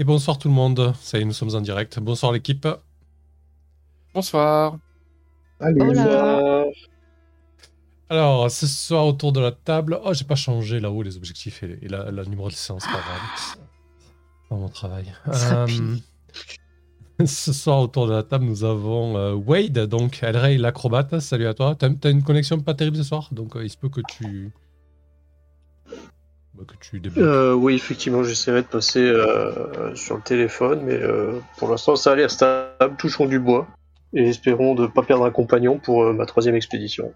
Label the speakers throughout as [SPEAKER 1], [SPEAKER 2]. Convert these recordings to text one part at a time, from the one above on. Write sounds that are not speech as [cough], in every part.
[SPEAKER 1] Et bonsoir tout le monde. Ça y est, nous sommes en direct. Bonsoir l'équipe.
[SPEAKER 2] Bonsoir.
[SPEAKER 3] Hola.
[SPEAKER 1] Alors, ce soir autour de la table. Oh, j'ai pas changé là-haut les objectifs et, et la, la numéro de licence, pas grave. Dans mon travail. Euh, [laughs] ce soir autour de la table, nous avons euh, Wade, donc Elray l'acrobate. Salut à toi. T'as t'as une connexion pas terrible ce soir, donc euh, il se peut que tu. Bah, que tu débloques.
[SPEAKER 4] Euh, oui, effectivement, j'essaierai de passer euh, sur le téléphone, mais euh, pour l'instant, ça a l'air stable. Touchons du bois et espérons de ne pas perdre un compagnon pour ma troisième expédition.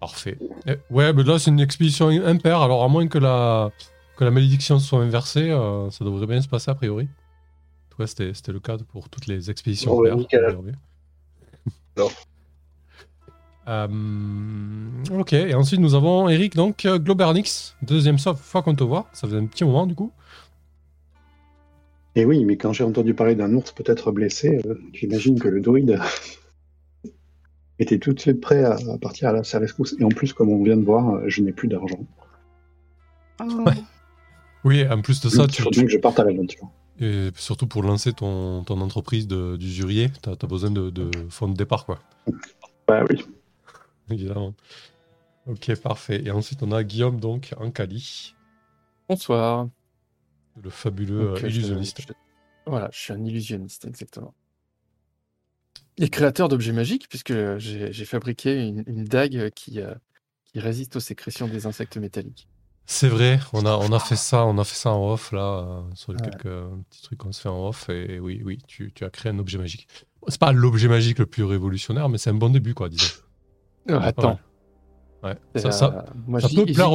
[SPEAKER 1] Parfait. Eh, ouais, mais là, c'est une expédition impaire, alors à moins que la, que la malédiction soit inversée, ça devrait bien se passer a priori. Cas, c'était le cas pour toutes les expéditions
[SPEAKER 4] ouais,
[SPEAKER 1] impaires.
[SPEAKER 4] nickel.
[SPEAKER 1] aujourd'hui.
[SPEAKER 4] Alors.
[SPEAKER 1] Euh, ok, et ensuite nous avons Eric, donc euh, Globernix, deuxième fois qu'on te voit, ça faisait un petit moment du coup.
[SPEAKER 5] Et oui, mais quand j'ai entendu parler d'un ours peut-être blessé, euh, j'imagine que le druide [laughs] était tout de suite prêt à, à partir à la sa rescousse. Et en plus, comme on vient de voir, euh, je n'ai plus d'argent.
[SPEAKER 3] Oh.
[SPEAKER 1] Oui, en plus de ça,
[SPEAKER 5] Il
[SPEAKER 1] tu,
[SPEAKER 5] faut bien que je parte à l'aventure.
[SPEAKER 1] et surtout pour lancer ton, ton entreprise de- d'usurier, t'as as besoin de, de fonds de départ, quoi.
[SPEAKER 5] Bah oui. [laughs]
[SPEAKER 1] Évidemment. Ok, parfait. Et ensuite, on a Guillaume, donc, en Cali,
[SPEAKER 2] Bonsoir.
[SPEAKER 1] le fabuleux
[SPEAKER 2] Donc,
[SPEAKER 1] euh, illusionniste.
[SPEAKER 2] je- voilà, je suis un illusionniste, exactement. Et créateur d'objets magiques, puisque j'ai fabriqué une, une dague qui, euh, qui résiste aux sécrétions des insectes métalliques.
[SPEAKER 1] C'est vrai, on a, on a fait ça, on a fait ça en off là, euh, sur les
[SPEAKER 2] Ouais.
[SPEAKER 1] quelques euh, petits trucs qu'on se fait en off. Et oui, oui, tu, tu as créé un objet magique. C'est pas l'objet magique le plus révolutionnaire, mais c'est un bon début, quoi, disons.
[SPEAKER 2] Euh, attends,
[SPEAKER 1] Ouais.
[SPEAKER 2] c'est,
[SPEAKER 1] Ça, ça-
[SPEAKER 2] euh, moi,
[SPEAKER 1] ça peut plaire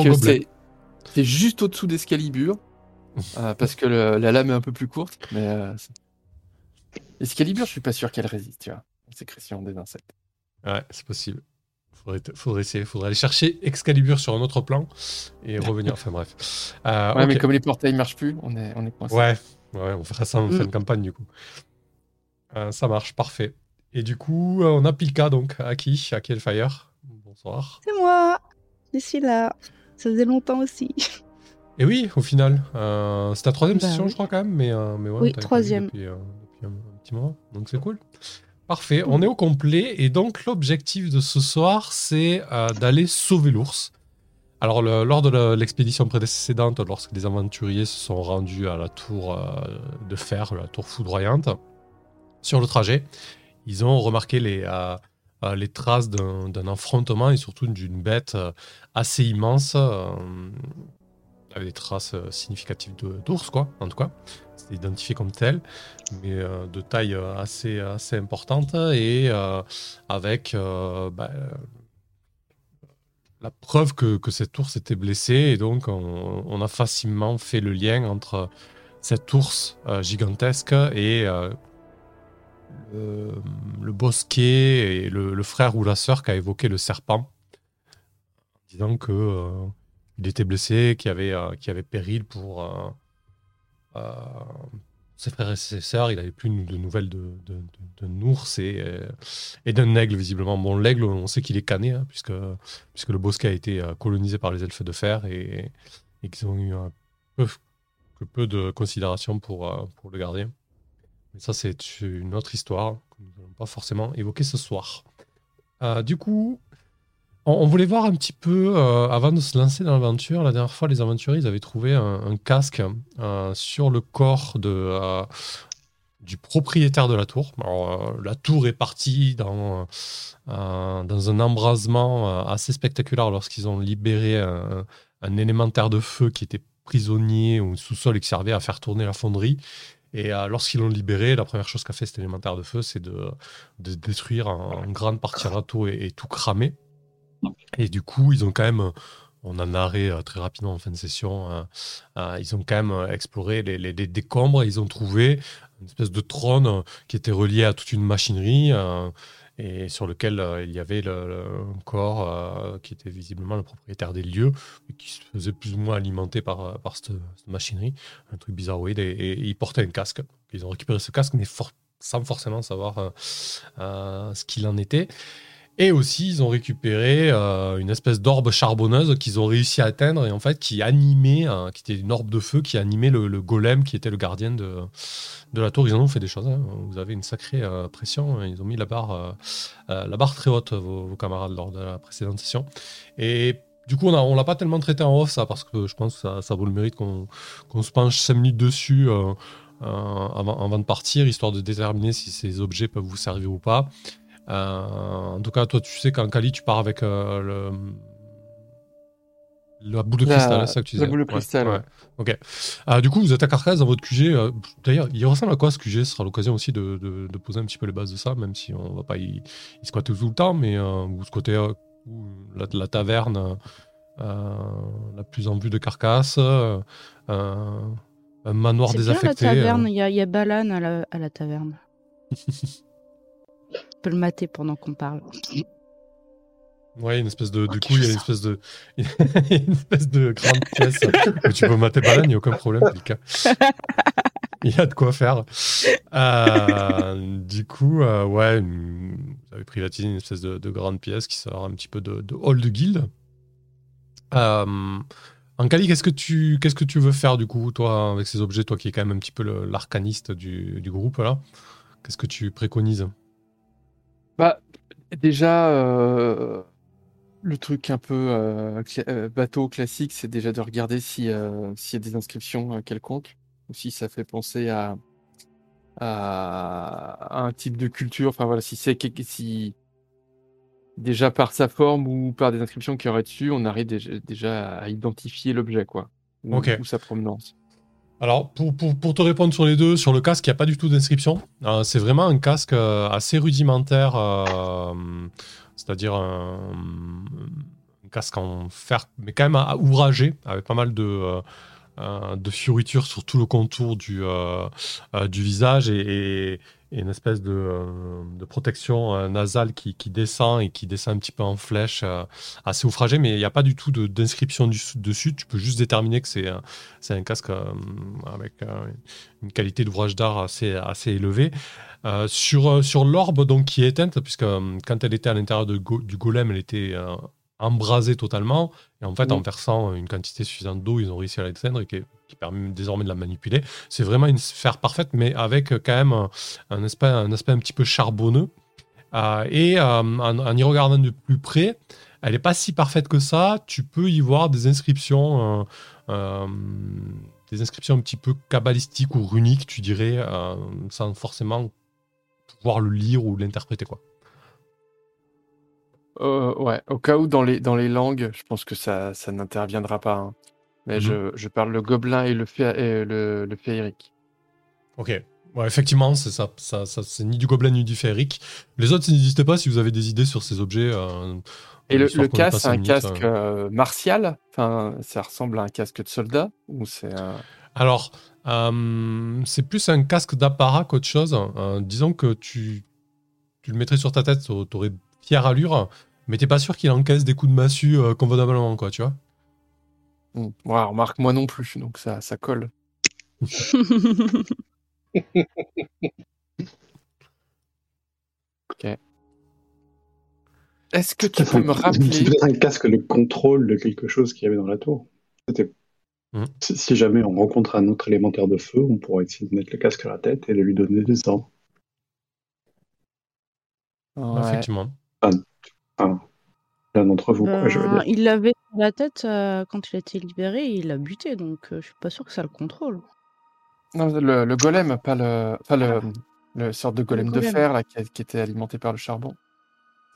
[SPEAKER 2] c'est- juste au-dessous d'Escalibur, euh, [laughs] parce que le- la lame est un peu plus courte, mais Excalibur, je suis pas sûr qu'elle résiste, tu vois, aux sécrétions des insectes.
[SPEAKER 1] Ouais, c'est possible. Faudrait, faudrait essayer, faudrait aller chercher Excalibur sur un autre plan et revenir. enfin bref. Euh,
[SPEAKER 2] Ouais, mais comme les portails marchent plus, on est, on est coincé.
[SPEAKER 1] Ouais, ouais, on fera ça en fin de campagne du coup. Euh, ça marche, parfait. Et du coup, euh, on a Pilka donc, Aki, Aki Hellfire. Bonsoir.
[SPEAKER 3] C'est moi. Je suis là. Ça faisait longtemps aussi. [laughs]
[SPEAKER 1] Et oui, au final, euh, c'est ta troisième
[SPEAKER 3] Bah
[SPEAKER 1] session,
[SPEAKER 3] oui.
[SPEAKER 1] je crois, quand même. Mais, euh, mais ouais,
[SPEAKER 3] Oui, troisième.
[SPEAKER 1] Depuis, euh, depuis un, petit moment. Donc c'est cool. Parfait, on est au complet. Et donc, l'objectif de ce soir, c'est d'aller sauver l'ours. Alors, le- lors de l'expédition précédente, lorsque les aventuriers se sont rendus à la tour de fer, la tour foudroyante, sur le trajet, ils ont remarqué les, euh, euh, traces d'un affrontement et surtout d'une bête euh, assez immense, avec des traces significatives d'ours, quoi, en tout cas. C'était identifié comme tel, mais de taille assez, importante et avec bah, la preuve que, que cet ours était blessé. Et donc, on, a facilement fait le lien entre cet ours gigantesque et le, le bosquet et le, frère ou la sœur qui a évoqué le serpent, disant que euh, il était blessé, qu'il y avait, euh, qu'il avait péril pour euh, euh, ses frères et ses sœurs. Il n'avait plus de nouvelles de, de, ours et, euh, d'un aigle, visiblement. Bon, l'aigle, on sait qu'il est cané, hein, puisque, le bosquet a été euh, colonisé par les elfes de fer et, qu'ils ont eu peu, de considération pour, euh, pour le gardien. Mais ça, c'est une autre histoire que nous n'allons pas forcément évoquer ce soir. Euh, du coup, on, voulait voir un petit peu, euh, avant de se lancer dans l'aventure, la dernière fois, les aventuriers avaient trouvé un, casque euh, sur le corps de, du propriétaire de la tour. Alors, la tour est partie dans, dans un embrasement assez spectaculaire lorsqu'ils ont libéré un, un élémentaire de feu qui était prisonnier au sous-sol et qui servait à faire tourner la fonderie. Et euh, lorsqu'ils l'ont libéré, la première chose qu'a fait cet élémentaire de feu, c'est de, de détruire en, grande partie râteau et, et tout cramer. Et du coup, ils ont quand même, on en a arrêt euh, très rapidement en fin de session, euh, euh, ils ont quand même exploré les, les- décombres et ils ont trouvé une espèce de trône qui était relié à toute une machinerie et sur lequel euh, il y avait le, corps euh, qui était visiblement le propriétaire des lieux et qui se faisait plus ou moins alimenter par, euh, par cette, machinerie, un truc bizarroïde et, et il portait un casque. Ils ont récupéré ce casque mais sans forcément savoir ce qu'il en était. Et aussi, ils ont récupéré euh, une espèce d'orbe charbonneuse qu'ils ont réussi à atteindre et en fait qui animait, euh, qui était une orbe de feu qui animait le, le golem qui était le gardien de, de la tour. Ils en ont fait des choses. hein. Vous avez une sacrée euh, pression. Ils ont mis la barre, la barre très haute, vos, camarades, lors de la précédente session. Et du coup, on on l'a pas tellement traité en off, ça, parce que je pense que ça, vaut le mérite qu'on se penche 5 minutes dessus avant de partir, histoire de déterminer si ces objets peuvent vous servir ou pas. Euh, en tout cas, toi, tu sais qu'en Kali, tu pars avec euh, le. La boule de
[SPEAKER 2] La-
[SPEAKER 1] cristal, c'est ça que tu
[SPEAKER 2] la
[SPEAKER 1] disais
[SPEAKER 2] boule de cristal, ouais.
[SPEAKER 1] Ok. Euh, du coup, vous êtes à Carcasse dans votre QG. D'ailleurs, il ressemble à quoi ce QG Ce sera l'occasion aussi de, de- de poser un petit peu les bases de ça, même si on va pas y, y squatter tout le temps, mais euh, vous squattez euh, la, la taverne euh, la plus en vue de Carcasse, euh, un manoir
[SPEAKER 3] C'est bien la
[SPEAKER 1] désaffecté.
[SPEAKER 3] taverne,
[SPEAKER 1] euh,
[SPEAKER 3] il y, a- il y a Balan à la, à la taverne. [laughs] Peux le mater pendant qu'on parle.
[SPEAKER 1] Ouais, une espèce de. Du coup, [laughs] il y a une espèce de. une espèce grande pièce où tu peux mater Balan, il n'y a aucun problème. [laughs] Il y a de quoi faire. Euh, du coup, euh, ouais, une- vous avez privatisé une espèce de, de grande pièce qui sert un petit peu de, de hall de guilde. Euh, Ankali, qu'est-ce que tu qu'est-ce que tu veux faire du coup, toi, avec ces objets, toi qui es quand même un petit peu le- l'arcaniste du, du groupe là? Qu'est-ce que tu préconises?
[SPEAKER 2] Bah, déjà, euh, le truc un peu euh, cla- euh, bateau classique, c'est déjà de regarder si, euh, s'il y a des inscriptions quelconques, ou si ça fait penser à, à, à un type de culture. Enfin voilà, si c'est si déjà par sa forme ou par des inscriptions qu'il y aurait dessus, on arrive déjà, déjà à identifier l'objet, quoi, ou, ou sa provenance.
[SPEAKER 1] Alors, pour, te répondre sur les deux, sur le casque, il n'y a pas du tout d'inscription. Euh, c'est vraiment un casque euh, assez rudimentaire, euh, c'est-à-dire un, casque en fer, mais quand même à- avec pas mal de, de fioritures sur tout le contour du, visage et- une espèce de, euh, protection euh, nasale qui, descend et qui descend un petit peu en flèche, euh, assez ouvragé, mais il n'y a pas du tout d'inscription dessus. Tu peux juste déterminer que c'est un- casque avec une qualité d'ouvrage d'art assez, assez élevée. Sur sur l'orbe donc qui est éteinte, puisque quand elle était à l'intérieur du golem, elle était embrasée totalement. Et en fait, en
[SPEAKER 2] Mhm.
[SPEAKER 1] versant une quantité suffisante d'eau, ils ont réussi à l'éteindre et qui, qui permet désormais de la manipuler. C'est vraiment une sphère parfaite, mais avec euh, quand même un, un aspect, un aspect un petit peu charbonneux. Euh, et euh, en, en y regardant de plus près, elle n'est pas si parfaite que ça. Tu peux y voir des inscriptions, euh, des inscriptions un petit peu cabalistiques ou runiques, tu dirais, sans forcément pouvoir le lire ou l'interpréter. quoi.
[SPEAKER 2] Euh, ouais, au cas où dans les, dans les langues, je pense que ça, ça n'interviendra pas. hein. Mais
[SPEAKER 1] Mhm.
[SPEAKER 2] je, je parle le gobelin et le, fé- et le, le féerique.
[SPEAKER 1] Ok. Ouais, effectivement, c'est ça, ça, ça- c'est ni du gobelin ni du féerique. Les autres, n'hésitez pas si vous avez des idées sur ces objets. euh,
[SPEAKER 2] Et le,
[SPEAKER 1] histoire
[SPEAKER 2] le
[SPEAKER 1] qu'on ait
[SPEAKER 2] casque, c'est
[SPEAKER 1] cinq
[SPEAKER 2] un
[SPEAKER 1] minutes,
[SPEAKER 2] casque
[SPEAKER 1] euh.
[SPEAKER 2] euh, martial. Enfin, ça ressemble à un casque de soldat ou c'est un...
[SPEAKER 1] Alors, euh, c'est plus un casque d'apparat qu'autre chose. Euh, disons que tu, tu le mettrais sur ta tête, tu aurais fière allure, mais t'es pas sûr qu'il encaisse des coups de massue euh, convenablement, quoi, tu vois.
[SPEAKER 2] Hmm. Ouais, remarque moi non plus, donc ça, ça colle. [laughs] Est-ce que tu peux me
[SPEAKER 5] C'est
[SPEAKER 2] rappeler
[SPEAKER 5] peut-être un casque de contrôle de quelque chose qu'il y avait dans la tour. C'était-. Si si jamais on rencontre un autre élémentaire de feu, on pourrait essayer de mettre le casque à la tête et de lui donner des ordres.
[SPEAKER 2] Ouais.
[SPEAKER 1] Effectivement.
[SPEAKER 5] L'un d'entre vous, quoi, je veux
[SPEAKER 3] Ben,
[SPEAKER 5] dire.
[SPEAKER 3] il l'avait sur la tête euh, quand il a été libéré et il l'a buté, donc euh, je suis pas sûr que ça le contrôle.
[SPEAKER 2] Non, le, le golem, pas le, enfin le, le sorte de golem, de
[SPEAKER 3] golem.
[SPEAKER 2] fer là, qui, qui était alimenté par le charbon.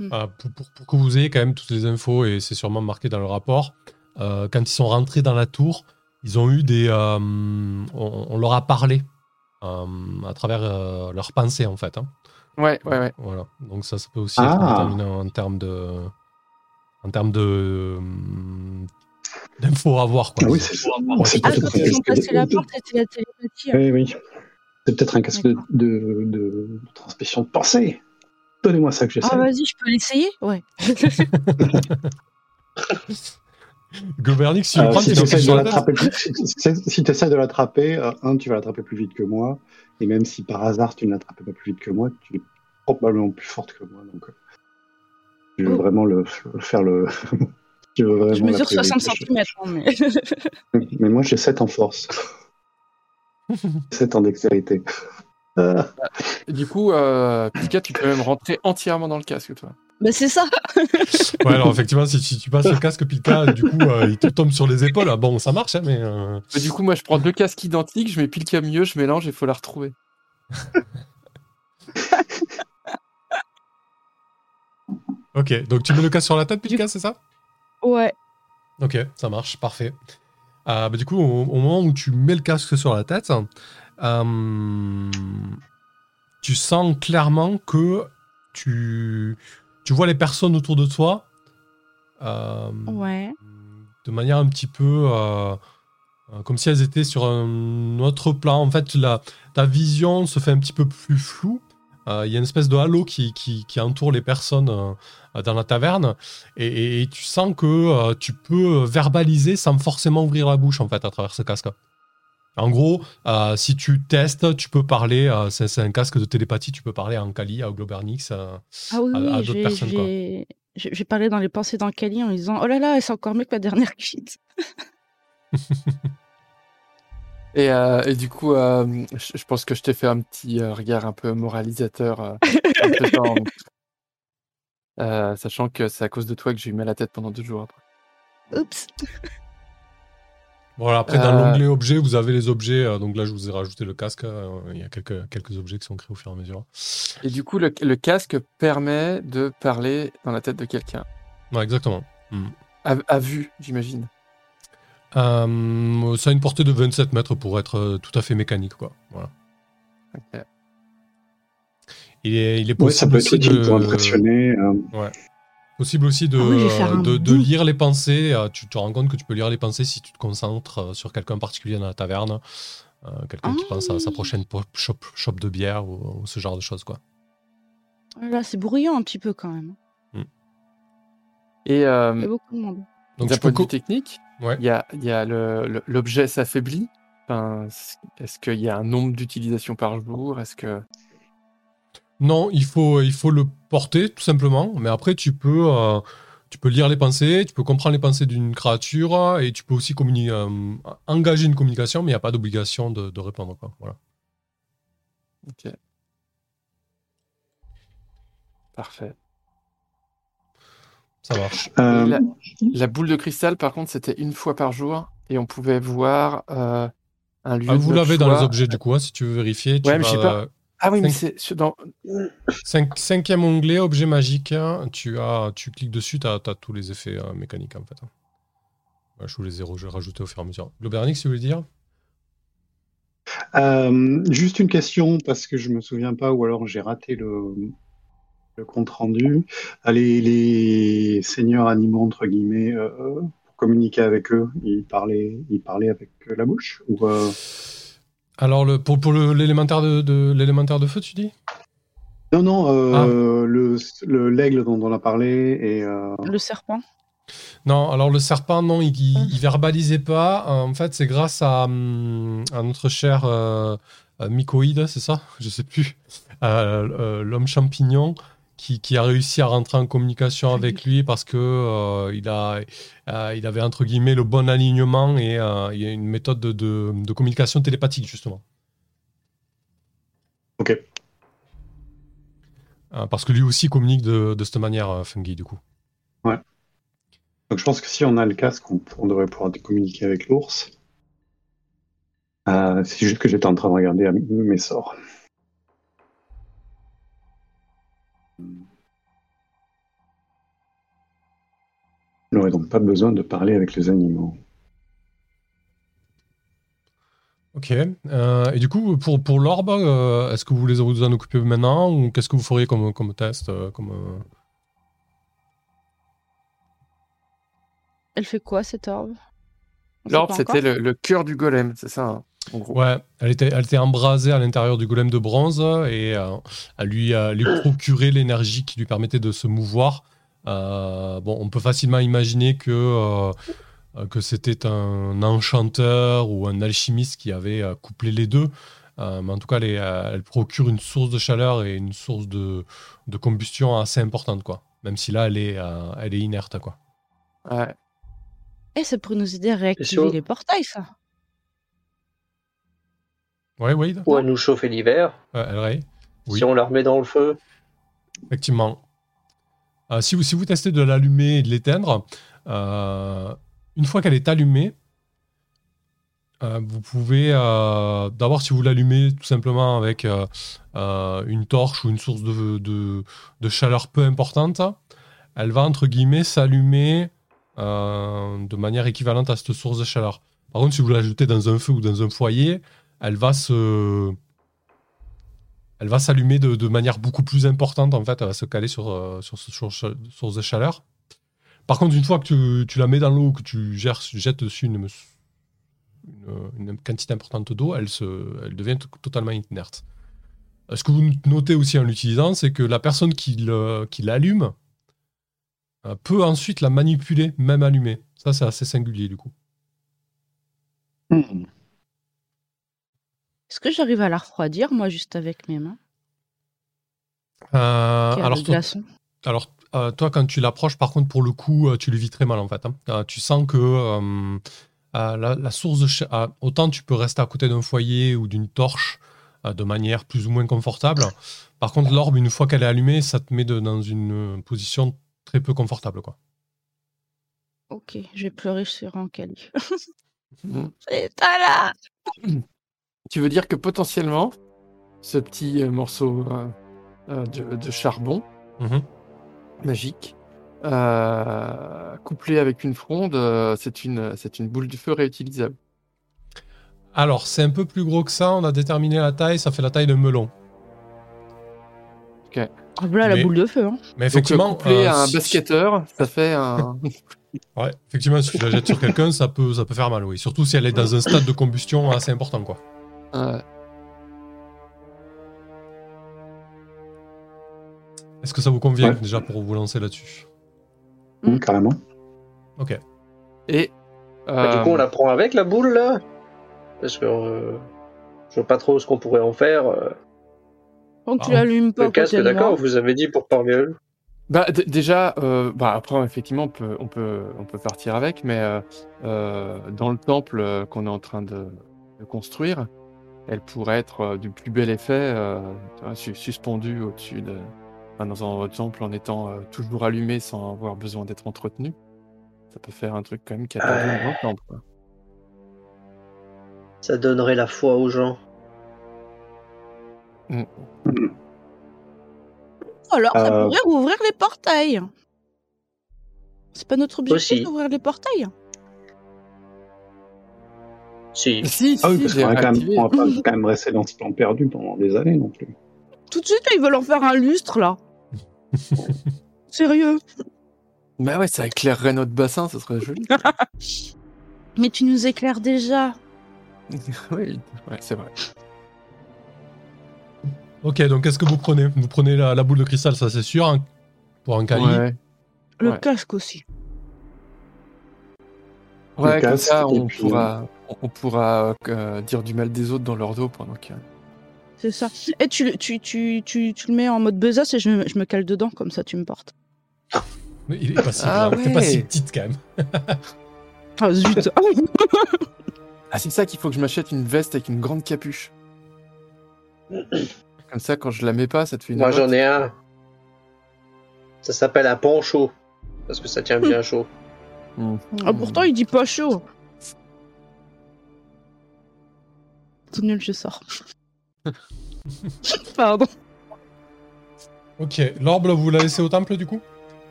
[SPEAKER 1] Euh, pour, pour- pour que vous ayez quand même toutes les infos, et c'est sûrement marqué dans le rapport, euh, quand ils sont rentrés dans la tour, ils ont eu des. euh, on, on leur a parlé euh, à travers euh, leurs pensées, en fait. hein.
[SPEAKER 2] Ouais, ouais, ouais.
[SPEAKER 1] Voilà. Donc ça, ça peut aussi être
[SPEAKER 5] Ah.
[SPEAKER 1] déterminant en termes de. En termes de. euh, d'infos à voir. Quoi.
[SPEAKER 5] Ah oui, c'est ça.
[SPEAKER 3] Ah,
[SPEAKER 5] peut-être
[SPEAKER 3] quand
[SPEAKER 5] un
[SPEAKER 3] ils ont
[SPEAKER 5] casque
[SPEAKER 3] passé la
[SPEAKER 5] de...
[SPEAKER 3] porte, c'était la télépathie. hein.
[SPEAKER 5] Oui, oui. C'est peut-être un casque de, de, de transmission de pensée. Donnez-moi ça que j'essaie.
[SPEAKER 3] Ah, vas-y, je peux l'essayer? Ouais. [laughs] [laughs] [laughs]
[SPEAKER 1] Gobernix, si tu
[SPEAKER 5] Euh, si
[SPEAKER 1] tu
[SPEAKER 5] tu essaies de l'attraper, si, tu essaies de l'attraper, euh, un, tu vas l'attraper plus vite que moi, et même si par hasard tu ne l'attrapes pas plus vite que moi, tu es probablement plus forte que moi. Donc, euh, Je veux
[SPEAKER 3] Oh.
[SPEAKER 5] vraiment le, le faire le. [laughs] je veux vraiment
[SPEAKER 3] Je mesure 60
[SPEAKER 5] priorité.
[SPEAKER 3] cm. mais...
[SPEAKER 5] Mais moi, j'ai 7 en force. [laughs] 7 en dextérité.
[SPEAKER 2] Du coup, euh, Pika, tu peux même rentrer entièrement dans le casque, toi.
[SPEAKER 3] bah, c'est ça. [laughs]
[SPEAKER 1] Ouais, alors effectivement, si, tu passes le casque Pilka, du coup, euh, il te tombe sur les épaules. Ah, Bon, ça marche, hein, mais. euh,
[SPEAKER 2] Mais du coup, moi, je prends deux casques identiques, je mets Pilka milieu, je mélange et il faut la retrouver. [laughs]
[SPEAKER 1] Ok, donc tu mets le casque sur la tête, Pilka, c'est ça?
[SPEAKER 3] Ouais.
[SPEAKER 1] Ok, ça marche, parfait. Euh, bah, du coup, au, au moment où tu mets le casque sur la tête, euh, tu sens clairement que tu, tu vois les personnes autour de toi euh,
[SPEAKER 3] Ouais.
[SPEAKER 1] de manière un petit peu euh, comme si elles étaient sur un autre plan. En fait, la, ta vision se fait un petit peu plus floue. Il y a une espèce de halo qui, qui, qui entoure les personnes dans la taverne et, et- et tu sens que tu peux verbaliser sans forcément ouvrir la bouche en fait à travers ce casque. En gros, euh, si tu testes, tu peux parler, euh, c'est c'est un casque de télépathie, tu peux parler en Kali, à Globernix. euh,
[SPEAKER 3] Ah oui,
[SPEAKER 1] à- à d'autres
[SPEAKER 3] j'ai-
[SPEAKER 1] personnes,
[SPEAKER 3] j'ai parlé dans les pensées d'Ankali en lui disant Oh là là, c'est encore mieux que ma dernière cuite. [laughs]
[SPEAKER 2] Et, euh, et du coup, euh, je, je pense que je t'ai fait un petit euh, regard un peu moralisateur, euh, un peu genre, [laughs] euh, sachant que c'est à cause de toi que j'ai eu mal à la tête pendant deux jours après.
[SPEAKER 3] Oups.
[SPEAKER 1] Voilà, après, dans
[SPEAKER 2] Euh,
[SPEAKER 1] l'onglet objets, vous avez les objets. euh, donc là, je vous ai rajouté le casque. euh, Il y a quelques, quelques objets qui sont créés au fur et à mesure.
[SPEAKER 2] Et du coup, le, le casque permet de parler dans la tête de quelqu'un.
[SPEAKER 1] Ouais, exactement.
[SPEAKER 2] À, à vue, j'imagine.
[SPEAKER 1] Euh, ça a une portée de 27 mètres pour être tout à fait mécanique. Quoi. Voilà.
[SPEAKER 2] Ok.
[SPEAKER 1] Il, est, il est
[SPEAKER 5] Ouais, ça
[SPEAKER 1] possible
[SPEAKER 5] peut être
[SPEAKER 1] aussi
[SPEAKER 5] utile
[SPEAKER 1] de,
[SPEAKER 5] pour impressionner. euh,
[SPEAKER 1] possible aussi de,
[SPEAKER 3] Ah oui,
[SPEAKER 1] de, lire les pensées. euh, tu te rends compte que tu peux lire les pensées si tu te concentres euh, sur quelqu'un en particulier dans la taverne. Euh, quelqu'un qui
[SPEAKER 3] Ah
[SPEAKER 1] pense à sa
[SPEAKER 3] oui.
[SPEAKER 1] prochaine shop de bière ou, ou ce genre de choses. Quoi.
[SPEAKER 3] Là, c'est bruyant un petit peu quand même.
[SPEAKER 2] Et
[SPEAKER 3] Il y a beaucoup de monde.
[SPEAKER 1] Donc
[SPEAKER 2] d'un point de vue technique,
[SPEAKER 1] Ouais.
[SPEAKER 2] il y a, il y a le- le- l'objet s'affaiblit. Enfin, Est-ce qu'il y a un nombre d'utilisations par jour? Est-ce que
[SPEAKER 1] Non, il faut, il faut le porter tout simplement. Mais après, tu peux, euh, tu peux lire les pensées, tu peux comprendre les pensées d'une créature et tu peux aussi communi- euh, engager une communication, mais il n'y a pas d'obligation de, de répondre. Quoi. Voilà.
[SPEAKER 2] Ok. Parfait.
[SPEAKER 1] Ça marche.
[SPEAKER 5] euh,
[SPEAKER 2] la, la boule de cristal, par contre, c'était une fois par jour et on pouvait voir euh, un lieu.
[SPEAKER 1] Ah, vous l'avez dans les objets du coup, hein, si tu veux vérifier. Tu
[SPEAKER 2] Ouais, mais
[SPEAKER 1] vas,
[SPEAKER 2] je sais pas. Ah oui, mais c'est dans.
[SPEAKER 1] cinq- cinquième onglet, objet magique. hein, Tu, as, tu cliques dessus, tu as, tous les effets euh, mécaniques en fait. Ouais, je vous les ai rajoutés au fur et à mesure. Globernix, si vous voulez dire?
[SPEAKER 5] Euh, juste une question, parce que je me souviens pas, ou alors j'ai raté le, le compte rendu. Ah, Les, les seigneurs animaux, entre guillemets, euh, pour communiquer avec eux, ils parlaient, ils parlaient avec la bouche ou, euh,
[SPEAKER 1] Alors, le, pour, pour le- l'élémentaire de, de, l'élémentaire de feu, tu dis?
[SPEAKER 5] Non, non,
[SPEAKER 1] Ah.
[SPEAKER 5] euh, le le- l'aigle dont on a parlé et euh,
[SPEAKER 3] Le serpent.
[SPEAKER 1] Non, alors le serpent, non, il, il, il verbalisait pas. En fait, c'est grâce à, hum, à notre cher euh, euh, mycoïde, c'est ça? Je sais plus. Euh, euh, L'homme champignon qui, qui a réussi à rentrer en communication avec lui parce que euh, il, a, euh, il avait entre guillemets le bon alignement et euh, il y a une méthode de, de, de communication télépathique justement.
[SPEAKER 5] ok.
[SPEAKER 1] Euh, parce que lui aussi communique de, de cette manière, euh, Fungi, du coup.
[SPEAKER 5] Donc je pense que si on a le casque, on, on devrait pouvoir communiquer avec l'ours. Euh, c'est juste que j'étais en train de regarder mes sorts. On n'aurait donc pas besoin de parler avec les animaux.
[SPEAKER 1] Ok. Euh, et du coup, pour, pour l'orbe, euh, est-ce que vous voulez vous en occuper maintenant ou qu'est-ce que vous feriez comme, comme test euh, comme, euh,
[SPEAKER 3] Elle fait quoi cette orbe?
[SPEAKER 2] L'orbe, c'était le cœur du golem, c'est ça, hein, en gros.
[SPEAKER 1] Ouais, elle était, elle était embrasée à l'intérieur du golem de bronze et euh, elle lui, euh, lui procurait l'énergie qui lui permettait de se mouvoir. Euh, bon, on peut facilement imaginer que, euh, que c'était un enchanteur ou un alchimiste qui avait euh, couplé les deux. Euh, mais en tout cas, euh, elle procure une source de chaleur et une source de, de combustion assez importante. Quoi. Même si là, elle est, euh, elle est inerte, quoi.
[SPEAKER 2] Ouais.
[SPEAKER 3] Eh, ça pourrait nous aider à réactiver les portails, ça.
[SPEAKER 1] Ouais, Wade
[SPEAKER 4] Ou à nous chauffer l'hiver,
[SPEAKER 1] Euh, Elray Oui.
[SPEAKER 4] si on la remet dans le feu.
[SPEAKER 1] Effectivement. Euh, si, vous, si vous testez de l'allumer et de l'éteindre, euh, une fois qu'elle est allumée, euh, vous pouvez, euh, d'abord si vous l'allumez tout simplement avec euh, euh, une torche ou une source de, de- de chaleur peu importante, elle va entre guillemets s'allumer euh, de manière équivalente à cette source de chaleur. Par contre, si vous l'ajoutez dans un feu ou dans un foyer, elle va se, elle s'allumer de, manière beaucoup plus importante en fait, elle va se caler sur, euh, sur de chaleur. Par contre, une fois que tu, la mets dans l'eau, que tu gères, jettes dessus une, quantité importante d'eau, elle, se, devient totalement inerte. Euh, Ce que vous notez aussi en l'utilisant, c'est que la personne qui l'allume euh, peut ensuite la manipuler, même allumée. Ça, c'est assez singulier du coup.
[SPEAKER 5] Hmm.
[SPEAKER 3] Est-ce que j'arrive à la refroidir, moi, juste avec mes mains?
[SPEAKER 1] Euh, alors, toi, euh, toi, quand tu l'approches, par contre, pour le coup, euh, tu le vis très mal, en fait. hein. Euh, tu sens que euh, euh, la, la source de... euh, autant tu peux rester à côté d'un foyer ou d'une torche euh, de manière plus ou moins confortable. Par contre, l'orbe, une fois qu'elle est allumée, ça te met de- dans une position très peu confortable, quoi.
[SPEAKER 3] Ok, je vais pleurer sur un calife.
[SPEAKER 2] Mm.
[SPEAKER 3] C'est [laughs] pas là [clears throat]
[SPEAKER 2] Tu veux dire que potentiellement, ce petit euh, morceau euh, euh, de, de charbon
[SPEAKER 1] Mhm.
[SPEAKER 2] magique, euh, couplé avec une fronde, euh, c'est une, boule de feu réutilisable.
[SPEAKER 1] Alors, c'est un peu plus gros que ça. On a déterminé la taille. Ça fait la taille d'un melon.
[SPEAKER 3] Ah, Voilà la
[SPEAKER 1] Mais-
[SPEAKER 3] boule de feu. Hein.
[SPEAKER 1] Mais
[SPEAKER 2] Donc,
[SPEAKER 1] effectivement,
[SPEAKER 2] couplé
[SPEAKER 1] euh,
[SPEAKER 2] à un
[SPEAKER 1] si-
[SPEAKER 2] basketteur, ça fait un. [laughs]
[SPEAKER 1] Ouais, effectivement, si tu la jettes sur quelqu'un, ça peut, ça peut faire mal, oui. Surtout si elle est dans un stade de combustion assez important, quoi.
[SPEAKER 2] Euh,
[SPEAKER 1] Est-ce que ça vous convient
[SPEAKER 5] Ouais.
[SPEAKER 1] déjà pour vous lancer là-dessus
[SPEAKER 5] Hmm, carrément.
[SPEAKER 1] Ok.
[SPEAKER 2] et.
[SPEAKER 4] Bah,
[SPEAKER 2] euh,
[SPEAKER 4] du coup, on la prend avec la boule là Parce que euh, je vois pas trop ce qu'on pourrait en faire. euh.
[SPEAKER 3] Tant que tu
[SPEAKER 1] Ah,
[SPEAKER 3] l'allumes pas
[SPEAKER 4] Le casque, d'accord, vous avez dit pour parler à eux.
[SPEAKER 2] Bah, d- déjà, euh, bah, après, effectivement, on peut, on peut, on peut partir avec, mais euh, euh, dans le temple euh, qu'on est en train de, de construire, elle pourrait être euh, du plus bel effet, euh, suspendue au-dessus de, enfin, dans un temple en étant euh, toujours allumée sans avoir besoin d'être entretenue. Ça peut faire un truc quand même qui a pas
[SPEAKER 4] Ouais.
[SPEAKER 2] besoin de temple. quoi.
[SPEAKER 4] Ça donnerait la foi aux gens.
[SPEAKER 3] Alors, ça
[SPEAKER 5] Euh,
[SPEAKER 3] pourrait rouvrir les portails. C'est pas notre objectif d'ouvrir les portails
[SPEAKER 4] Si.
[SPEAKER 2] Si,
[SPEAKER 5] Ah oui,
[SPEAKER 2] si,
[SPEAKER 5] parce qu'on va quand même,
[SPEAKER 2] réactivé.
[SPEAKER 5] on va pas quand même rester dans ce plan perdu pendant des années non plus.
[SPEAKER 3] Tout de suite, ils veulent en faire un lustre, là. [laughs] Sérieux
[SPEAKER 2] Bah ouais, ça éclairerait notre bassin, ça serait joli. [laughs]
[SPEAKER 3] Mais tu nous éclaires déjà. [laughs]
[SPEAKER 2] oui, ouais, c'est vrai.
[SPEAKER 1] Ok, donc qu'est-ce que vous prenez? Vous prenez la, la boule de cristal, ça c'est sûr, hein, pour un Kali.
[SPEAKER 2] Ouais.
[SPEAKER 3] Le
[SPEAKER 2] Ouais.
[SPEAKER 3] casque aussi.
[SPEAKER 2] Ouais, comme
[SPEAKER 5] casque,
[SPEAKER 2] ça,
[SPEAKER 5] et
[SPEAKER 2] on
[SPEAKER 5] puis,
[SPEAKER 2] pourra, on- on pourra euh, dire du mal des autres dans leur dos pendant que.
[SPEAKER 3] C'est ça. Et tu, le- tu, tu, tu, tu le mets en mode besace et je, me- je me cale dedans, comme ça tu me portes.
[SPEAKER 1] Mais Il est pas si
[SPEAKER 2] Ah
[SPEAKER 1] grave, t'es pas
[SPEAKER 2] ouais.
[SPEAKER 1] si petite quand même. [laughs]
[SPEAKER 3] Ah zut [laughs]
[SPEAKER 2] Ah, c'est ça qu'il faut que je m'achète une veste avec une grande capuche. [coughs] Comme ça, quand je la mets pas, ça te fait une.
[SPEAKER 4] Moi, j'en ai un. Ça s'appelle un poncho. Parce que ça tient bien chaud.
[SPEAKER 2] Hmm.
[SPEAKER 3] Ah, pourtant, il dit pas chaud. C'est nul, je sors. [laughs] Pardon.
[SPEAKER 1] Ok, l'orbe, vous la laissez au temple du coup?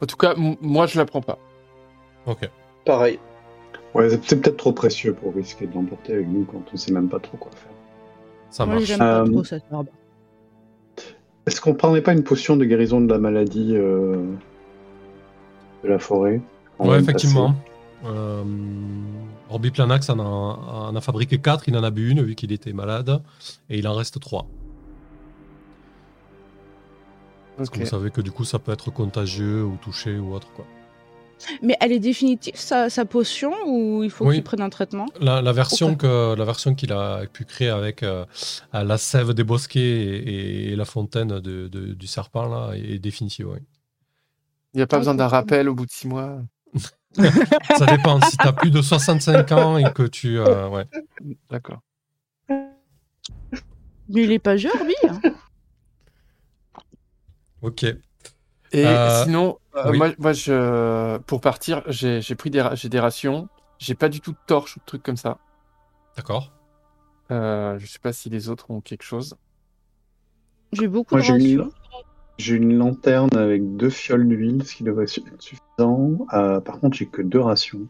[SPEAKER 2] En tout cas, moi, je la prends pas.
[SPEAKER 1] Ok.
[SPEAKER 4] Pareil.
[SPEAKER 5] Ouais, c'est peut-être trop précieux pour risquer de l'emporter avec nous quand on sait même pas trop quoi faire.
[SPEAKER 1] Ça
[SPEAKER 3] Moi,
[SPEAKER 1] marche.
[SPEAKER 3] j'aime pas
[SPEAKER 5] Euh,
[SPEAKER 3] trop cette.
[SPEAKER 5] Est-ce qu'on prendrait pas une potion de guérison de la maladie euh, de la forêt
[SPEAKER 1] Ouais, effectivement. Euh, Orbiplanax en a, en a fabriqué 4, il en a bu une vu qu'il était malade, et il en reste 3. Parce que
[SPEAKER 2] Ok.
[SPEAKER 1] vous savez que du coup ça peut être contagieux ou touché ou autre quoi.
[SPEAKER 3] Mais elle est définitive, sa, sa potion, ou il faut
[SPEAKER 1] Oui.
[SPEAKER 3] qu'il prenne un traitement?
[SPEAKER 1] La, la version que la version qu'il a pu créer avec euh, euh, la sève des bosquets et, et la fontaine de- de- du serpent là est définitive. oui.
[SPEAKER 2] Il n'y a pas
[SPEAKER 3] Ah,
[SPEAKER 2] besoin d'un rappel au bout de six mois.
[SPEAKER 1] Ça dépend. si tu as plus de 65 ans et que tu euh, ouais.
[SPEAKER 2] D'accord.
[SPEAKER 3] Mais il est pas jeune, lui hein.
[SPEAKER 1] Ok.
[SPEAKER 2] Et
[SPEAKER 1] Euh,
[SPEAKER 2] sinon, euh,
[SPEAKER 1] oui.
[SPEAKER 2] moi, moi je, pour partir, j'ai j'ai pris des, des rations. J'ai pas du tout de torche ou de trucs comme ça.
[SPEAKER 1] D'accord.
[SPEAKER 2] Euh, je sais pas si les autres ont quelque chose.
[SPEAKER 3] J'ai beaucoup
[SPEAKER 5] Moi,
[SPEAKER 3] de rations.
[SPEAKER 5] J'ai une lanterne avec deux fioles d'huile, ce qui devrait être suffisant. Euh, par contre, j'ai que deux rations.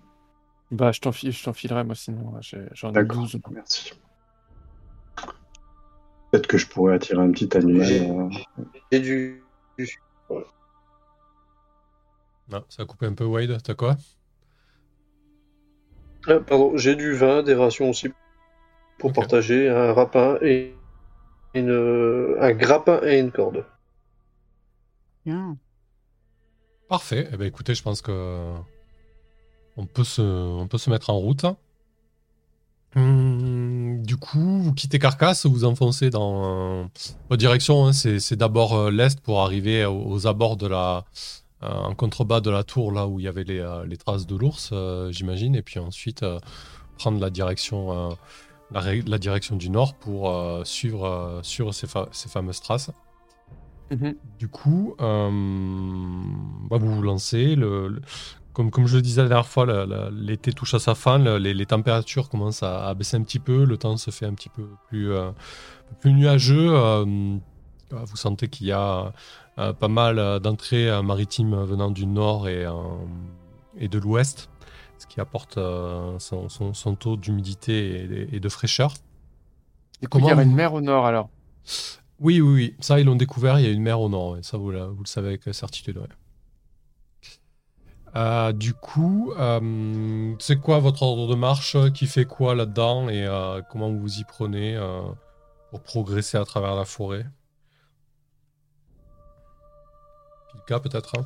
[SPEAKER 2] Bah, je t'en file, je t'en filerai, moi, sinon. ouais, j'ai- J'en ai
[SPEAKER 5] D'accord,
[SPEAKER 2] 12.
[SPEAKER 5] merci. Peut-être que je pourrais attirer un petit.
[SPEAKER 4] J'ai-
[SPEAKER 5] euh,
[SPEAKER 4] Et du.
[SPEAKER 1] Non, ça a coupé un peu Wade. T'as quoi?
[SPEAKER 4] Ah, pardon, j'ai du vin, des rations aussi pour partager, un rapin et une, un grappin et une corde.
[SPEAKER 3] Bien.
[SPEAKER 1] Parfait. Eh ben, écoutez, je pense que on peut se, on peut se mettre en route. Hum, du coup, vous quittez Carcasse, vous enfoncez dans euh, votre direction. hein, c'est d'abord euh, l'est pour arriver aux, abords de la, euh, en contrebas de la tour, là où il y avait les, euh, traces de l'ours, euh, j'imagine, et puis ensuite euh, prendre la direction, euh, la, direction du nord pour euh, suivre, euh, suivre ces fameuses traces.
[SPEAKER 2] Mhm.
[SPEAKER 1] Du coup, euh, bah, vous vous lancez. Le, le- comme, comme je le disais la dernière fois, l'été touche à sa fin. le- les, les températures commencent à, à baisser un petit peu. Le temps se fait un petit peu plus, euh, plus nuageux. euh, vous sentez qu'il y a pas mal d'entrées maritimes venant du nord et, et de l'ouest, ce qui apporte son, son- son taux d'humidité et, de- et de fraîcheur.
[SPEAKER 2] Du coup, il y
[SPEAKER 1] Comment vous-
[SPEAKER 2] une mer au nord, alors?
[SPEAKER 1] Oui, oui, oui. Ça, ils l'ont découvert. Il y a une mer au nord. ouais. Ça, vous, la- vous le savez avec certitude. ouais. Euh, du coup, euh, c'est quoi votre ordre de marche Qui fait quoi là-dedans Et euh, comment vous vous y prenez euh, pour progresser à travers la forêt? Pilka, peut-être hein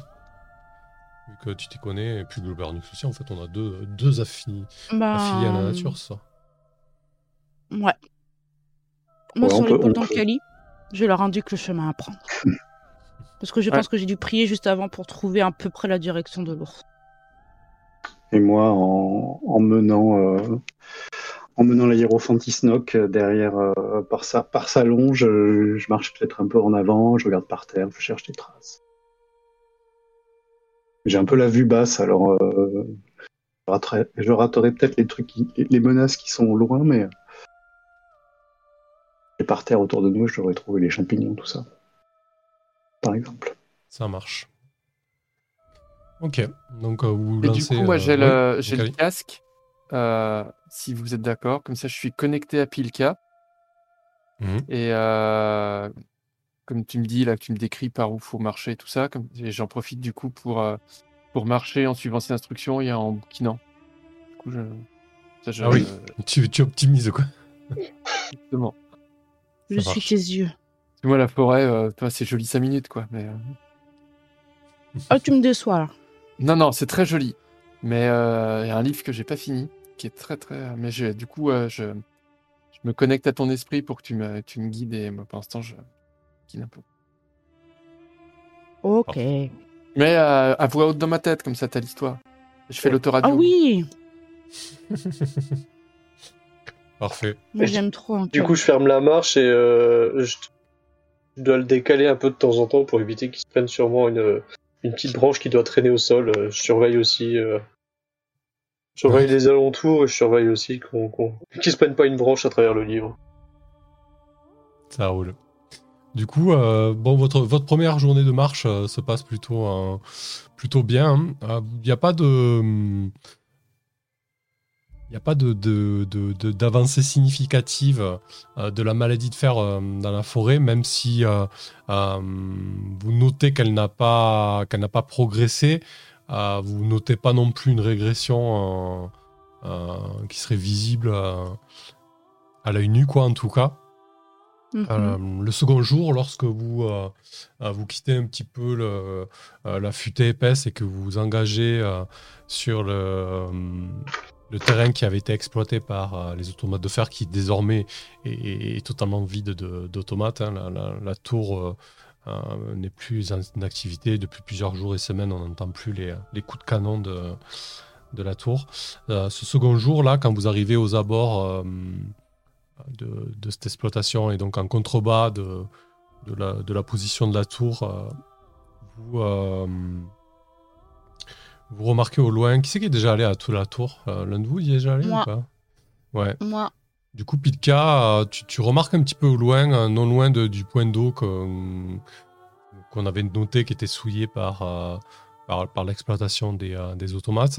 [SPEAKER 1] Vu que tu t'y connais. Et puis Globernux aussi. En fait, on a deux, deux affini-
[SPEAKER 3] Bah,
[SPEAKER 1] affiliés à la nature, ça.
[SPEAKER 3] Ouais. Moi,
[SPEAKER 5] Ouais,
[SPEAKER 3] sur l'épaule d'Ancali, je leur indique le chemin à prendre. Parce que je
[SPEAKER 2] Ouais.
[SPEAKER 3] pense que j'ai dû prier juste avant pour trouver à peu près la direction de l'ours.
[SPEAKER 5] Et moi, en, en menant, euh, en menant la hiérophantisnoc euh, derrière, euh, par, sa, par sa longe, je, je marche peut-être un peu en avant, je regarde par terre, je cherche des traces. J'ai un peu la vue basse, alors euh, je raterai, peut-être les trucs, qui- les menaces qui sont loin, mais et par terre autour de nous, je devrais trouver les champignons, tout ça, par exemple.
[SPEAKER 1] Ça marche. Ok. Donc, euh, vous
[SPEAKER 2] Et du coup, moi,
[SPEAKER 1] euh,
[SPEAKER 2] j'ai
[SPEAKER 1] oui,
[SPEAKER 2] le, j'ai le
[SPEAKER 1] Ancali.
[SPEAKER 2] casque. euh, si vous êtes d'accord. Comme ça, je suis connecté à Pilka.
[SPEAKER 1] Mhm.
[SPEAKER 2] Et euh, comme tu me dis, là, que tu me décris par où faut marcher, tout ça, comme, et j'en profite du coup pour, euh, pour marcher en suivant ces instructions et en bouquinant. Du coup, je, ça, je-
[SPEAKER 1] Ah oui. Tu, tu optimises quoi
[SPEAKER 2] Justement.
[SPEAKER 3] Je suis tes yeux.
[SPEAKER 2] Moi, la forêt, euh, toi, c'est joli 5 minutes, quoi. Mais, euh,
[SPEAKER 3] Ah, [laughs] tu me déçois là.
[SPEAKER 2] Non, non, c'est très joli. Mais euh, il y a un livre que j'ai pas fini, qui est très, très. Mais je- du coup, euh, je, je me connecte à ton esprit pour que tu me, tu me guides et moi, pour l'instant, je guide un peu.
[SPEAKER 3] Ok.
[SPEAKER 2] Mais à voix haute dans ma tête, comme ça, t'as l'histoire. Je fais l'autoradio.
[SPEAKER 3] Ah oui [laughs]
[SPEAKER 1] Parfait.
[SPEAKER 3] Moi j'aime trop
[SPEAKER 4] Du coup, je ferme la marche et euh, je, dois le décaler un peu de temps en temps pour éviter qu'il se prenne sûrement une, une petite branche qui doit traîner au sol. Euh, Je surveille aussi. euh, je surveille les alentours et je surveille aussi qu'on qu'on- qu'il se prenne pas une branche à travers le livre.
[SPEAKER 1] Ça roule. Du coup, euh, bon, votre, votre première journée de marche euh, se passe plutôt, euh, plutôt bien. Il n'y a pas de. Il n'y a pas d'avancée significative euh, de la maladie de fer euh, dans la forêt, même si euh, vous notez qu'elle n'a pas, qu'elle n'a pas progressé. vous notez pas non plus une régression qui serait visible à l'œil nu, quoi, en tout cas.
[SPEAKER 3] Mhm.
[SPEAKER 1] Euh, le second jour, lorsque vous, euh, vous quittez un petit peu le, euh, la futaie épaisse et que vous vous engagez sur le, le terrain qui avait été exploité par euh, les automates de fer, qui désormais est, totalement vide de- d'automates. hein. La, tour euh, euh, n'est plus en activité depuis plusieurs jours et semaines. On n'entend plus les, coups de canon de, la tour. Ce second jour-là, quand vous arrivez aux abords de, cette exploitation et donc en contrebas de, la, de la position de la tour, vous, vous remarquez au loin, qui c'est qui est déjà allé à toute la tour Euh, L'un de vous y est déjà allé
[SPEAKER 3] Moi.
[SPEAKER 1] ou pas Ouais.
[SPEAKER 3] Moi,
[SPEAKER 1] Du coup, Pitka, euh, tu, tu remarques un petit peu au loin, euh, non loin de- du point d'eau qu'on avait noté qui était souillé par, euh, par, par l'exploitation des, euh, des automates.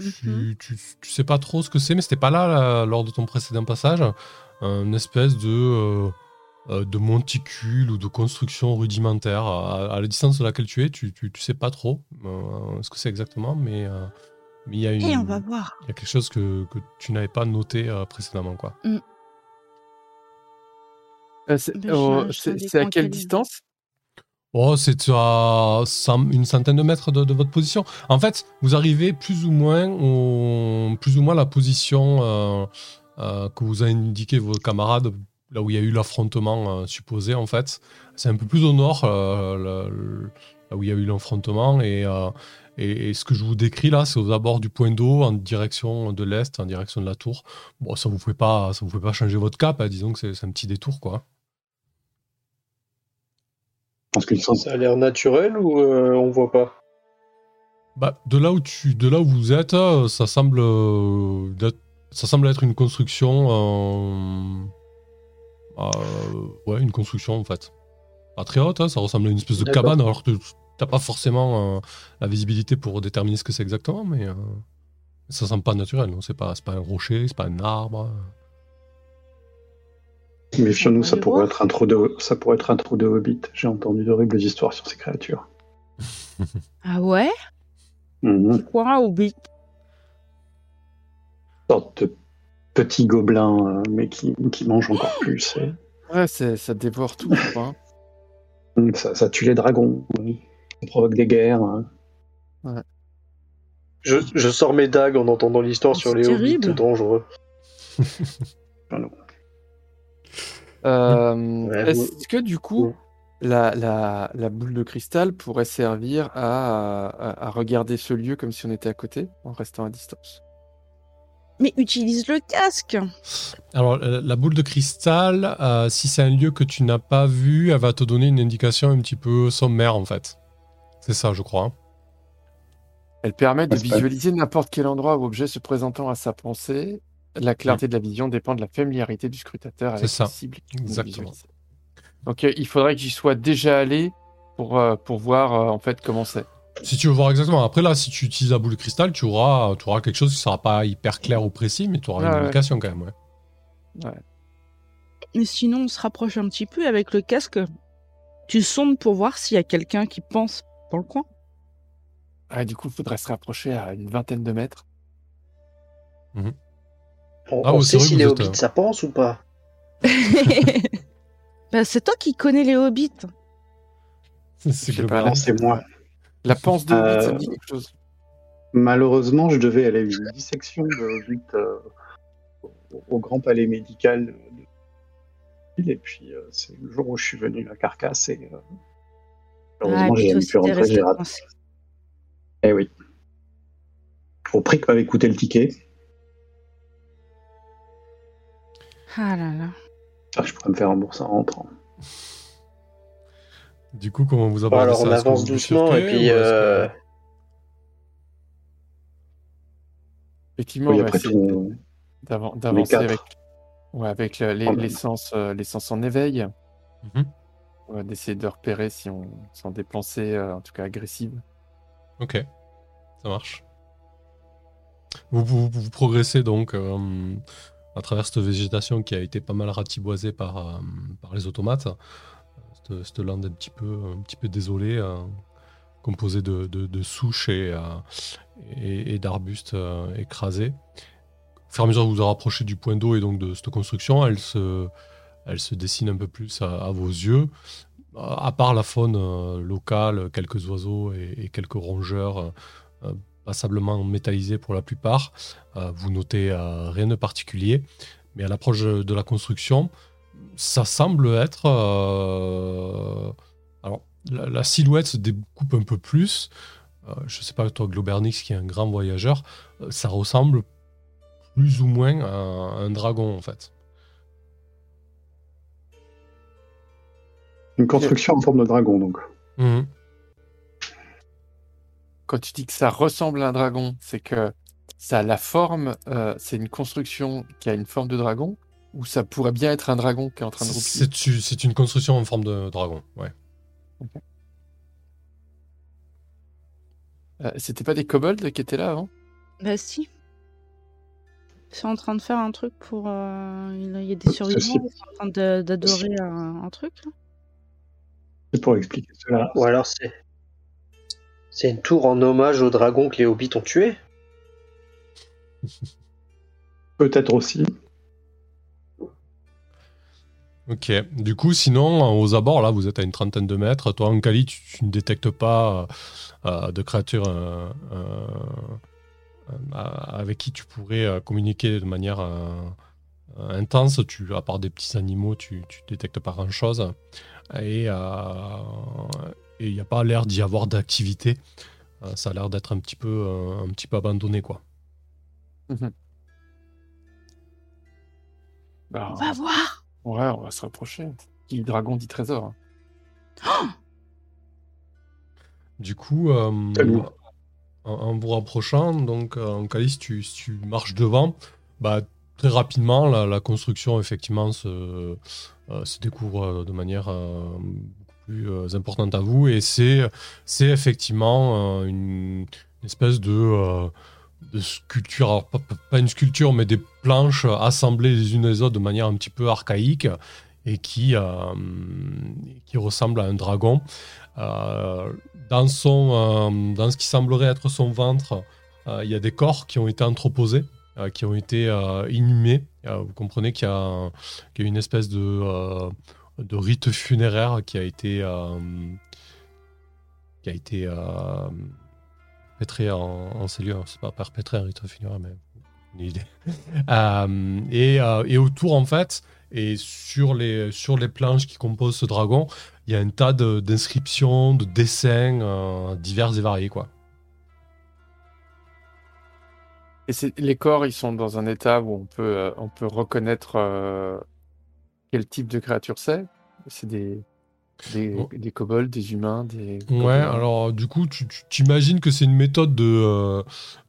[SPEAKER 3] Mhm.
[SPEAKER 1] Tu, tu, tu sais pas trop ce que c'est, mais c'était pas là, là, lors de ton précédent passage. Une espèce de, de monticule ou de construction rudimentaire. À, à la distance de laquelle tu es, tu, tu, tu sais pas trop euh, ce que c'est exactement, mais euh, mais il y a une.
[SPEAKER 3] et on va voir.
[SPEAKER 1] Il y a quelque chose que, que tu n'avais pas noté euh, précédemment, quoi.
[SPEAKER 2] Euh, c'est
[SPEAKER 3] Mais
[SPEAKER 2] oh, c'est- à quelle distance?
[SPEAKER 1] Oh, c'est à une centaine de mètres de, de votre position. En fait, vous arrivez plus ou moins au, plus ou moins à la position euh, euh, que vous a indiqué vos camarades, là où il y a eu l'affrontement euh, supposé, en fait. C'est un peu plus au nord, euh, là où il y a eu l'affrontement. Et, euh, et, et ce que je vous décris là, c'est aux abords du point d'eau, en direction de l'est, en direction de la tour. Bon, ça vous fait pas, ça vous fait pas changer votre cap, hein, disons que c'est un petit détour, quoi.
[SPEAKER 5] Qu'ils sont.
[SPEAKER 4] Ça a l'air naturel ou euh, on voit pas?
[SPEAKER 1] Bah, de là où tu, de là où vous êtes, ça semble, euh, ça semble être une construction, euh, euh, ouais, une construction en fait, pas très haute. hein, ça ressemble à une espèce de cabane, alors que t'as pas forcément euh, la visibilité pour déterminer ce que c'est exactement, mais euh, ça semble pas naturel. non, C'est pas, c'est pas un rocher, c'est pas un arbre.
[SPEAKER 5] Méfions-nous,
[SPEAKER 3] On
[SPEAKER 5] ça pourrait être un trou de, ça pourrait être un trou de hobbit. J'ai entendu d'horribles histoires sur ces créatures. [laughs]
[SPEAKER 3] Ah ouais?
[SPEAKER 5] Mhm.
[SPEAKER 3] Quoi, Hobbit?
[SPEAKER 5] Une sorte de petit gobelin, euh, mais qui, qui mange encore plus. et-
[SPEAKER 2] Ouais, c'est- ça dévore tout, je crois.
[SPEAKER 5] Ça, ça tue les dragons, oui. Ça provoque des guerres. hein.
[SPEAKER 4] je, je sors mes dagues en entendant l'histoire sur
[SPEAKER 3] C'est
[SPEAKER 4] les
[SPEAKER 3] terrible.
[SPEAKER 4] hobbits dangereux. [laughs]
[SPEAKER 2] Euh,
[SPEAKER 4] Ouais,
[SPEAKER 2] Est-ce que du coup,
[SPEAKER 4] Ouais.
[SPEAKER 2] la, la, la boule de cristal pourrait servir à, à, à regarder ce lieu comme si on était à côté, en restant à distance?
[SPEAKER 3] Mais utilise le casque
[SPEAKER 1] Alors, euh, la boule de cristal, euh, si c'est un lieu que tu n'as pas vu, elle va te donner une indication un petit peu sommaire en fait. C'est ça, je crois.
[SPEAKER 2] Elle permet de visualiser n'importe quel endroit ou objet se présentant à sa pensée. La clarté de la vision dépend de la familiarité du scrutateur avec la cible
[SPEAKER 1] Exactement.
[SPEAKER 2] Donc euh, il faudrait que j'y sois déjà allé pour, euh, pour voir euh, en fait comment c'est.
[SPEAKER 1] Si tu veux voir exactement. Après, là, si tu utilises la boule de cristal, tu auras, tu auras quelque chose qui sera pas hyper clair ou précis, mais tu auras
[SPEAKER 2] Ouais,
[SPEAKER 1] une
[SPEAKER 2] ouais.
[SPEAKER 1] indication quand même. Ouais.
[SPEAKER 3] Mais sinon, on se rapproche un petit peu avec le casque. Tu sondes pour voir s'il y a quelqu'un qui pense dans le coin.
[SPEAKER 2] Ah, du coup, il faudrait se rapprocher à une vingtaine de mètres.
[SPEAKER 4] On,
[SPEAKER 1] Ah
[SPEAKER 4] on
[SPEAKER 1] ouais,
[SPEAKER 4] sait si les
[SPEAKER 1] êtes,
[SPEAKER 4] hobbits
[SPEAKER 1] euh,
[SPEAKER 4] ça pense ou pas? [laughs]
[SPEAKER 3] Bah, c'est toi qui connais les hobbits. [laughs]
[SPEAKER 2] Pas,
[SPEAKER 5] C'est moi.
[SPEAKER 2] La panse de
[SPEAKER 5] Euh,
[SPEAKER 2] Hobbit, ça me dit quelque chose.
[SPEAKER 5] Malheureusement, je devais aller à une dissection de hobbit euh, au, grand palais médical de ville, et puis euh, c'est le jour où je suis venu à Carcasse et euh,
[SPEAKER 3] Ah,
[SPEAKER 5] malheureusement j'ai pu rentrer, j'ai raté. Eh oui. Au prix que m'avait coûté le ticket,
[SPEAKER 3] Ah là là.
[SPEAKER 5] que je pourrais me faire rembourser en rentrant.
[SPEAKER 1] Du coup, comment vous
[SPEAKER 4] Bon,
[SPEAKER 1] abordez
[SPEAKER 4] alors
[SPEAKER 1] ça
[SPEAKER 4] on avance doucement et puis
[SPEAKER 1] que-
[SPEAKER 4] euh,
[SPEAKER 2] Effectivement,
[SPEAKER 5] Oui,
[SPEAKER 2] d'avancer avec, ouais, avec le- les-
[SPEAKER 5] Oh,
[SPEAKER 2] l'essence euh, en éveil.
[SPEAKER 1] Mhm.
[SPEAKER 2] On va d'essayer de repérer si on s'en déplaçait, euh, en tout cas agressive.
[SPEAKER 1] Ok, ça marche. Vous, vous, vous progressez donc euh, à travers cette végétation qui a été pas mal ratiboisée par, euh, par les automates. Cette, cette lande un petit peu, un petit peu désolée, euh, composée de, souches et, euh, d'arbustes euh, écrasés. Au fur à mesure que vous vous rapprochez du point d'eau et donc de cette construction, elle se, dessine un peu plus à, vos yeux. À part la faune locale, quelques oiseaux et, et quelques rongeurs passablement métallisés pour la plupart, vous notez rien de particulier. Mais à l'approche de la construction, ça semble être. euh, alors, la, la silhouette se découpe un peu plus. Euh, je sais pas, toi, Globernix, qui est un grand voyageur, euh, ça ressemble plus ou moins à un dragon, en fait.
[SPEAKER 5] Une construction en forme de dragon, donc.
[SPEAKER 1] Mhm.
[SPEAKER 2] Quand tu dis que ça ressemble à un dragon, c'est que ça a la forme, euh, c'est une construction qui a une forme de dragon, ou ça pourrait bien être un dragon qui est en train de roupiller
[SPEAKER 1] C'est c'est une construction en forme de dragon, ouais.
[SPEAKER 2] Euh, C'était pas des kobolds qui étaient là avant?
[SPEAKER 3] Bah si. Ils sont en train de faire un truc pour... euh, Il y a des survivants, sont en train d'adorer un, un truc. là.
[SPEAKER 5] C'est pour expliquer cela.
[SPEAKER 4] Ou alors c'est. C'est une tour en hommage aux dragons que les hobbits ont tués?
[SPEAKER 5] Peut-être aussi.
[SPEAKER 1] Ok. Du coup, sinon, aux abords, là, vous êtes à une trentaine de mètres. Toi, en Cali, tu, tu ne détectes pas euh, euh, de créatures euh, euh, euh, avec qui tu pourrais euh, communiquer de manière euh, euh, intense. Tu, à part des petits animaux, tu, tu détectes pas grand-chose. Et euh, et il n'y a pas l'air d'y avoir d'activité. Euh, ça a l'air d'être un petit peu, euh, un petit peu abandonné, quoi.
[SPEAKER 2] Bah,
[SPEAKER 3] On va voir
[SPEAKER 2] Ouais, on va se rapprocher. Qui dragon dit trésor. hein. [gasps]
[SPEAKER 1] Du coup, euh, en, vous rapprochant, donc euh, en calice, tu, tu marches devant, bah, très rapidement, la, construction effectivement se, euh, découvre de manière plus importante à vous et c'est effectivement une, espèce de, de sculpture, alors pas, une sculpture, mais des planches assemblées les unes les autres de manière un petit peu archaïque et qui, euh, qui ressemble à un dragon. Euh, dans, son, euh, dans ce qui semblerait être son ventre, euh, il y a des corps qui ont été entreposés, qui ont été inhumés. Vous comprenez qu'il y, qu'il y a une espèce de, de rite funéraire qui a été, qui a été perpétré en, en cellule. C'est pas perpétré un rite funéraire, mais une idée. [laughs] Euh, et, euh, et autour, en fait, et sur les, sur les planches qui composent ce dragon, il y a un tas d'inscriptions, de, dessins euh, divers et variés, quoi.
[SPEAKER 2] Et les corps, ils sont dans un état où on peut, on peut reconnaître quel type de créature c'est? C'est des, des,
[SPEAKER 1] Oh.
[SPEAKER 2] des kobolds, des humains, des.
[SPEAKER 1] Ouais, alors du coup, tu t'imagines que c'est une méthode de, euh,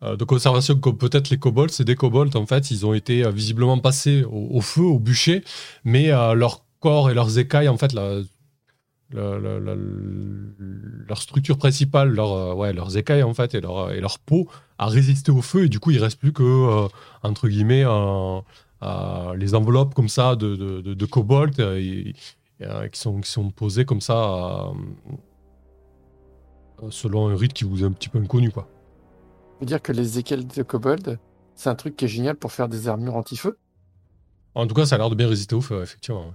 [SPEAKER 1] euh, de conservation comme peut-être les kobolds. C'est des kobolds, en fait, ils ont été euh, visiblement passés au, au feu, au bûcher, mais euh, leur corps et leurs écailles, en fait, la, la- la- la- leur structure principale, leur, ouais, leurs écailles, en fait, et leur, et leur peau a résisté au feu, et du coup, il reste plus que, entre guillemets, les enveloppes comme ça de, de, de, de kobolds, et, euh, qui, sont, qui sont posées comme ça. euh, selon un rite qui vous est un petit peu inconnu, quoi.
[SPEAKER 2] Ça veut dire que les écailles de kobold, c'est un truc qui est génial pour faire des armures anti-feu.
[SPEAKER 1] En tout cas, ça a l'air de bien résister au feu, effectivement. ouais.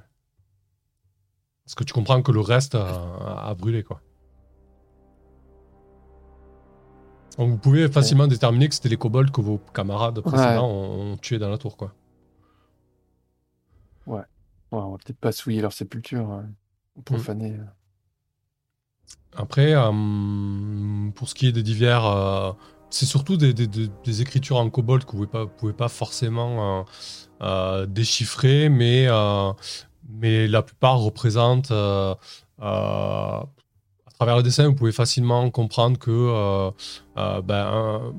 [SPEAKER 1] Parce que tu comprends que le reste a, a brûlé, quoi. Donc vous pouvez facilement déterminer que c'était les kobolds que vos camarades précédents ont, ont tués dans la tour, quoi.
[SPEAKER 2] Ouais, on va peut-être pas souiller leur sépulture. hein. Profaner. euh.
[SPEAKER 1] Après, euh, pour ce qui est des divers, euh, c'est surtout des, des- des- des écritures en kobold que vous ne pouvez pas, pouvez pas forcément euh, euh, déchiffrer, mais, euh, mais la plupart représentent, euh, euh, à travers le dessin, vous pouvez facilement comprendre que euh, euh, ben, un,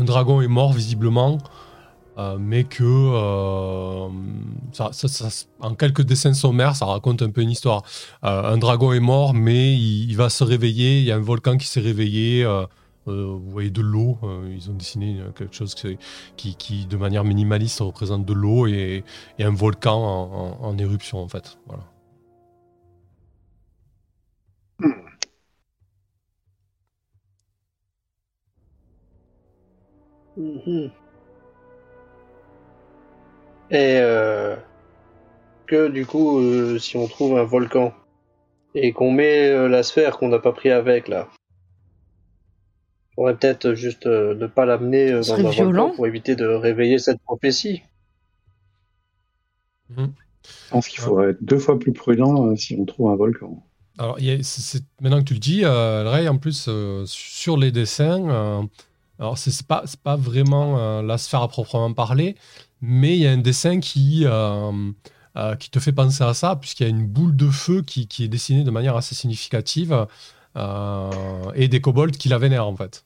[SPEAKER 1] un dragon est mort visiblement. Euh, mais que euh, ça- en quelques dessins sommaires, ça raconte un peu une histoire. Euh, un dragon est mort, mais il, va se réveiller. Il y a un volcan qui s'est réveillé. vous voyez de l'eau. ils ont dessiné quelque chose qui, de manière minimaliste, représente de l'eau et, un volcan en, éruption, en fait. Voilà.
[SPEAKER 4] Mhm. Et euh, que du coup, euh, si on trouve un volcan et qu'on met euh, la sphère qu'on n'a pas pris avec là, on pourrait peut-être juste euh, ne pas l'amener euh, dans un
[SPEAKER 3] violent.
[SPEAKER 4] volcan pour éviter de réveiller cette prophétie.
[SPEAKER 1] Mhm.
[SPEAKER 5] Je pense qu'il faudrait être deux fois plus prudent euh, si on trouve un volcan.
[SPEAKER 1] Alors, il y a- c'est- c'est- maintenant que tu le dis, euh, Ray, en plus, euh, sur les dessins, euh, alors c'est c'est pas, c'est pas vraiment euh, la sphère à proprement parler, mais il y a un dessin qui, euh, euh, qui te fait penser à ça, puisqu'il y a une boule de feu qui, qui est dessinée de manière assez significative, euh, et des kobolds qui la vénèrent, en fait.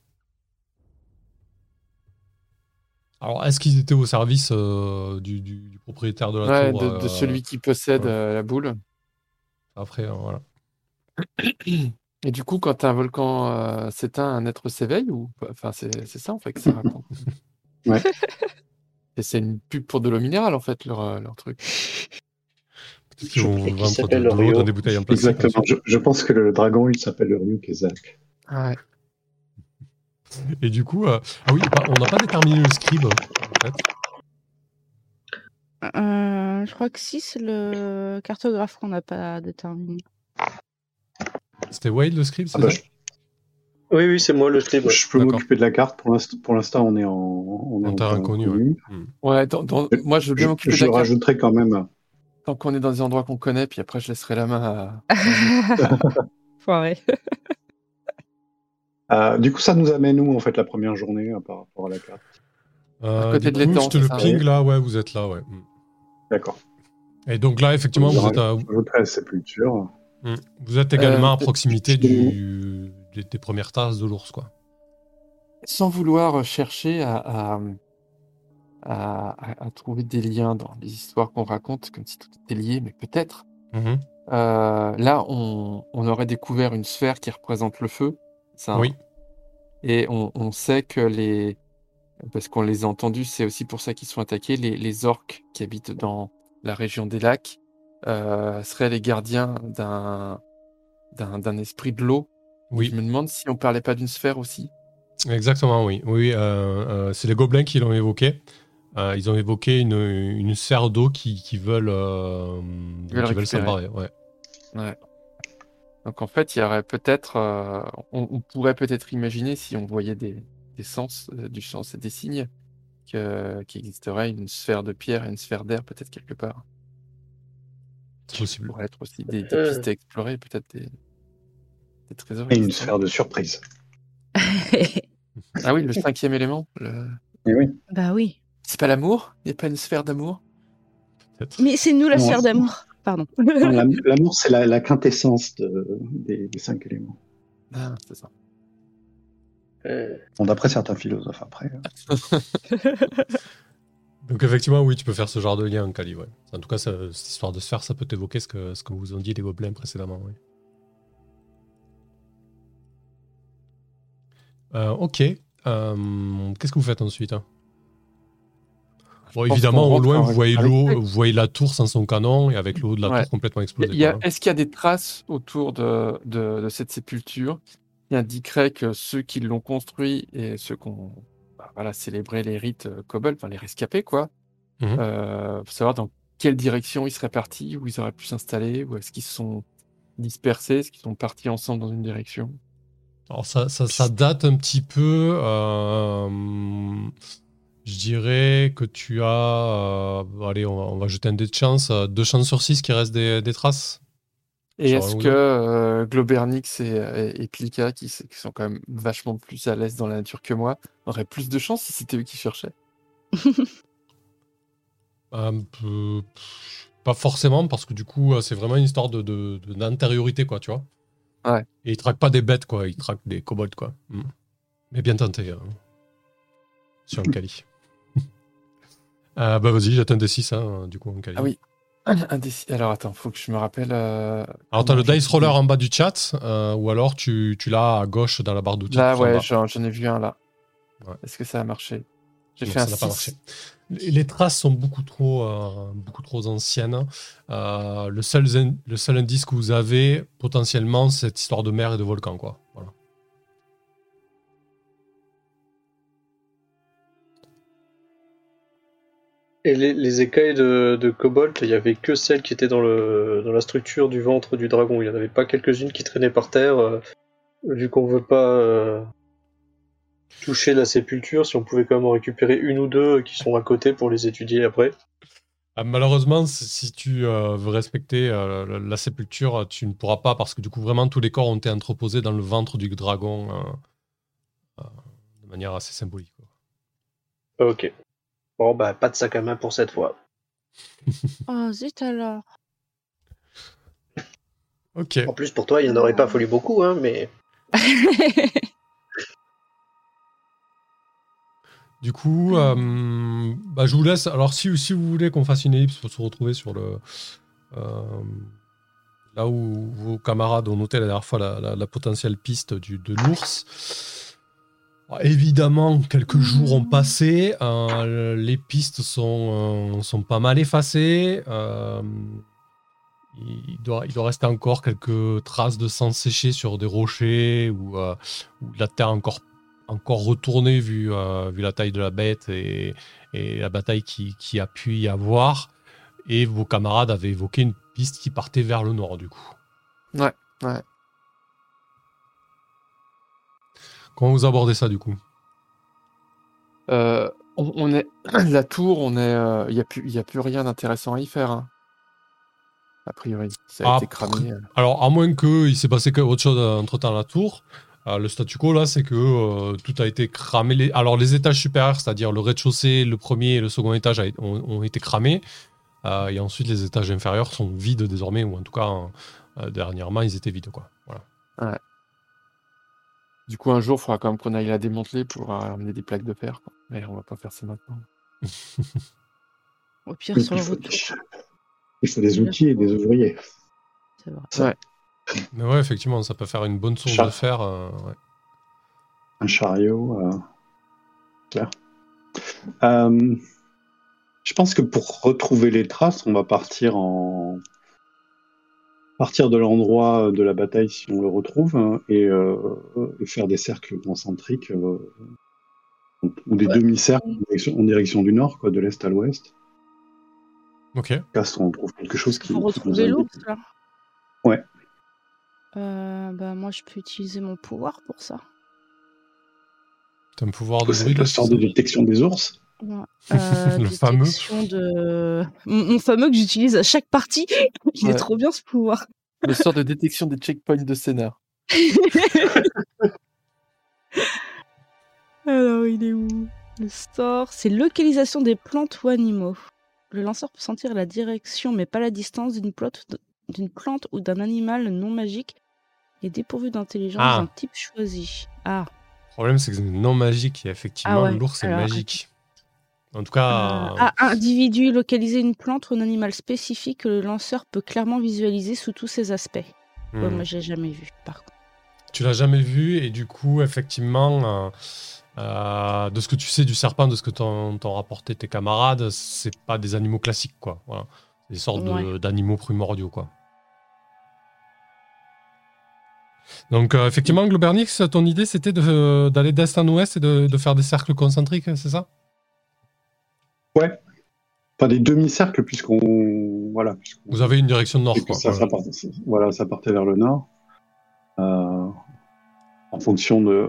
[SPEAKER 1] Alors, est-ce qu'ils étaient au service euh, du, du- du propriétaire de la
[SPEAKER 2] Ouais,
[SPEAKER 1] tour
[SPEAKER 2] de, de
[SPEAKER 1] euh,
[SPEAKER 2] celui qui possède
[SPEAKER 1] ouais.
[SPEAKER 2] euh, la boule.
[SPEAKER 1] Après, euh, voilà. [clears throat]
[SPEAKER 2] Et du coup, quand un volcan euh, s'éteint, un être s'éveille ou Enfin, c'est c'est ça en fait que ça raconte.
[SPEAKER 5] Ouais. [laughs]
[SPEAKER 2] C'est une pub pour de l'eau minérale en fait, leur, euh, leur truc.
[SPEAKER 1] Peut-être qu'ils vont
[SPEAKER 4] Et qui
[SPEAKER 1] vendre de,
[SPEAKER 4] s'appelle
[SPEAKER 1] de l'eau
[SPEAKER 4] Rio.
[SPEAKER 1] dans des bouteilles en plastique.
[SPEAKER 5] Exactement. Je, je pense que le dragon, il s'appelle le Ryu Kezak.
[SPEAKER 2] Ouais.
[SPEAKER 1] Et du coup, euh, ah oui, on n'a pas déterminé le scribe. En fait.
[SPEAKER 3] Euh, je crois que si, c'est le cartographe qu'on n'a pas déterminé.
[SPEAKER 1] C'était Wade le scribe, c'est
[SPEAKER 5] Ah bah,
[SPEAKER 1] ça?
[SPEAKER 4] Oui, oui, c'est moi le scribe. ouais.
[SPEAKER 5] Je peux m'occuper de la carte. Pour l'inst- pour l'instant, on est en, on est
[SPEAKER 1] En inconnue.
[SPEAKER 2] Ouais, dans- dans-
[SPEAKER 5] Je-
[SPEAKER 2] moi je veux bien
[SPEAKER 5] Je,
[SPEAKER 2] m'occuper
[SPEAKER 5] je
[SPEAKER 2] de la carte
[SPEAKER 5] rajouterai quand même.
[SPEAKER 2] tant qu'on est dans des endroits qu'on connaît, puis après je laisserai la main à. [laughs]
[SPEAKER 3] Foiré. [laughs]
[SPEAKER 5] Euh, du coup, ça nous amène où en fait la première journée euh, par rapport à la carte?
[SPEAKER 1] Euh,
[SPEAKER 2] côté
[SPEAKER 1] du
[SPEAKER 2] de l'étang,
[SPEAKER 1] je te
[SPEAKER 2] c'est
[SPEAKER 1] le
[SPEAKER 2] ça
[SPEAKER 1] ping là, ouais, vous êtes là, ouais. Mm.
[SPEAKER 5] D'accord.
[SPEAKER 1] Et donc là, effectivement, vous
[SPEAKER 5] Je
[SPEAKER 1] êtes, à- mm. vous êtes également
[SPEAKER 2] Euh,
[SPEAKER 1] à proximité
[SPEAKER 5] je-
[SPEAKER 1] du, des, des premières tasses de l'ours, quoi.
[SPEAKER 2] Sans vouloir chercher à, à, à- à- à trouver des liens dans les histoires qu'on raconte, comme si tout était lié, mais peut-être.
[SPEAKER 1] Mhm.
[SPEAKER 2] Euh, là, on, on aurait découvert une sphère qui représente le feu. Ça.
[SPEAKER 1] Oui.
[SPEAKER 2] Et on, on sait que les. Parce qu'on les a entendus, c'est aussi pour ça qu'ils sont attaqués. Les, les orques qui habitent dans la région des lacs euh, seraient les gardiens d'un d'un esprit de l'eau.
[SPEAKER 1] Oui,
[SPEAKER 2] Je me demande si on parlait pas d'une sphère aussi.
[SPEAKER 1] exactement, oui. Oui, euh, euh, c'est les gobelins qui l'ont évoqué. Euh, ils ont évoqué une, une sphère d'eau qui, qui veulent, euh, s'emparer, ouais.
[SPEAKER 2] Ouais. Donc en fait, il y aurait peut-être, euh, on, on pourrait peut-être imaginer si on voyait des, des sens, euh, du sens et des signes, que- qu'il existerait une sphère de pierre et une sphère d'air peut-être quelque part.
[SPEAKER 1] C'est possible.
[SPEAKER 2] pourrait être aussi des, des pistes à explorer, peut-être des, des trésors.
[SPEAKER 5] Et une sphère de surprise.
[SPEAKER 2] Ah oui, le cinquième élément. le-
[SPEAKER 5] Et oui.
[SPEAKER 3] bah oui.
[SPEAKER 2] C'est pas l'amour? Il n'y a pas une sphère d'amour?
[SPEAKER 3] Mais c'est nous la
[SPEAKER 5] Non,
[SPEAKER 3] sphère d'amour. Pardon. [laughs]
[SPEAKER 5] L'amour, c'est la, la quintessence de- des, des cinq éléments.
[SPEAKER 2] Ah, c'est ça.
[SPEAKER 4] Euh,
[SPEAKER 5] Bon, d'après certains philosophes, après. euh, [laughs]
[SPEAKER 1] Donc effectivement, oui, tu peux faire ce genre de lien en Kali, ouais. En tout cas, ça- cette histoire de sphère, ça peut t'évoquer ce que, ce que vous ont dit les gobelins précédemment, oui. Euh, ok. Euh, Qu'est-ce que vous faites ensuite hein Bon, évidemment, au loin, vous voyez l'eau, vous voyez la tour sans son canon et avec l'eau de la
[SPEAKER 2] Ouais.
[SPEAKER 1] tour complètement explosée.
[SPEAKER 2] Est-ce qu'il y a des traces autour de, de, de cette sépulture qui indiqueraient que ceux qui l'ont construit et ceux qui ont bah, voilà, célébré les rites euh, kobolds, enfin les rescapés, quoi, euh, pour savoir dans quelle direction ils seraient partis, où ils auraient pu s'installer, ou est-ce qu'ils se sont dispersés, est-ce qu'ils sont partis ensemble dans une direction?
[SPEAKER 1] Alors ça, ça, ça date un petit peu. euh, je dirais que tu as. euh, allez, on va, on va jeter un dé de chance. euh, Deux chances sur six qui restent des, des traces.
[SPEAKER 2] Et est-ce que euh, Globernix et, et, et Plika, qui, sont quand même vachement plus à l'aise dans la nature que moi, auraient plus de chance si c'était eux qui cherchaient?
[SPEAKER 1] Un [laughs] peu- pff, Pas forcément, parce que du coup, c'est vraiment une histoire de, de- de- d'intériorité, quoi, tu vois.
[SPEAKER 2] Ouais.
[SPEAKER 1] Et ils traquent pas des bêtes, quoi. Ils traquent des kobolds, quoi. Mm. Mais bien tenté. hein. Sur [laughs] un Kali. Euh, [laughs] bah vas-y, un D6, hein, du coup, en Kali.
[SPEAKER 2] Ah oui. Un des- Alors attends, faut que je me rappelle. euh,
[SPEAKER 1] Alors, t'as le dice roller en bas du chat, euh, ou alors tu, tu l'as à gauche dans la barre d'outils.
[SPEAKER 2] Là, ouais, j'en j'en ai vu un là.
[SPEAKER 1] Ouais.
[SPEAKER 2] Est-ce que ça a marché? J'ai fait
[SPEAKER 1] ça n'a pas
[SPEAKER 2] 6.
[SPEAKER 1] marché. Les traces sont beaucoup trop, euh, beaucoup trop anciennes. Euh, le, seul, zin- le seul indice que vous avez, potentiellement, c'est cette histoire de mer et de volcan. Quoi. Voilà.
[SPEAKER 4] Et les, les écailles de, de Cobalt, il y avait que celles qui étaient dans, le, dans la structure du ventre du dragon. Il n'y en avait pas quelques-unes qui traînaient par terre. euh, vu qu'on veut pas euh, toucher la sépulture, si on pouvait quand même en récupérer une ou deux qui sont à côté pour les étudier après.
[SPEAKER 1] Ah, malheureusement, si- tu euh, veux respecter euh, la, la sépulture, tu ne pourras pas parce que du coup, vraiment, tous les corps ont été entreposés dans le ventre du dragon euh, euh, de manière assez symbolique. quoi.
[SPEAKER 4] Ok. Bon, bah, pas de sac à main pour cette fois. [laughs]
[SPEAKER 3] Oh, zut alors.
[SPEAKER 1] Ok.
[SPEAKER 4] En plus, pour toi, il n'y en aurait pas fallu beaucoup, hein, mais [laughs]
[SPEAKER 1] Du coup, euh, bah, je vous laisse. Alors, si, vous voulez qu'on fasse une ellipse pour se retrouver sur le. euh, là où vos camarades ont noté la dernière fois la, potentielle piste du, de l'ours. Alors, Évidemment, quelques jours ont passé. euh, les pistes sont, sont pas mal effacées. il, doit, il doit rester encore quelques traces de sang séché sur des rochers ou, ou de la terre encore encore retourné vu, euh, vu la taille de la bête et, et la bataille qui, qui a pu y avoir. Et vos camarades avaient évoqué une piste qui partait vers le nord, du coup.
[SPEAKER 2] Ouais, ouais.
[SPEAKER 1] Comment vous abordez ça, du coup?
[SPEAKER 2] Euh, on, on est [clears throat] la tour, on est, il y a plus, il y a plus rien d'intéressant à y faire. hein. A priori, ça a
[SPEAKER 1] Ah,
[SPEAKER 2] été cramé. euh.
[SPEAKER 1] Alors, à moins qu'il s'est passé que- autre chose entre-temps à la tour, euh, le statu quo, là, c'est que euh, tout a été cramé. Les- Alors, les étages supérieurs, c'est-à-dire le rez-de-chaussée, le premier et le second étage a- ont, ont été cramés. Euh, et ensuite, les étages inférieurs sont vides désormais, ou en tout cas, euh, dernièrement, ils étaient vides, quoi. Voilà.
[SPEAKER 2] Du coup, un jour, il faudra quand même qu'on aille la démanteler pour ramener des plaques de fer. quoi. Mais on va pas faire ça maintenant.
[SPEAKER 3] Au pire, sur le
[SPEAKER 5] faut,
[SPEAKER 3] retour.
[SPEAKER 5] il faut des outils et des ouvriers.
[SPEAKER 3] C'est vrai.
[SPEAKER 1] Mais ouais, effectivement, ça peut faire une bonne source de fer. euh, ouais.
[SPEAKER 5] Un chariot. euh, clair. Euh, je pense que pour retrouver les traces, on va partir en partir de l'endroit de la bataille si on le retrouve hein, et, euh, et faire des cercles concentriques euh, ou des
[SPEAKER 3] Ouais.
[SPEAKER 5] demi-cercles en direction, en direction du nord, quoi, de l'est à l'ouest.
[SPEAKER 1] Ok.
[SPEAKER 5] Si on trouve quelque chose qui.
[SPEAKER 3] Pour retrouver l'ours, là
[SPEAKER 5] Ouais.
[SPEAKER 3] Euh, bah, moi, je peux utiliser mon pouvoir pour ça.
[SPEAKER 1] T'as un pouvoir de
[SPEAKER 5] C'est
[SPEAKER 1] druide,
[SPEAKER 5] le sort de détection des ours.
[SPEAKER 3] Ouais. [laughs] Euh,
[SPEAKER 1] Le fameux.
[SPEAKER 3] de... Mon, mon fameux que j'utilise à chaque partie. [laughs] Il
[SPEAKER 2] Ouais.
[SPEAKER 3] est trop bien, ce pouvoir.
[SPEAKER 2] Le sort de détection des checkpoints de scénar. [laughs]
[SPEAKER 3] Alors, il est où? Le sort, c'est localisation des plantes ou animaux. Le lanceur peut sentir la direction, mais pas la distance d'une plante, d'une plante ou d'un animal non magique et dépourvu d'intelligence
[SPEAKER 1] Ah.
[SPEAKER 3] d'un type choisi. Ah,
[SPEAKER 1] Le problème, c'est que c'est non magique et effectivement,
[SPEAKER 3] Ah ouais,
[SPEAKER 1] l'ours est
[SPEAKER 3] alors,
[SPEAKER 1] magique. En tout
[SPEAKER 3] Euh,
[SPEAKER 1] cas,
[SPEAKER 3] ah, individu, localiser une plante ou un animal spécifique que le lanceur peut clairement visualiser sous tous ses aspects.
[SPEAKER 1] hmm.
[SPEAKER 3] Ouais, moi, j'ai jamais vu, par contre.
[SPEAKER 1] tu l'as jamais vu et du coup, effectivement, euh, euh, de ce que tu sais du serpent, de ce que t'ont t'ont rapporté tes camarades, c'est pas des animaux classiques, quoi. Voilà. Des sortes de-
[SPEAKER 3] Ouais.
[SPEAKER 1] d'animaux primordiaux, quoi. Donc, euh, effectivement, Globernix, ton idée, c'était de- d'aller d'est en ouest et de, de faire des cercles concentriques, c'est ça?
[SPEAKER 5] Pas des demi-cercles, puisqu'on. Voilà.
[SPEAKER 1] Vous avez une direction nord, quoi.
[SPEAKER 5] ça, ça partait, voilà, ça partait vers le nord. Euh, en fonction de,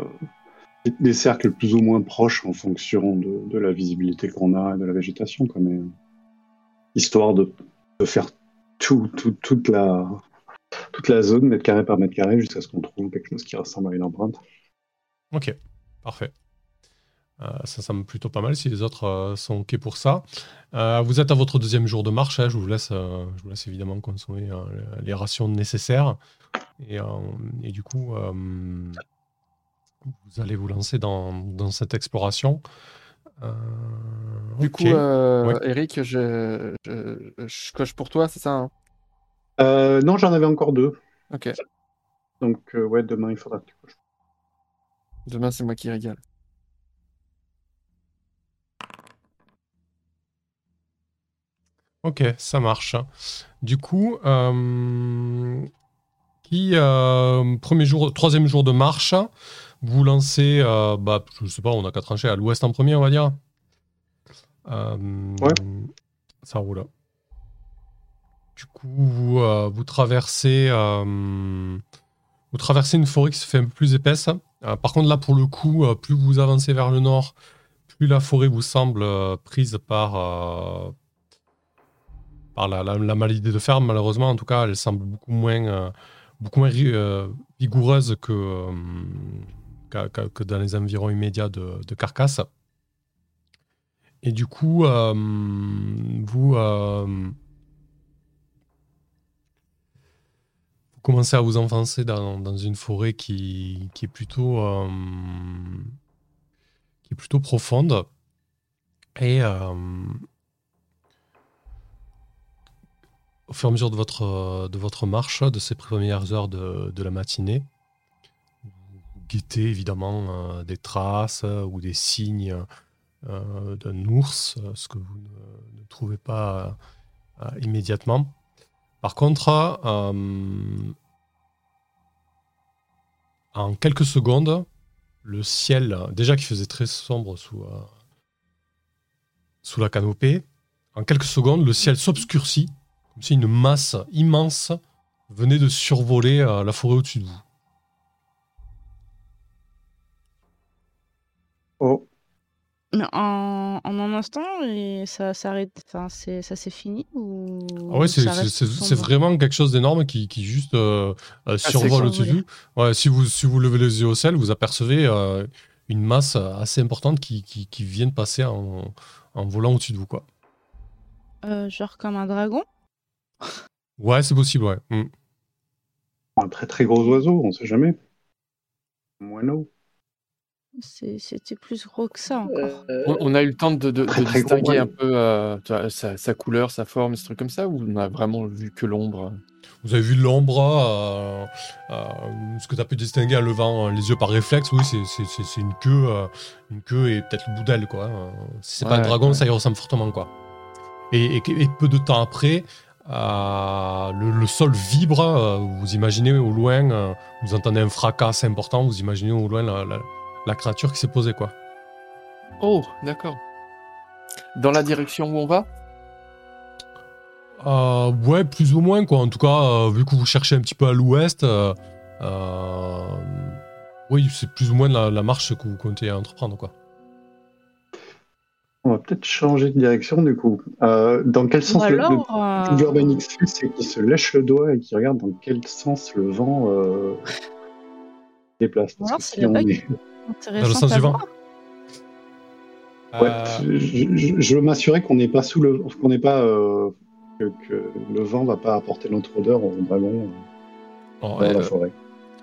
[SPEAKER 5] des cercles plus ou moins proches, en fonction de, de la visibilité qu'on a et de la végétation. Quoi, mais, euh, histoire de, de faire tout, tout- toute, la, toute la zone, mètre carré par mètre carré, jusqu'à ce qu'on trouve quelque chose qui ressemble à une empreinte.
[SPEAKER 1] Ok, parfait. Euh, ça semble plutôt pas mal si les autres euh, sont OK pour ça. Euh, vous êtes à votre deuxième jour de marche. hein, je, vous laisse, euh, je vous laisse évidemment consommer euh, les rations nécessaires. Et, euh, et du coup, euh, vous allez vous lancer dans, dans cette exploration. Euh,
[SPEAKER 2] Du coup, euh,
[SPEAKER 1] Ouais.
[SPEAKER 2] Eric, je, je, je coche pour toi, c'est ça hein?
[SPEAKER 5] Euh, non, j'en avais encore deux.
[SPEAKER 2] Ok.
[SPEAKER 5] Donc, euh, ouais, demain, il faudra que tu coches.
[SPEAKER 2] Demain, c'est moi qui régale.
[SPEAKER 1] Ok, ça marche. Du coup, euh, qui euh, premier jour, troisième jour de marche, vous lancez, euh, bah, je sais pas, on a qu'à trancher à l'ouest en premier, on va dire. Euh,
[SPEAKER 5] Ouais.
[SPEAKER 1] Ça roule. Du coup, vous, euh, traversez, euh, vous traversez une forêt qui se fait un peu plus épaisse. Euh, par contre, là, pour le coup, plus vous avancez vers le nord, plus la forêt vous semble prise par, par la, la, la maladie de fer. Malheureusement, en tout cas, elle semble beaucoup moins, beaucoup moins vigoureuse que, que, dans les environs immédiats de, de Carcasse. Et du coup, vous, vous commencez à vous enfoncer dans, une forêt qui, est plutôt, euh, qui est plutôt profonde. Et euh, au fur et à mesure de votre, de votre marche, de ces premières heures de, de la matinée, vous guettez évidemment euh, des traces ou des signes d'un ours, ce que vous ne, trouvez pas immédiatement. Par contre, euh, en quelques secondes, le ciel, déjà qui faisait très sombre sous, euh, sous la canopée, en quelques secondes, le ciel s'obscurcit, comme si une masse immense venait de survoler euh, la forêt au-dessus de vous.
[SPEAKER 5] Oh,
[SPEAKER 3] en, en un instant, et ça s'arrête. Enfin, ça s'est fini ou
[SPEAKER 1] Ah ouais, c'est vraiment quelque chose d'énorme qui, qui juste euh, euh, survole
[SPEAKER 3] survolé.
[SPEAKER 1] au-dessus de vous. Ouais, si vous. Si vous levez les yeux au ciel, vous apercevez euh, une masse assez importante qui, qui, qui vient de passer en, en volant au-dessus de vous. Quoi.
[SPEAKER 3] Euh, genre comme un dragon?
[SPEAKER 1] Ouais, c'est possible, ouais. Mm.
[SPEAKER 5] un très très gros oiseau, on sait jamais. Moineau.
[SPEAKER 3] C'était plus gros que ça encore.
[SPEAKER 4] Euh,
[SPEAKER 2] On, on a eu le temps de, de-
[SPEAKER 5] Très,
[SPEAKER 2] de
[SPEAKER 5] très gros,
[SPEAKER 2] distinguer
[SPEAKER 5] ouais.
[SPEAKER 2] un peu euh, sa, sa couleur, sa forme, ce truc comme ça, ou on a vraiment vu que l'ombre?
[SPEAKER 1] Vous avez vu l'ombre, euh, euh, ce que tu as pu distinguer en levant les yeux par réflexe, oui, c'est- c'est c'est- c'est une queue, euh, une queue et peut-être le bout d'aile, quoi. Euh, Si c'est pas un dragon,
[SPEAKER 2] ouais.
[SPEAKER 1] ça y ressemble fortement, quoi. Et, et- et peu de temps après, euh, le, le sol vibre, euh, vous imaginez au loin, euh, vous entendez un fracas assez important, vous imaginez au loin la, la- la créature qui s'est posée, quoi.
[SPEAKER 2] Oh, d'accord. Dans la direction où on va?
[SPEAKER 1] Euh, ouais, plus ou moins, quoi. En tout cas, euh, vu que vous cherchez un petit peu à l'ouest, euh, euh, oui, c'est plus ou moins la, la marche que vous comptez entreprendre, quoi.
[SPEAKER 5] On va peut-être changer de direction du coup. Euh, dans quel
[SPEAKER 3] Ou
[SPEAKER 5] sens le, le
[SPEAKER 3] alors. euh,
[SPEAKER 5] truc d'Urbanix fait, c'est qu'il se lèche le doigt et qu'il regarde dans quel sens le vent euh, déplace. Parce
[SPEAKER 3] alors
[SPEAKER 5] que
[SPEAKER 3] c'est
[SPEAKER 5] si
[SPEAKER 3] le
[SPEAKER 5] on est-
[SPEAKER 1] Dans le sens du vent.
[SPEAKER 5] Ouais,
[SPEAKER 1] Euh,
[SPEAKER 5] je, je- je veux m'assurer qu'on n'est pas sous le, qu'on n'est pas euh, que, que le vent va pas apporter notre odeur au dragon euh, dans
[SPEAKER 1] euh,
[SPEAKER 5] la forêt.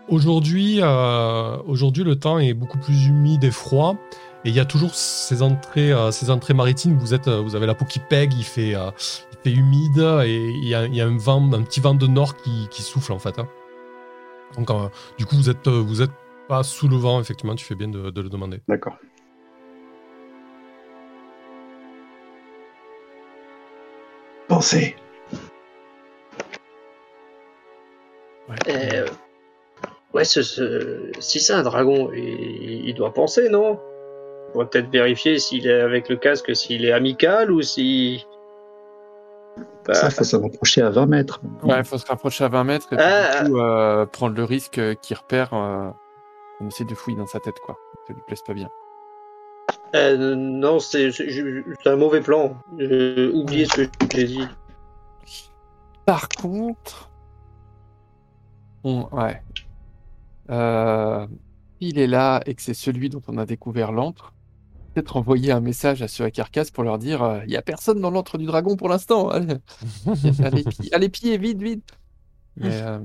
[SPEAKER 1] Aujourd'hui, euh, aujourd'hui, le temps est beaucoup plus humide et froid. Et il y a toujours ces entrées, euh, ces entrées maritimes. Vous êtes, euh, vous avez la peau qui pègue, il fait, euh, il fait humide et il y a, il y a un vent, un petit vent de nord qui, qui souffle en fait. hein. Donc, euh, du coup, vous êtes, euh, vous êtes pas sous le vent. Effectivement, tu fais bien de, de le demander.
[SPEAKER 5] D'accord. Pensez.
[SPEAKER 4] euh, ouais, ce- ce- si c'est un dragon, il, il doit penser, non? On pourrait peut-être vérifier s'il est avec le casque, s'il est amical ou si. Bah,
[SPEAKER 5] Ça, faut s'en approcher à 20 mètres.
[SPEAKER 2] Ouais, il faut se rapprocher à 20 mètres et puis,
[SPEAKER 4] Ah.
[SPEAKER 2] du coup, euh, prendre le risque euh, qu'il repère. Euh, on essaie de fouiller dans sa tête, quoi. Ça lui plaise pas bien.
[SPEAKER 4] euh, non, c'est un mauvais plan. J'ai oublié ce que j'ai dit.
[SPEAKER 2] Par contre, on, ouais, Euh, il est là et que c'est celui dont on a découvert l'antre. Peut-être envoyer un message à ceux à Carcasse pour leur dire euh, il y a personne dans l'antre du dragon pour l'instant. Allez, [laughs] allez, pi- allez, pieds, vite, vite. [laughs] Mais euh,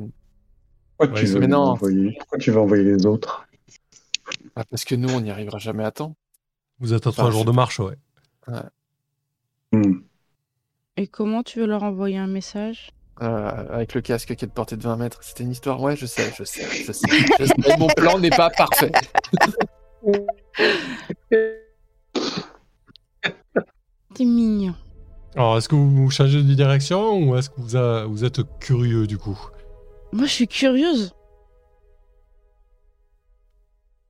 [SPEAKER 5] Pourquoi,
[SPEAKER 1] Ouais,
[SPEAKER 5] tu veux
[SPEAKER 2] mais non.
[SPEAKER 5] envoyer... Pourquoi tu veux envoyer les autres
[SPEAKER 2] ah, parce que nous, on n'y arrivera jamais à temps.
[SPEAKER 1] Vous êtes à trois jours de marche, ouais.
[SPEAKER 5] Hmm.
[SPEAKER 3] Et comment tu veux leur envoyer un message?
[SPEAKER 2] Euh, avec le casque qui est de portée de 20 mètres. C'était une histoire, ouais, je sais, je sais, je sais. je sais. Mon plan n'est pas parfait. [laughs]
[SPEAKER 3] T'es mignon.
[SPEAKER 1] Alors, est-ce que vous changez de direction ou est-ce que vous, a- vous êtes curieux du coup?
[SPEAKER 3] Moi, je suis curieuse.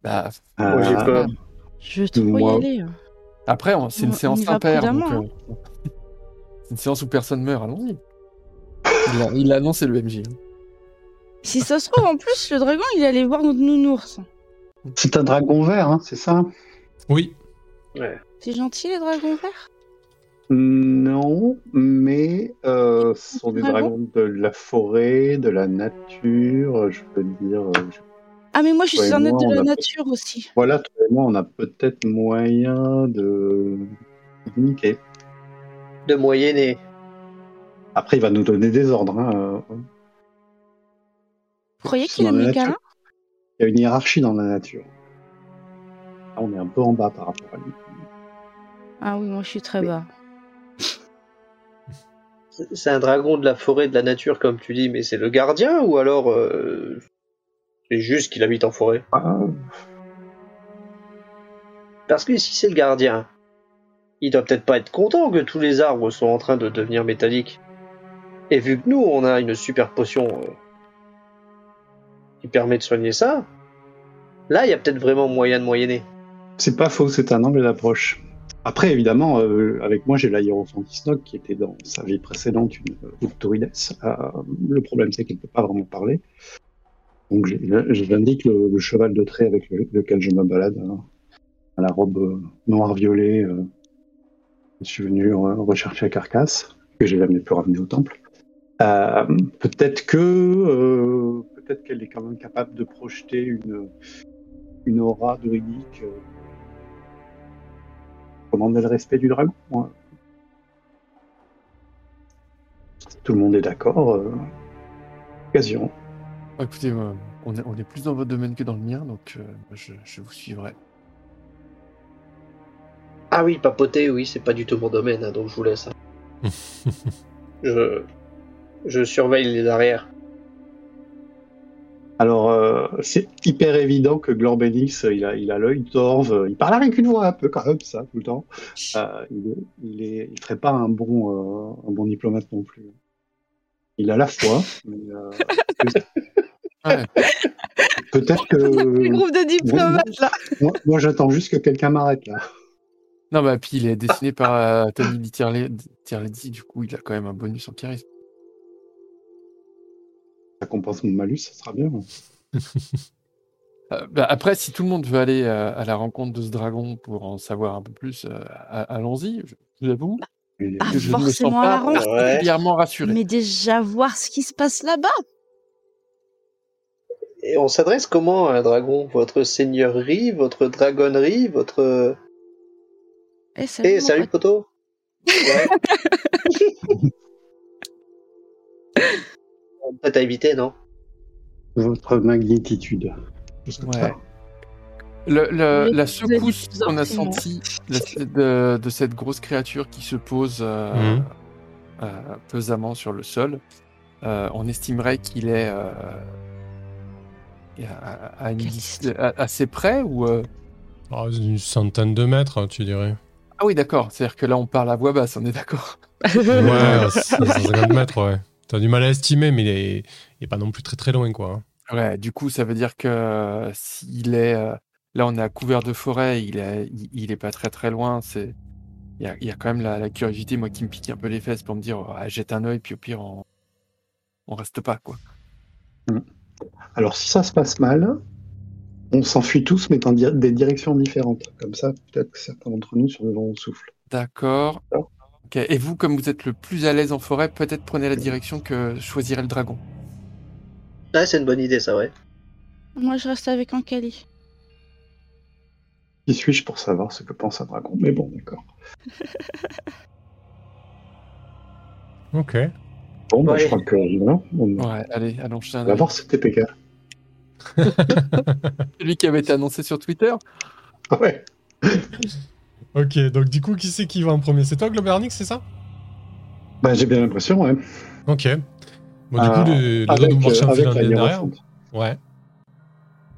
[SPEAKER 2] Bah,
[SPEAKER 4] Moi, j'ai
[SPEAKER 5] Ah,
[SPEAKER 4] peur.
[SPEAKER 3] Je veux trop
[SPEAKER 5] Moi-
[SPEAKER 3] y aller.
[SPEAKER 2] Après, on- c'est une
[SPEAKER 3] On-
[SPEAKER 2] séance impair, euh, [laughs] c'est une séance où personne meurt. Allons-y. Il a, il a annoncé le MJ. hein.
[SPEAKER 3] Si ça se trouve, en plus, le dragon, il allait voir notre nounours.
[SPEAKER 5] C'est un dragon vert, hein, c'est ça?
[SPEAKER 1] Oui.
[SPEAKER 3] C'est gentil, les dragons verts
[SPEAKER 5] Non, mais euh, ce sont des
[SPEAKER 3] Dragon
[SPEAKER 5] dragons de la forêt, de la nature, je peux dire. euh, je-
[SPEAKER 3] Ah, mais moi, je suis un être de la nature aussi.
[SPEAKER 5] Voilà, toi et moi, on a peut-être moyen de communiquer.
[SPEAKER 4] De moyenner.
[SPEAKER 5] Après, il va nous donner des ordres. hein, euh.
[SPEAKER 3] Vous croyez qu'il aime les câlins
[SPEAKER 5] Il y a une hiérarchie dans la nature. Là, on est un peu en bas par rapport à lui.
[SPEAKER 3] Ah oui, moi, je suis très bas.
[SPEAKER 4] C'est un dragon de la forêt, de la nature, comme tu dis, mais c'est le gardien ou alors euh, c'est juste qu'il habite en forêt?
[SPEAKER 5] Ah,
[SPEAKER 4] Parce que si c'est le gardien, il doit peut-être pas être content que tous les arbres soient en train de devenir métalliques. Et vu que nous, on a une super potion euh, qui permet de soigner ça, là, il y a peut-être vraiment moyen de moyenner.
[SPEAKER 5] c'est pas faux, c'est un angle d'approche. Après, évidemment, euh, avec moi, j'ai la Hierophantisnog qui était dans sa vie précédente une euh, Victorides. Euh, le problème, c'est qu'elle ne peut pas vraiment parler. Donc, j'indique le, le cheval de trait avec le- lequel je me balade, hein, à la robe euh, noir-violet. euh, je suis venu rechercher Carcasse, que j'ai jamais pu ramener au temple. Peut-être que peut-être qu'elle est quand même capable de projeter une, une aura druidique. Euh, commander le respect du dragon. tout le monde est d'accord. euh, occasion.
[SPEAKER 2] Ah, écoutez, moi, on, est, on est plus dans votre domaine que dans le mien, donc euh, je, je vous suivrai.
[SPEAKER 4] Ah oui, papoter, oui, c'est pas du tout mon domaine, hein, donc je vous laisse. hein. [laughs] je, je surveille les arrières.
[SPEAKER 5] Alors, euh, c'est hyper évident que Glorbenix, il a il a l'œil torve. Il parle avec une voix un peu comme ça tout le temps. Euh, il, est, il, est, il ferait pas un bon, euh, un bon diplomate non plus. Il a la foi, mais euh, [laughs]
[SPEAKER 2] Ouais.
[SPEAKER 5] peut-être que [laughs]
[SPEAKER 3] Le groupe de diplomates, là.
[SPEAKER 5] moi, moi, j'attends juste que quelqu'un m'arrête là.
[SPEAKER 2] Non, bah, puis il est dessiné par euh, Tony Di Tierle- Tierlezzi, du coup, il a quand même un bonus en charisme.
[SPEAKER 5] Ça compense mon malus, ça sera bien. [laughs]
[SPEAKER 2] Euh, bah, après, si tout le monde veut aller euh, à la rencontre de ce dragon pour en savoir un peu plus, euh, a- allons-y. Je vous avoue
[SPEAKER 3] Ah,
[SPEAKER 2] que je ne me sens
[SPEAKER 3] forcément à la
[SPEAKER 2] pas
[SPEAKER 3] rencontre.
[SPEAKER 2] particulièrement rassuré.
[SPEAKER 3] Mais déjà, voir ce qui se passe là-bas.
[SPEAKER 4] Et on s'adresse comment à un dragon? Votre seigneurie, votre dragonnerie, votre...
[SPEAKER 3] Eh, salut,
[SPEAKER 4] Eh,
[SPEAKER 3] pote.
[SPEAKER 4] poteau [laughs] Ouais. [laughs] Peut-être à éviter, non?
[SPEAKER 5] Votre comme
[SPEAKER 2] Ouais.
[SPEAKER 5] ça.
[SPEAKER 2] Le- la secousse qu'on a sentie de, de cette grosse créature qui se pose euh,
[SPEAKER 1] Mhm.
[SPEAKER 2] euh, pesamment sur le sol, euh, on estimerait qu'il est euh, à, à une
[SPEAKER 3] Quelle
[SPEAKER 2] dis-
[SPEAKER 3] distance
[SPEAKER 2] à- assez près ou euh,
[SPEAKER 1] Ah, une centaine de mètres, tu dirais.
[SPEAKER 2] Ah oui, d'accord. C'est-à-dire que là, on parle à voix basse, on est d'accord.
[SPEAKER 1] Ouais, [laughs] 150 mètres, ouais. T'as du mal à estimer, mais il est, il est pas non plus très très loin, quoi.
[SPEAKER 2] Ouais, du coup, ça veut dire que euh, s'il est. euh, là, on est à couvert de forêt, il est, il, il est pas très très loin. C'est. Il y a, il y a quand même la, la curiosité, moi, qui me pique un peu les fesses pour me dire, oh, ah, jette un œil, puis au pire, on, on reste pas, quoi.
[SPEAKER 5] Alors, si ça se passe mal, on s'enfuit tous, mais dans di- des directions différentes. Comme ça, peut-être que certains d'entre nous survivront au souffle.
[SPEAKER 2] D'accord. Ok. Et vous, comme vous êtes le plus à l'aise en forêt, peut-être prenez la direction que choisirait le dragon.
[SPEAKER 4] Ouais, c'est une bonne idée, ça, ouais.
[SPEAKER 3] Moi, je reste avec Ankali.
[SPEAKER 5] Qui suis-je pour savoir ce que pense un dragon Mais bon, d'accord. [laughs]
[SPEAKER 1] Ok.
[SPEAKER 5] Bon, bah,
[SPEAKER 4] Ouais.
[SPEAKER 5] je crois que voilà, on
[SPEAKER 2] Ouais, allez, allons jeter un
[SPEAKER 5] voir ce TPK. [laughs]
[SPEAKER 2] Celui qui avait été annoncé sur Twitter. [laughs]
[SPEAKER 5] Ouais.
[SPEAKER 1] Ok, donc du coup, qui c'est qui va en premier? C'est toi, Globernix, c'est ça?
[SPEAKER 5] Bah, j'ai bien l'impression, ouais.
[SPEAKER 1] Ok. Bon, du
[SPEAKER 5] Euh,
[SPEAKER 1] coup, les, les deux marchent filant
[SPEAKER 5] la
[SPEAKER 1] derrière. Ouais.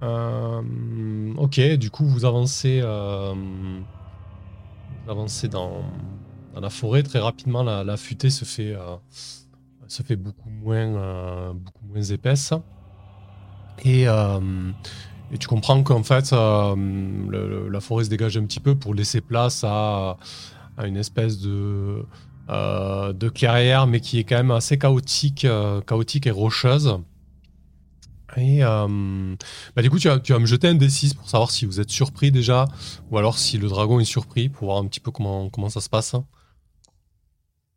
[SPEAKER 1] Euh, ok, du coup, vous avancez, euh, vous avancez dans, dans la forêt très rapidement. La, la futée se fait, euh, se fait beaucoup moins, beaucoup moins épaisse. Et, et tu comprends qu'en fait, euh, le- la forêt se dégage un petit peu pour laisser place à, à une espèce de, euh, de clairière, mais qui est quand même assez chaotique, euh, chaotique et rocheuse. Et euh, bah, du coup, tu vas, tu vas me jeter un D6 pour savoir si vous êtes surpris déjà, ou alors si le dragon est surpris, pour voir un petit peu comment, comment ça se passe.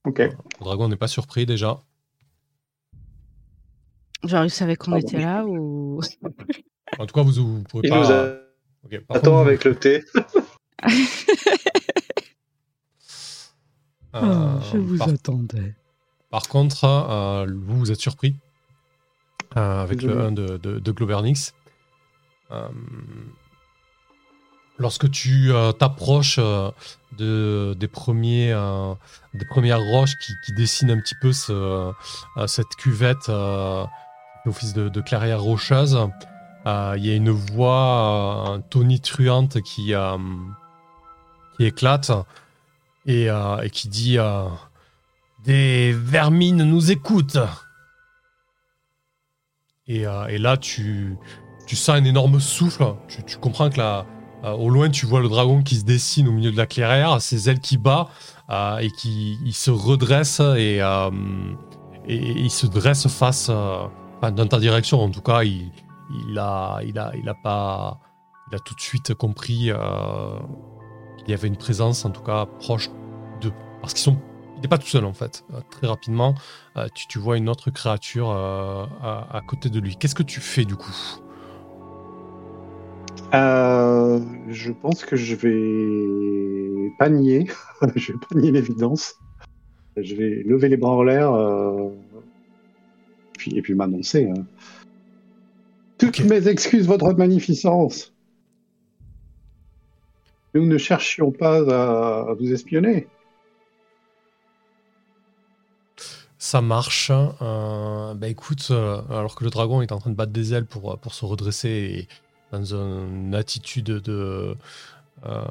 [SPEAKER 5] Ok.
[SPEAKER 1] Le dragon n'est pas surpris déjà.
[SPEAKER 3] Genre, il savait qu'on
[SPEAKER 5] Ah,
[SPEAKER 3] était
[SPEAKER 5] bon.
[SPEAKER 3] là ou. [laughs]
[SPEAKER 1] En tout cas, vous, vous pouvez
[SPEAKER 4] Il
[SPEAKER 1] pas.
[SPEAKER 4] nous a-
[SPEAKER 1] Ok, par
[SPEAKER 4] attend
[SPEAKER 1] contre,
[SPEAKER 4] avec le thé. [laughs]
[SPEAKER 1] euh,
[SPEAKER 3] Oh, je vous
[SPEAKER 1] par,
[SPEAKER 3] attendais.
[SPEAKER 1] par contre, euh, vous, vous êtes surpris euh, avec le
[SPEAKER 5] Désolé.
[SPEAKER 1] 1 de, de, de Globernix. Euh, lorsque tu euh, t'approches euh, de, des, premiers, euh, des premières roches qui, qui dessinent un petit peu ce, euh, cette cuvette, euh, l'office de, de clairière rocheuse, euh, il y a une voix euh, tonitruante qui, euh, qui éclate et, euh, qui dit euh, Des vermines nous écoutent et, euh, là, tu, sens un énorme souffle. Tu, comprends que là, euh, au loin, tu vois le dragon qui se dessine au milieu de la clairière, ses ailes qui euh, et qui se redresse et, euh, il se dresse face, euh, enfin, dans ta direction. En tout cas, il a, il a, il pas, il a tout de suite compris euh, qu'il y avait une présence, en tout cas proche d'eux, parce qu'ils sont, il n'est pas tout seul en fait. Euh, très rapidement, euh, tu, vois une autre créature à, côté de lui. Qu'est-ce que tu fais du coup?
[SPEAKER 5] Je pense que je vais pas nier. [laughs] je vais pas nier l'évidence. Je vais lever les bras en l'air et puis m'annoncer. hein. Toutes mes excuses, votre magnificence. Nous ne cherchions pas à, à vous espionner.
[SPEAKER 1] Ça marche. Euh, bah écoute, euh, alors que le dragon est en train de battre des ailes pour, pour se redresser et dans une attitude de. euh,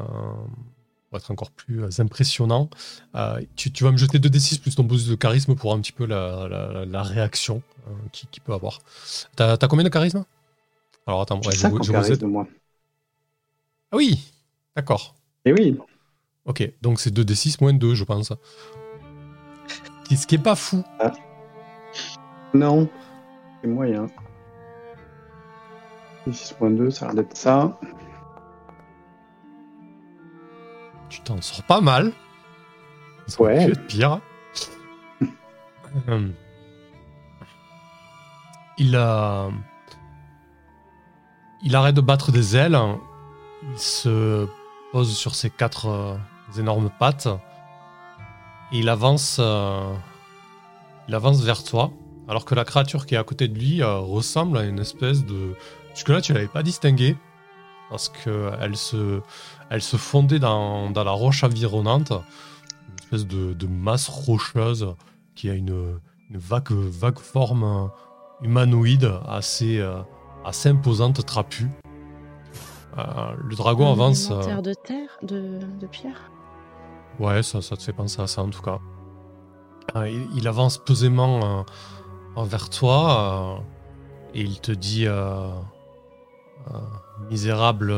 [SPEAKER 1] pour être encore plus euh, impressionnant, euh, tu, tu vas me jeter 2d6 plus ton bonus de charisme pour un petit peu la, la, la réaction euh, qu'il qu'il peut avoir. T'as t'as combien de charisme? Alors attends, ouais, je, je vous aide.
[SPEAKER 5] charisme, moi.
[SPEAKER 1] Ah oui D'accord.
[SPEAKER 5] Et oui,
[SPEAKER 1] Ok, donc c'est 2d6 moins 2, je pense. Ce qui est pas fou.
[SPEAKER 5] non, c'est moyen. 6.2, ça a l'air d'être ça.
[SPEAKER 1] Tu t'en sors pas mal. Ça
[SPEAKER 5] Ouais.
[SPEAKER 1] être pire. Hum. [laughs] il a. Il arrête de battre des ailes. Il se pose sur ses quatre euh, énormes pattes. Et il avance. euh, il avance vers toi. Alors que la créature qui est à côté de lui euh, ressemble à une espèce de. Jusque-là, tu l'avais pas distinguée. Parce qu'elle se, elle se fondait dans, la roche environnante. Une espèce de, masse rocheuse qui a une, vague, vague forme humanoïde assez, assez imposante, trapue. Euh, le dragon
[SPEAKER 3] Un
[SPEAKER 1] avance. euh,
[SPEAKER 3] terre de terre, de, de pierre.
[SPEAKER 1] Ouais, ça, ça te fait penser à ça en tout cas. Euh, il, il avance pesément envers toi et il te dit Misérable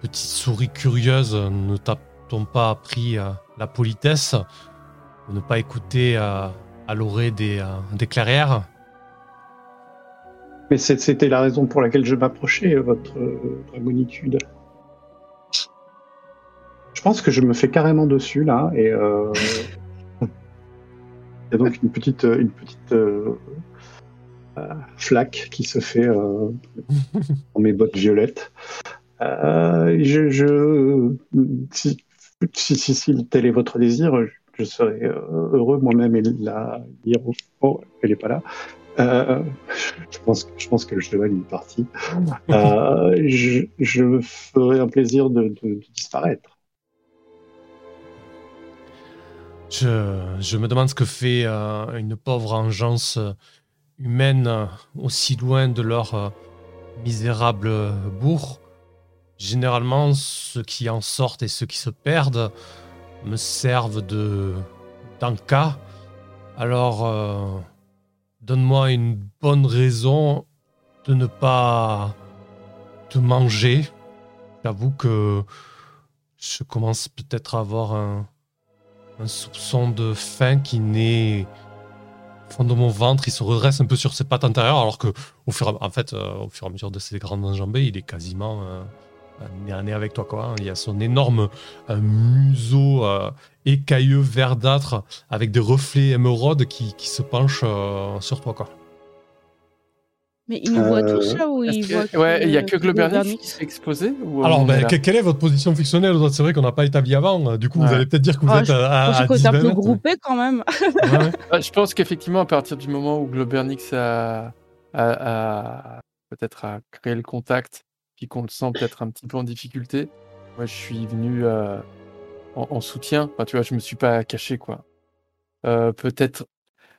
[SPEAKER 1] petite souris curieuse, ne t'a-t-on pas appris la politesse de ne pas écouter à l'orée des, euh, des clairières?
[SPEAKER 5] Mais c'était la raison pour laquelle je m'approchais, euh, votre euh, dragonitude. Je pense que je me fais carrément dessus là, et euh, [laughs] il y a donc une petite, euh, une petite euh, euh, flaque qui se fait euh, dans mes bottes violettes. Euh, je, je, si, si, si, si tel est votre désir, je serais euh, heureux moi-même et la dire. Oh, elle est pas là. Euh, je pense, que- je pense que le cheval est parti. Euh, je, me ferai un plaisir de, disparaître.
[SPEAKER 1] Je, me demande ce que fait euh, une pauvre engeance humaine aussi loin de leur misérable bourg. Généralement, ceux qui en sortent et ceux qui se perdent me servent de d'encas. Alors, donne-moi une bonne raison de ne pas te manger. J'avoue que je commence peut-être à avoir un, soupçon de faim qui naît au fond de mon ventre. Il se redresse un peu sur ses pattes antérieures, alors que au fur, et- fait, euh, à mesure de ses grandes enjambées, il est quasiment euh, nez avec toi. Quoi. Il y a son énorme euh, museau euh, écailleux verdâtre avec des reflets émeraudes qui, qui se penchent euh, sur toi. Quoi.
[SPEAKER 3] Mais il nous voit
[SPEAKER 5] Euh,
[SPEAKER 3] tous là ou il
[SPEAKER 2] Est-ce
[SPEAKER 3] voit
[SPEAKER 2] que- Ouais, il y a que Globernix
[SPEAKER 3] Globernix
[SPEAKER 2] qui s'est exposé ou
[SPEAKER 1] Alors, ben,
[SPEAKER 2] est
[SPEAKER 1] quelle est votre position fictionnelle? C'est vrai qu'on n'a pas établi avant. Du coup, vous allez peut-être dire que vous
[SPEAKER 3] Ah,
[SPEAKER 1] êtes à, à,
[SPEAKER 3] Je
[SPEAKER 1] à
[SPEAKER 3] crois
[SPEAKER 1] 10
[SPEAKER 3] que t'es un peu
[SPEAKER 1] mètres.
[SPEAKER 3] groupé quand même. [laughs]
[SPEAKER 1] Ouais, ouais.
[SPEAKER 2] Je pense qu'effectivement, à partir du moment où Globernix a, a- a- peut-être a créé le contact, puis qu'on le sent peut-être un petit peu en difficulté, moi je suis venu euh, en, en soutien. Enfin, tu vois, je me suis pas caché quoi. Euh, peut-être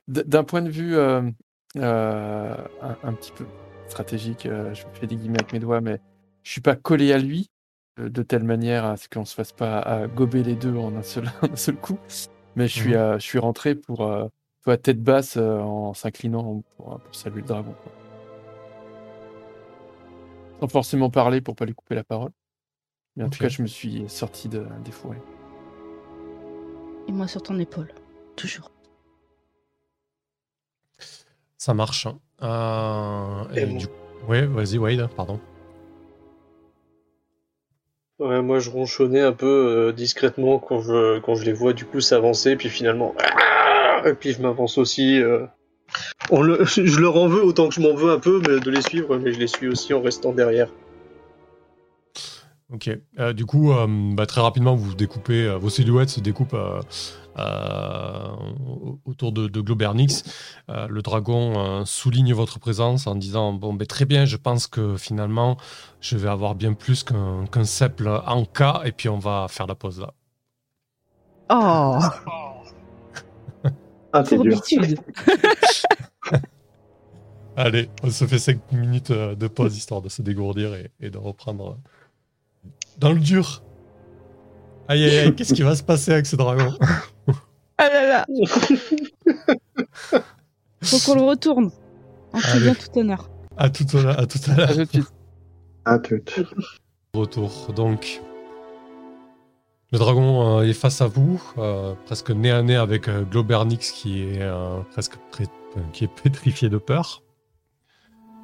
[SPEAKER 2] d'un point de vue euh, un, un petit peu stratégique, je fais des guillemets avec mes doigts, mais je suis pas collé à lui de telle manière à ce qu'on se fasse pas à gober les deux en un seul, en [laughs] un seul coup. Mais je suis, euh, je suis rentré pour vois, tête basse en s'inclinant pour, pour saluer le dragon. quoi. Sans forcément parler pour pas lui couper la parole. Mais en tout cas, je me suis sorti de, des fourrés.
[SPEAKER 3] Et moi sur ton épaule. Toujours.
[SPEAKER 1] Ça marche. Euh,
[SPEAKER 4] Et
[SPEAKER 1] et
[SPEAKER 4] moi-
[SPEAKER 1] du... Ouais, vas-y, Wade, pardon.
[SPEAKER 4] Ouais, moi je ronchonnais un peu euh, discrètement quand je, quand je les vois du coup s'avancer, puis finalement. [clears throat] Et puis je m'avance aussi. euh. On le, [laughs] je leur en veux autant que je m'en veux un peu mais de les suivre, mais je les suis aussi en restant derrière.
[SPEAKER 1] Ok. Euh, du coup, euh, bah, très rapidement, vous découpez, euh, vos silhouettes se découpent euh, euh, autour de, de Globernix. Euh, le dragon euh, souligne votre présence en disant Bon, ben, très bien, je pense que finalement, je vais avoir bien plus qu'un simple en cas, et puis on va faire la pause là.
[SPEAKER 3] Oh [laughs]
[SPEAKER 5] Ah, c'est dur. [laughs]
[SPEAKER 1] Allez, on se fait 5 minutes euh, de pause histoire de se dégourdir et, et de reprendre euh, dans le dur. Aïe aïe aïe, qu'est-ce qui va se passer avec ce dragon?
[SPEAKER 3] Ah là là [laughs] Faut qu'on le retourne. En tout bien, tout honneur.
[SPEAKER 1] À tout à l'heure. à tout à l'heure.
[SPEAKER 2] À tout.
[SPEAKER 1] Retour. Donc, le dragon euh, est face à vous, euh, presque nez à nez avec euh, Globernix qui est euh, presque pré- qui est pétrifié de peur.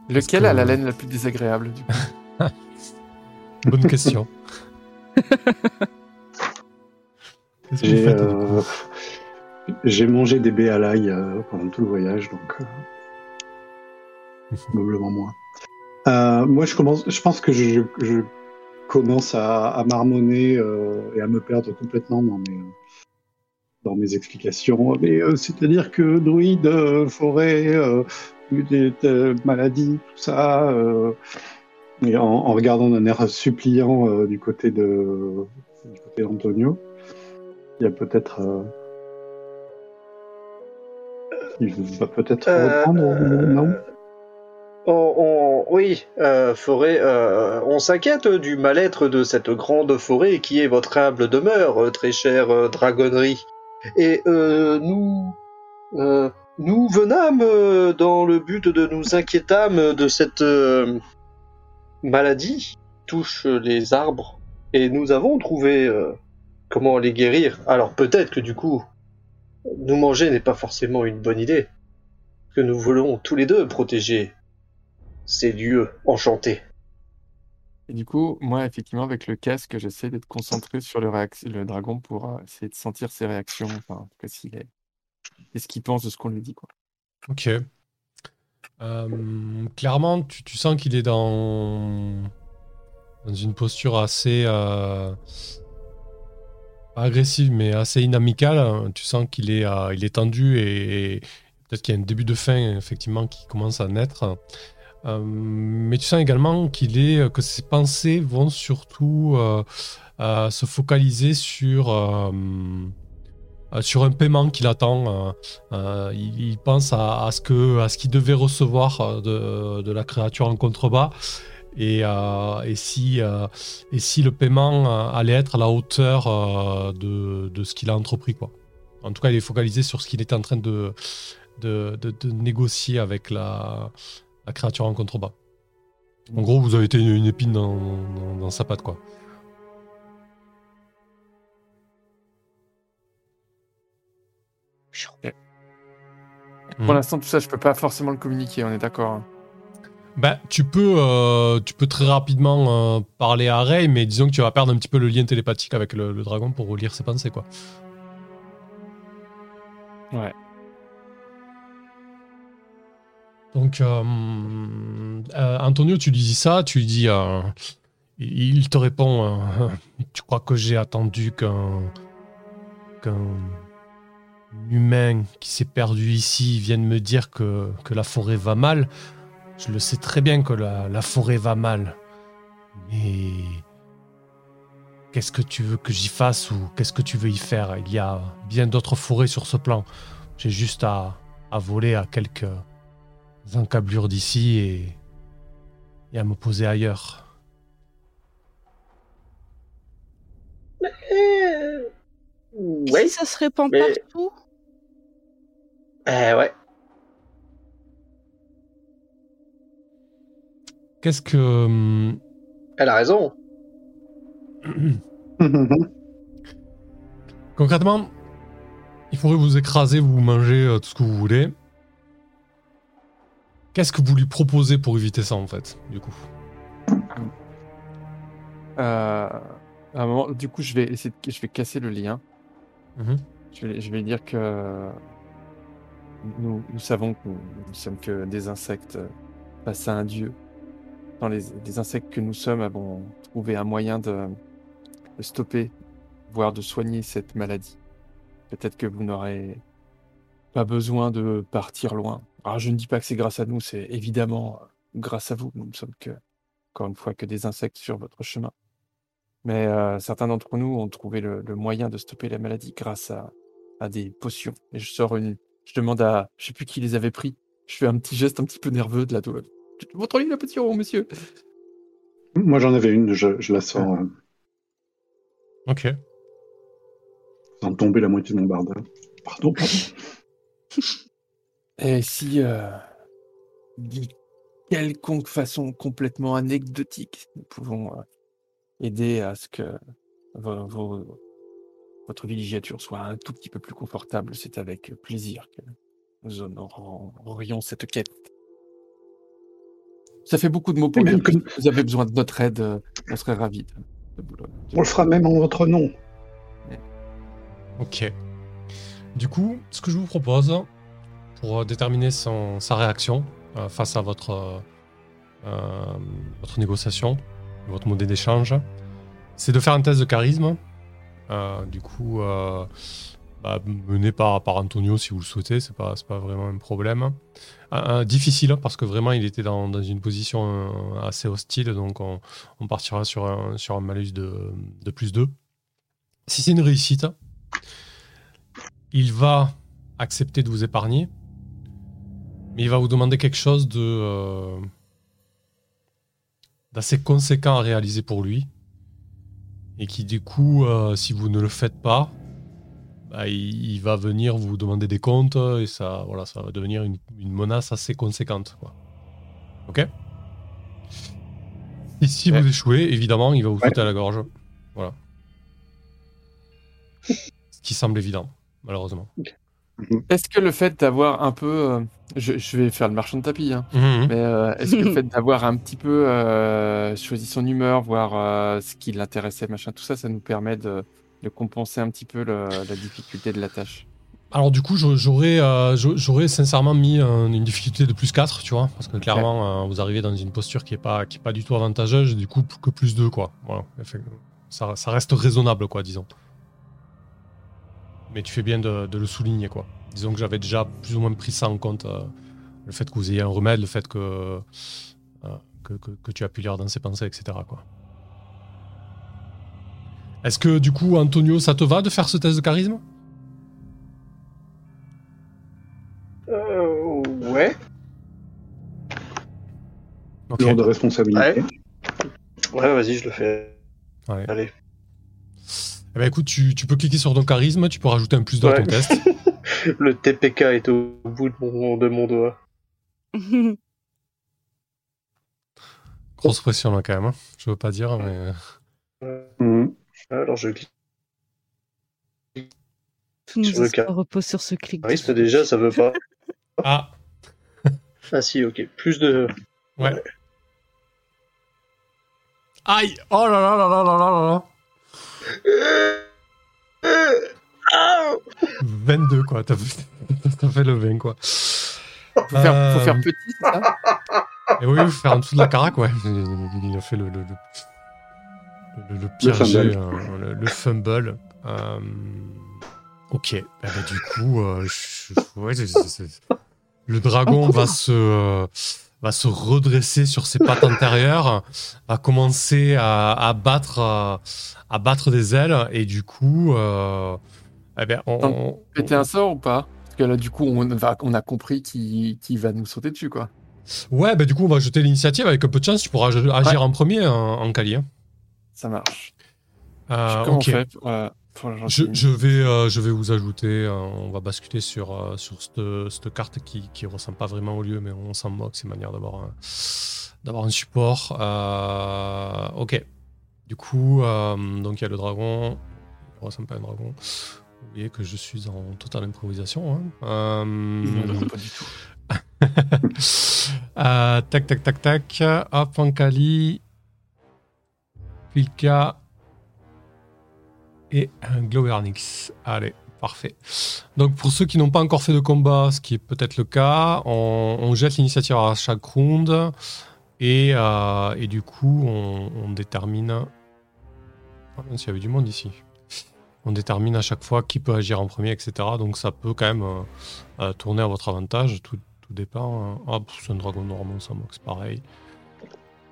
[SPEAKER 2] Lequel
[SPEAKER 1] que-
[SPEAKER 2] a la laine la plus désagréable du coup [laughs]
[SPEAKER 1] Bonne question. [laughs] Qu'est-ce que vous
[SPEAKER 5] J'ai
[SPEAKER 1] faites, du coup
[SPEAKER 5] euh, j'ai mangé des baies à l'ail euh, pendant tout le voyage, donc euh, [laughs] probablement moins. Euh, moi, je commence. Je pense que je, je commence à, à marmonner euh, et à me perdre complètement dans mes dans mes explications. Mais euh, c'est-à-dire que druide, euh, forêt, des euh, maladies, tout ça. et en, en regardant d'un air suppliant du côté de du côté d'Antonio. Il y a peut-être. Il va peut-être reprendre, non?
[SPEAKER 4] On- on- oui, euh, forêt, euh, on s'inquiète du mal-être de cette grande forêt qui est votre humble demeure, euh, très chère euh, dragonnerie. Et euh, nous, nous venâmes dans le but de nous inquiétâmes de cette maladie qui touche les arbres. Et nous avons trouvé comment les guérir. Alors peut-être que du coup, nous manger n'est pas forcément une bonne idée. Que nous voulons tous les deux protéger ces lieux enchantés.
[SPEAKER 2] Et du coup, moi, effectivement, avec le casque, j'essaie d'être concentré sur le, le dragon pour euh, essayer de sentir ses réactions, enfin, en tout cas, s'il est... et ce qu'il pense de ce qu'on lui dit. Quoi.
[SPEAKER 1] Ok. Euh, clairement, tu, tu sens qu'il est dans, dans une posture assez euh, pas agressive, mais assez inamicale. Tu sens qu'il est, euh, il est tendu et, et peut-être qu'il y a un début de fin effectivement qui commence à naître. Euh, mais tu sens également qu'il est que ses pensées vont surtout euh, euh, se focaliser sur euh, euh, sur un paiement qu'il attend. euh, euh, il, pense à, ce qu'il devait recevoir euh, de, de la créature en contrebas et, euh, et si euh, et si le paiement euh, allait être à la hauteur euh, de, de ce qu'il a entrepris quoi. En tout cas, il est focalisé sur ce qu'il était en train de, de- de négocier avec la, la créature en contrebas. En gros, vous avez été une, une épine dans, dans- dans sa patte, quoi.
[SPEAKER 2] Pour
[SPEAKER 1] Hmm.
[SPEAKER 2] l'instant, tout ça, je peux pas forcément le communiquer, on est d'accord. hein.
[SPEAKER 1] Bah, tu peux, euh, tu peux très rapidement euh, parler à Ray, mais disons que tu vas perdre un petit peu le lien télépathique avec le, le dragon pour relire ses pensées, quoi.
[SPEAKER 2] Ouais.
[SPEAKER 1] Donc, euh, euh, Antonio, tu lui dis ça, tu lui dis, euh, il te répond, [laughs] tu crois que j'ai attendu qu'un humain qui s'est perdu ici vienne me dire que, la forêt va mal. Je le sais très bien que la, forêt va mal, mais qu'est-ce que tu veux que j'y fasse ou qu'est-ce que tu veux y faire? Il y a bien d'autres forêts sur ce plan. J'ai juste à voler à quelques encablures d'ici et, et à me poser ailleurs.
[SPEAKER 4] Euh,
[SPEAKER 3] Et
[SPEAKER 4] Ouais.
[SPEAKER 3] si ça se répand
[SPEAKER 4] mais-
[SPEAKER 3] partout?
[SPEAKER 4] Eh ouais.
[SPEAKER 1] Qu'est-ce que... hum,
[SPEAKER 4] Elle a raison. [clears throat]
[SPEAKER 1] Concrètement, il faudrait vous écraser, vous manger euh, tout ce que vous voulez. Qu'est-ce que vous lui proposez pour éviter ça, en fait, du coup?
[SPEAKER 2] Euh, à un moment, du coup, je vais essayer de, je vais casser le lien.
[SPEAKER 1] Mhm.
[SPEAKER 2] Je vais, je vais dire que nous, nous savons que nous sommes que des insectes face à un dieu. Dans les, les insectes que nous sommes avons trouvé un moyen de, de stopper, voire de soigner cette maladie. Peut-être que vous n'aurez pas besoin de partir loin. Alors, je ne dis pas que c'est grâce à nous, c'est évidemment grâce à vous. Nous ne sommes que, encore une fois, que des insectes sur votre chemin. Mais euh, certains d'entre nous ont trouvé le, le moyen de stopper la maladie grâce à, à des potions. Et je sors une. Je demande à. Je sais plus qui les avait pris. Je fais un petit geste un petit peu nerveux de la douleur. Votre lit, la potion, monsieur?
[SPEAKER 5] Moi, j'en avais une, je, je la sors euh,
[SPEAKER 1] Ok.
[SPEAKER 5] sans tomber la moitié de mon barda. Pardon. [laughs]
[SPEAKER 2] Et si, euh, de quelconque façon complètement anecdotique, nous pouvons euh, aider à ce que vo- vo- votre villégiature soit un tout petit peu plus confortable, c'est avec plaisir que nous honorerions cette quête. Ça fait beaucoup de mots pour dire que
[SPEAKER 5] que-
[SPEAKER 2] vous avez besoin de notre aide, euh, on serait ravis. de- de
[SPEAKER 5] On le fera même en votre nom.
[SPEAKER 1] Ok. Du coup, ce que je vous propose, pour euh, déterminer sa réaction euh, face à votre, euh, votre négociation, votre modèle d'échange, c'est de faire un test de charisme. Du coup, bah, mené par, Antonio si vous le souhaitez, c'est pas, pas vraiment un problème. Difficile parce que vraiment il était dans, une position assez hostile, donc on, partira sur un, sur un malus de, de plus 2. Si c'est une réussite, il va accepter de vous épargner, mais il va vous demander quelque chose de euh, d'assez conséquent à réaliser pour lui, et qui du coup, euh, si vous ne le faites pas, bah, il, il va venir vous demander des comptes et ça, voilà, ça va devenir une, une menace assez conséquente, quoi. Ok? Et si
[SPEAKER 2] Ouais.
[SPEAKER 1] vous échouez, évidemment, il va vous
[SPEAKER 5] Ouais.
[SPEAKER 1] sauter à la gorge. Voilà. Ce qui semble évident, malheureusement.
[SPEAKER 2] Est-ce que le fait d'avoir un peu... euh, je, je vais faire le marchand de tapis, hein.
[SPEAKER 1] Mhm.
[SPEAKER 2] Mais euh, est-ce que le [laughs] fait d'avoir un petit peu euh, choisi son humeur, voir euh, ce qui l'intéressait, machin, tout ça, ça nous permet de, de compenser un petit peu le- la difficulté de la tâche?
[SPEAKER 1] Alors du coup, j'a- j'aurais euh, j'a- j'aurais sincèrement mis un- une difficulté de plus 4, tu vois, parce que clairement, euh, vous arrivez dans une posture qui est pas, qui est pas du tout avantageuse, du coup, que plus 2, quoi. Voilà. Ça reste raisonnable, quoi, disons. Mais tu fais bien de, de le souligner, quoi. Disons que j'avais déjà plus ou moins pris ça en compte, euh, le fait que vous ayez un remède, le fait que, euh, que, que- que tu as pu lire dans ses pensées, etc., quoi. Est-ce que, du coup, Antonio, ça te va de faire ce test de charisme?
[SPEAKER 4] Euh, ouais.
[SPEAKER 1] Ok.
[SPEAKER 5] Lourde responsabilité.
[SPEAKER 4] Ouais, vas-y, je le fais.
[SPEAKER 1] Ouais.
[SPEAKER 4] Allez.
[SPEAKER 1] Eh ben, écoute, tu, tu, peux cliquer sur ton charisme, tu peux rajouter un plus
[SPEAKER 4] dans
[SPEAKER 1] ton test. [laughs]
[SPEAKER 4] le TPK est au bout de mon, de mon doigt. [laughs]
[SPEAKER 1] Grosse pression là quand même, hein. je veux pas dire, mais.
[SPEAKER 5] Euh.
[SPEAKER 4] Alors je clique. Tout le
[SPEAKER 3] repose sur ce clic.
[SPEAKER 4] Charisme déjà, ça veut pas. [laughs]
[SPEAKER 1] ah
[SPEAKER 4] Ah si, ok. Plus de.
[SPEAKER 1] ouais. Aïe Oh là là là là là là là là 22 quoi, t'as fait, [laughs] t'as fait le 20 quoi.
[SPEAKER 2] Faut faire, faut
[SPEAKER 1] Euh,
[SPEAKER 2] faire petit, c'est ça [laughs]
[SPEAKER 1] Et oui, faut faire en dessous de la carac, ouais. Il il a fait le, le, le, le, le pire
[SPEAKER 5] fumble.
[SPEAKER 1] euh, le, le fumble. Euh, ok, Eh ben, du coup, euh, je- je- ouais, c'est- c'est- c'est- le dragon va se, euh, va se redresser sur ses pattes [laughs] antérieures, va commencer à, à battre, à battre des ailes, et du coup, euh, eh ben, on, on-
[SPEAKER 2] Péter un sort ou pas? Parce que là, du coup, on, va, on a compris qu'il qu'il va nous sauter dessus, quoi.
[SPEAKER 1] ouais, bah, du coup, on va jeter l'initiative avec un peu de chance. Tu pourras ag- agir en premier en, en Kali. hein.
[SPEAKER 2] Ça marche.
[SPEAKER 1] Euh, ok.
[SPEAKER 2] on fait?
[SPEAKER 1] Je, vais, euh, je vais vous ajouter, euh, on va basculer sur, euh, sur cette, cette carte qui, qui ressemble pas vraiment au lieu, mais on s'en moque, c'est une manière d'avoir un, d'avoir un support. Euh, ok. Du coup, euh, donc il y a le dragon. Il ressemble pas à un dragon. Vous voyez que je suis en totale improvisation. hein. Euh,
[SPEAKER 2] Non, pas du tout. [laughs]
[SPEAKER 1] euh, tac, tac, tac, tac. Hop, Ankali. Pilka. Et un Glowernix. Allez, parfait. Donc, pour ceux qui n'ont pas encore fait de combat, ce qui est peut-être le cas, on, jette l'initiative à chaque round. Et, euh, du coup, on, détermine. Ah, mince, il y avait du monde ici. On détermine à chaque fois qui peut agir en premier, etc. Donc, ça peut quand même euh, euh, tourner à votre avantage. Tout, dépend. hein. Pff, c'est un dragon normal, ça moque, pareil.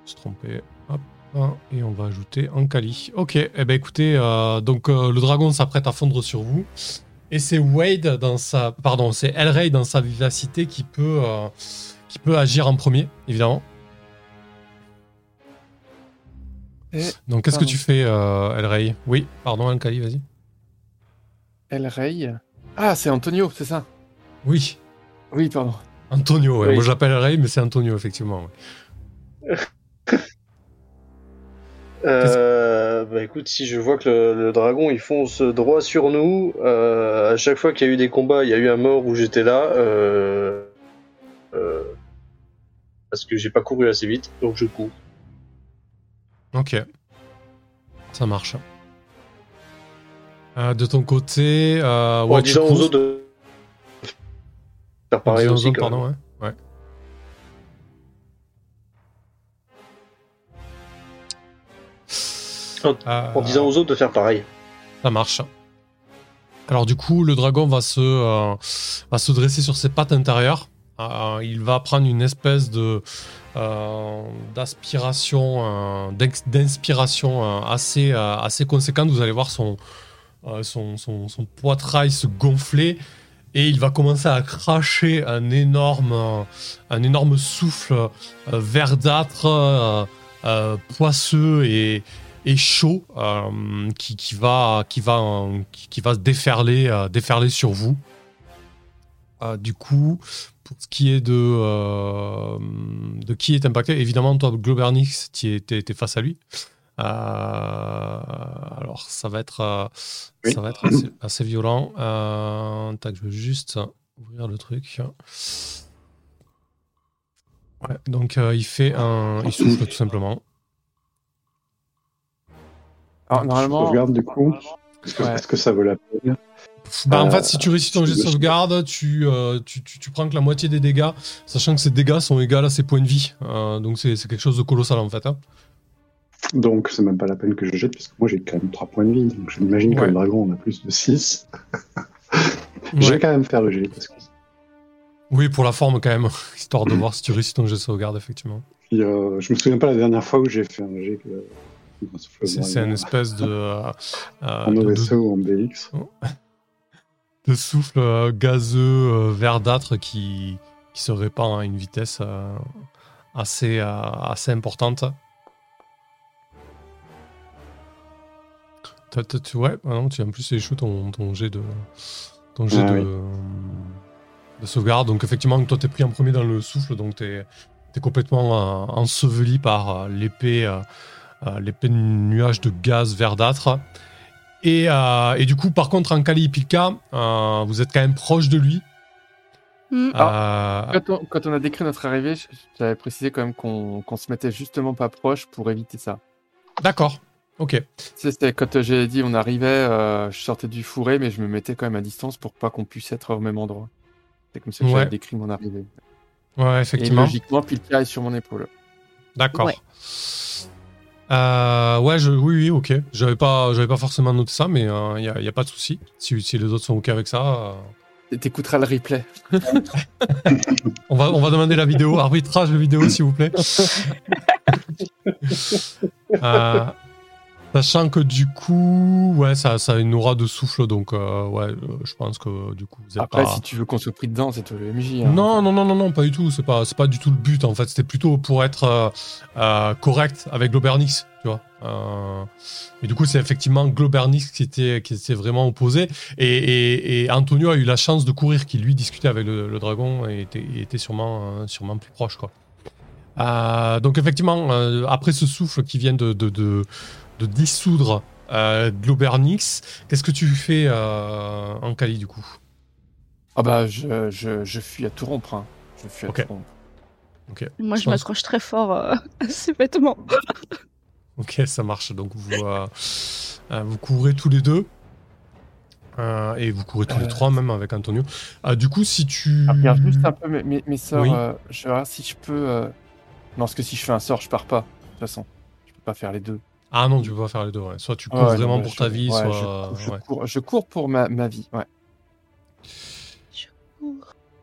[SPEAKER 1] Se tromper. Hop. Hein, Et on va ajouter Ankali. Ok, eh ben écoutez, euh, donc euh, le dragon s'apprête à fondre sur vous. Et c'est Wade dans sa. Pardon, c'est Elray dans sa vivacité qui peut, euh, qui peut agir en premier, évidemment.
[SPEAKER 2] Et-
[SPEAKER 1] Donc qu'est-ce que tu fais, euh, Elray Oui, pardon, Ankali, vas-y.
[SPEAKER 2] El Rey. Ah, c'est Antonio, c'est ça?
[SPEAKER 1] Oui,
[SPEAKER 2] Oui, pardon.
[SPEAKER 1] Antonio. ouais.
[SPEAKER 4] Oui.
[SPEAKER 1] Moi je l'appelle Elray, mais c'est Antonio, effectivement. ouais. [laughs]
[SPEAKER 4] Euh, bah écoute, si je vois que le, le dragon il fonce droit sur nous, euh, à chaque fois qu'il y a eu des combats, il y a eu un mort où j'étais là, euh, euh, parce que j'ai pas couru assez vite, donc je cours.
[SPEAKER 1] Ok. Ça marche. Euh, de ton côté, euh,
[SPEAKER 4] en
[SPEAKER 1] ouais,
[SPEAKER 4] disant aux autres de faire pareil aussi. même.
[SPEAKER 1] pardon, ouais.
[SPEAKER 4] En-
[SPEAKER 1] Euh,
[SPEAKER 4] En disant aux autres de faire pareil.
[SPEAKER 1] Ça marche. Alors du coup, le dragon va se, euh, va se dresser sur ses pattes intérieures. Euh, il va prendre une espèce de euh, d'aspiration, d'inspiration assez, assez conséquente. Vous allez voir son, son, son, son poitrail se gonfler et il va commencer à cracher un énorme, un énorme souffle verdâtre, poisseux et, et chaud euh, qui, qui va qui va qui, va se déferler euh, déferler sur vous. Euh, du coup, pour ce qui est de de qui est impacté, évidemment toi Globernix, tu étais face à lui. Alors ça va être
[SPEAKER 5] Oui.
[SPEAKER 1] ça va être assez, assez violent. Tac, je veux juste ouvrir le truc. Ouais, donc il fait un il souffle tout simplement.
[SPEAKER 2] Alors,
[SPEAKER 5] Je
[SPEAKER 2] normalement,
[SPEAKER 5] regarde du coup. Est-ce que,
[SPEAKER 2] Ouais.
[SPEAKER 5] est-ce que ça vaut la peine
[SPEAKER 1] Bah, en
[SPEAKER 5] Euh,
[SPEAKER 1] fait, si tu réussis ton jet de sauvegarde, tu, euh, tu, tu, tu prends que la moitié des dégâts, sachant que ces dégâts sont égaux à ses points de vie. Euh, donc c'est quelque chose de colossal en fait. hein.
[SPEAKER 5] Donc, c'est même pas la peine que je jette, parce que moi j'ai quand même 3 points de vie. Donc, je m'imagine que
[SPEAKER 1] Ouais.
[SPEAKER 5] le dragon en a plus de 6. [laughs] Je vais
[SPEAKER 1] Ouais.
[SPEAKER 5] quand même faire le jet, parce que
[SPEAKER 1] Oui, pour la forme quand même, [laughs] histoire de voir si tu réussis ton jet de sauvegarde, effectivement.
[SPEAKER 5] euh, je me souviens pas la dernière fois où j'ai fait un jet. Que...
[SPEAKER 1] C'est une espèce de, euh, euh,
[SPEAKER 5] En
[SPEAKER 1] de,
[SPEAKER 5] ou en BX.
[SPEAKER 1] de souffle euh, gazeux verdâtre qui, qui se répand à une vitesse assez, assez importante. Tu, ouais, ah non, tu, en plus, échoué ton, ton jet de, ton jet
[SPEAKER 5] Ah
[SPEAKER 1] de,
[SPEAKER 5] oui.
[SPEAKER 1] de sauvegarde. Donc, effectivement, toi, t'es pris en premier dans le souffle, donc t'es es complètement enseveli par l'épée, euh, de nuage de gaz verdâtre. Et, euh, et du coup, par contre, Ankali et Pilka, euh, vous êtes quand même proche de lui.
[SPEAKER 3] Hmm.
[SPEAKER 1] Euh,
[SPEAKER 2] Quand on, quand on a décrit notre arrivée, j'avais précisé quand même qu'on qu'on se mettait justement pas proche pour éviter ça.
[SPEAKER 1] D'accord. Ok.
[SPEAKER 2] Tu sais, C'était quand j'ai dit on arrivait, euh, je sortais du fourré, mais je me mettais quand même à distance pour pas qu'on puisse être au même endroit. C'est comme ça que
[SPEAKER 1] Ouais.
[SPEAKER 2] j'avais décrit mon arrivée.
[SPEAKER 1] Ouais,
[SPEAKER 2] Et
[SPEAKER 1] effectivement.
[SPEAKER 2] logiquement, Pilka est sur mon épaule.
[SPEAKER 1] D'accord.
[SPEAKER 3] Ouais.
[SPEAKER 1] Euh, ouais, je, oui, oui, ok. J'avais pas, j'avais pas forcément noté ça, mais il n'y a, y a pas de souci. Si, si les autres sont ok avec ça, euh,
[SPEAKER 2] T'écouteras le replay. [laughs]
[SPEAKER 1] on, va, on va demander la vidéo, arbitrage de vidéo, s'il vous plaît. [laughs] Sachant que du coup, ouais, ça, ça a une aura de souffle, donc euh, ouais, je pense que du coup, vous êtes
[SPEAKER 2] Après,
[SPEAKER 1] pas.
[SPEAKER 2] si tu veux qu'on soit pris dedans, c'est le MJ. hein.
[SPEAKER 1] Non, non, non, non, non, pas du tout. C'est pas, c'est pas du tout le but. En fait, c'était plutôt pour être euh, euh, correct avec Globernix, tu vois. Mais du coup, c'est effectivement Globernix qui était, qui était vraiment opposé. Et, et, et Antonio a eu la chance de courir, qui lui discutait avec le, le dragon et était, et était sûrement, sûrement plus proche, quoi. Euh, donc effectivement, euh, après ce souffle qui vient de, de, de, de dissoudre euh, Globernix, qu'est-ce que tu fais euh, en Cali du coup?
[SPEAKER 2] Ah bah, je, je, je fuis à tout rompre. hein. Je fuis à
[SPEAKER 1] Ok.
[SPEAKER 2] tout rompre.
[SPEAKER 3] Moi,
[SPEAKER 1] Je
[SPEAKER 3] je
[SPEAKER 1] pense-
[SPEAKER 3] m'accroche très fort euh, [laughs] à ces vêtements.
[SPEAKER 1] Ok, ça marche. Donc vous, euh, euh, vous courez tous les deux. Euh, et vous courez tous les trois, même avec Antonio. Ah, du coup, si tu.
[SPEAKER 2] Ah, regarde juste un peu mes, mes, mes sorts.
[SPEAKER 1] Oui.
[SPEAKER 2] euh, je vais voir si je peux. euh, Non, parce que si je fais un sort, je pars pas. De toute façon, je peux pas faire les deux.
[SPEAKER 1] Ah non, tu peux pas faire les deux. ouais. Soit tu cours
[SPEAKER 2] Ouais,
[SPEAKER 1] vraiment pour
[SPEAKER 2] je-
[SPEAKER 1] ta vie,
[SPEAKER 2] ouais,
[SPEAKER 1] soit.
[SPEAKER 2] Je, je
[SPEAKER 1] ouais.
[SPEAKER 2] cours, je cours pour ma, ma vie. Ouais.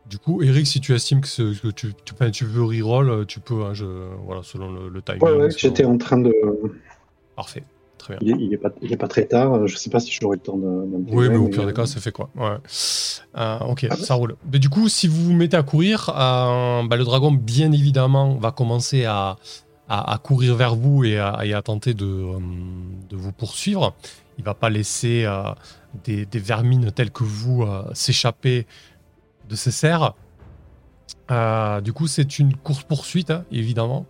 [SPEAKER 1] Du coup, Eric, si tu estimes que, ce- que tu, tu, veux reroll, euh, tu peux. hein, je, voilà, selon le, le timing.
[SPEAKER 5] Ouais, ouais, j'étais en train de.
[SPEAKER 1] Parfait. Très bien.
[SPEAKER 5] Il est, il est pas, il est pas très tard. Je sais pas si j'aurai le temps de.
[SPEAKER 1] Oui, mais au pire
[SPEAKER 5] euh,
[SPEAKER 1] des cas, c'est fait quoi. Ouais. Euh, ok, ça roule. Mais du coup, si vous vous mettez à courir, euh, bah, le dragon, bien évidemment, va commencer à, à, courir vers vous et à, tenter de, euh, de vous poursuivre. Il va pas laisser euh, des, vermines telles que vous euh, s'échapper de ses serres. Du coup, c'est une course-poursuite, hein, évidemment.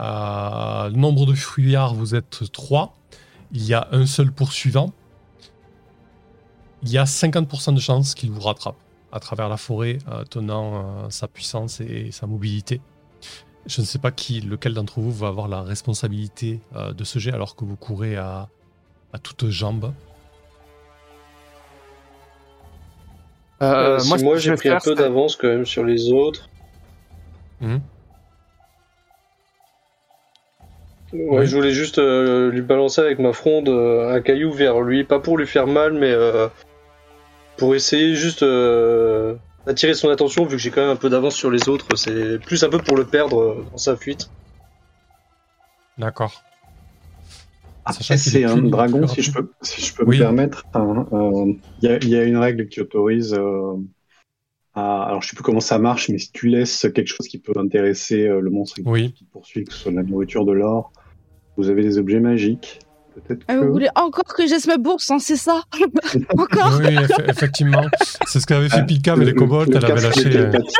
[SPEAKER 1] Euh, nombre de fuyards, vous êtes trois. Il y a un seul poursuivant il y a 50% de chances qu'il vous rattrape à travers la forêt, tenant sa puissance et sa mobilité. Je ne sais pas qui, lequel d'entre vous va avoir la responsabilité euh, de ce jet alors que vous courez à, à toutes jambes.
[SPEAKER 4] Euh, si
[SPEAKER 2] ce
[SPEAKER 4] moi j'ai pris un peu d'avance quand même sur les autres.
[SPEAKER 1] Mhm.
[SPEAKER 4] Ouais,
[SPEAKER 1] Oui.
[SPEAKER 4] je voulais juste euh, lui balancer avec ma fronde euh, un caillou vers lui, pas pour lui faire mal, mais euh, pour essayer juste d'attirer son attention, vu que j'ai quand même un peu d'avance sur les autres. C'est plus un peu pour le perdre euh, dans sa fuite.
[SPEAKER 1] D'accord.
[SPEAKER 5] Après, c'est
[SPEAKER 1] est
[SPEAKER 5] un dragon, si je peux, si je peux
[SPEAKER 1] Oui.
[SPEAKER 5] me permettre. hein, euh, Il y, a, il y a une règle qui autorise. euh, à, alors, je sais plus comment ça marche, mais si tu laisses quelque chose qui peut intéresser euh, le monstre qui,
[SPEAKER 1] Oui.
[SPEAKER 5] qui te poursuit, que ce soit de la nourriture, de l'or, vous avez des objets magiques. Peut-être
[SPEAKER 3] Ah,
[SPEAKER 5] que.
[SPEAKER 3] vous voulez encore que j'esse ma bourse, hein, c'est ça [laughs] [laughs] Encore
[SPEAKER 1] Oui, eff- effectivement. C'est ce qu'avait fait
[SPEAKER 5] Ah,
[SPEAKER 1] mais
[SPEAKER 5] le-
[SPEAKER 1] les kobolds,
[SPEAKER 5] le
[SPEAKER 1] elle avait lâché. euh,
[SPEAKER 5] télépathie,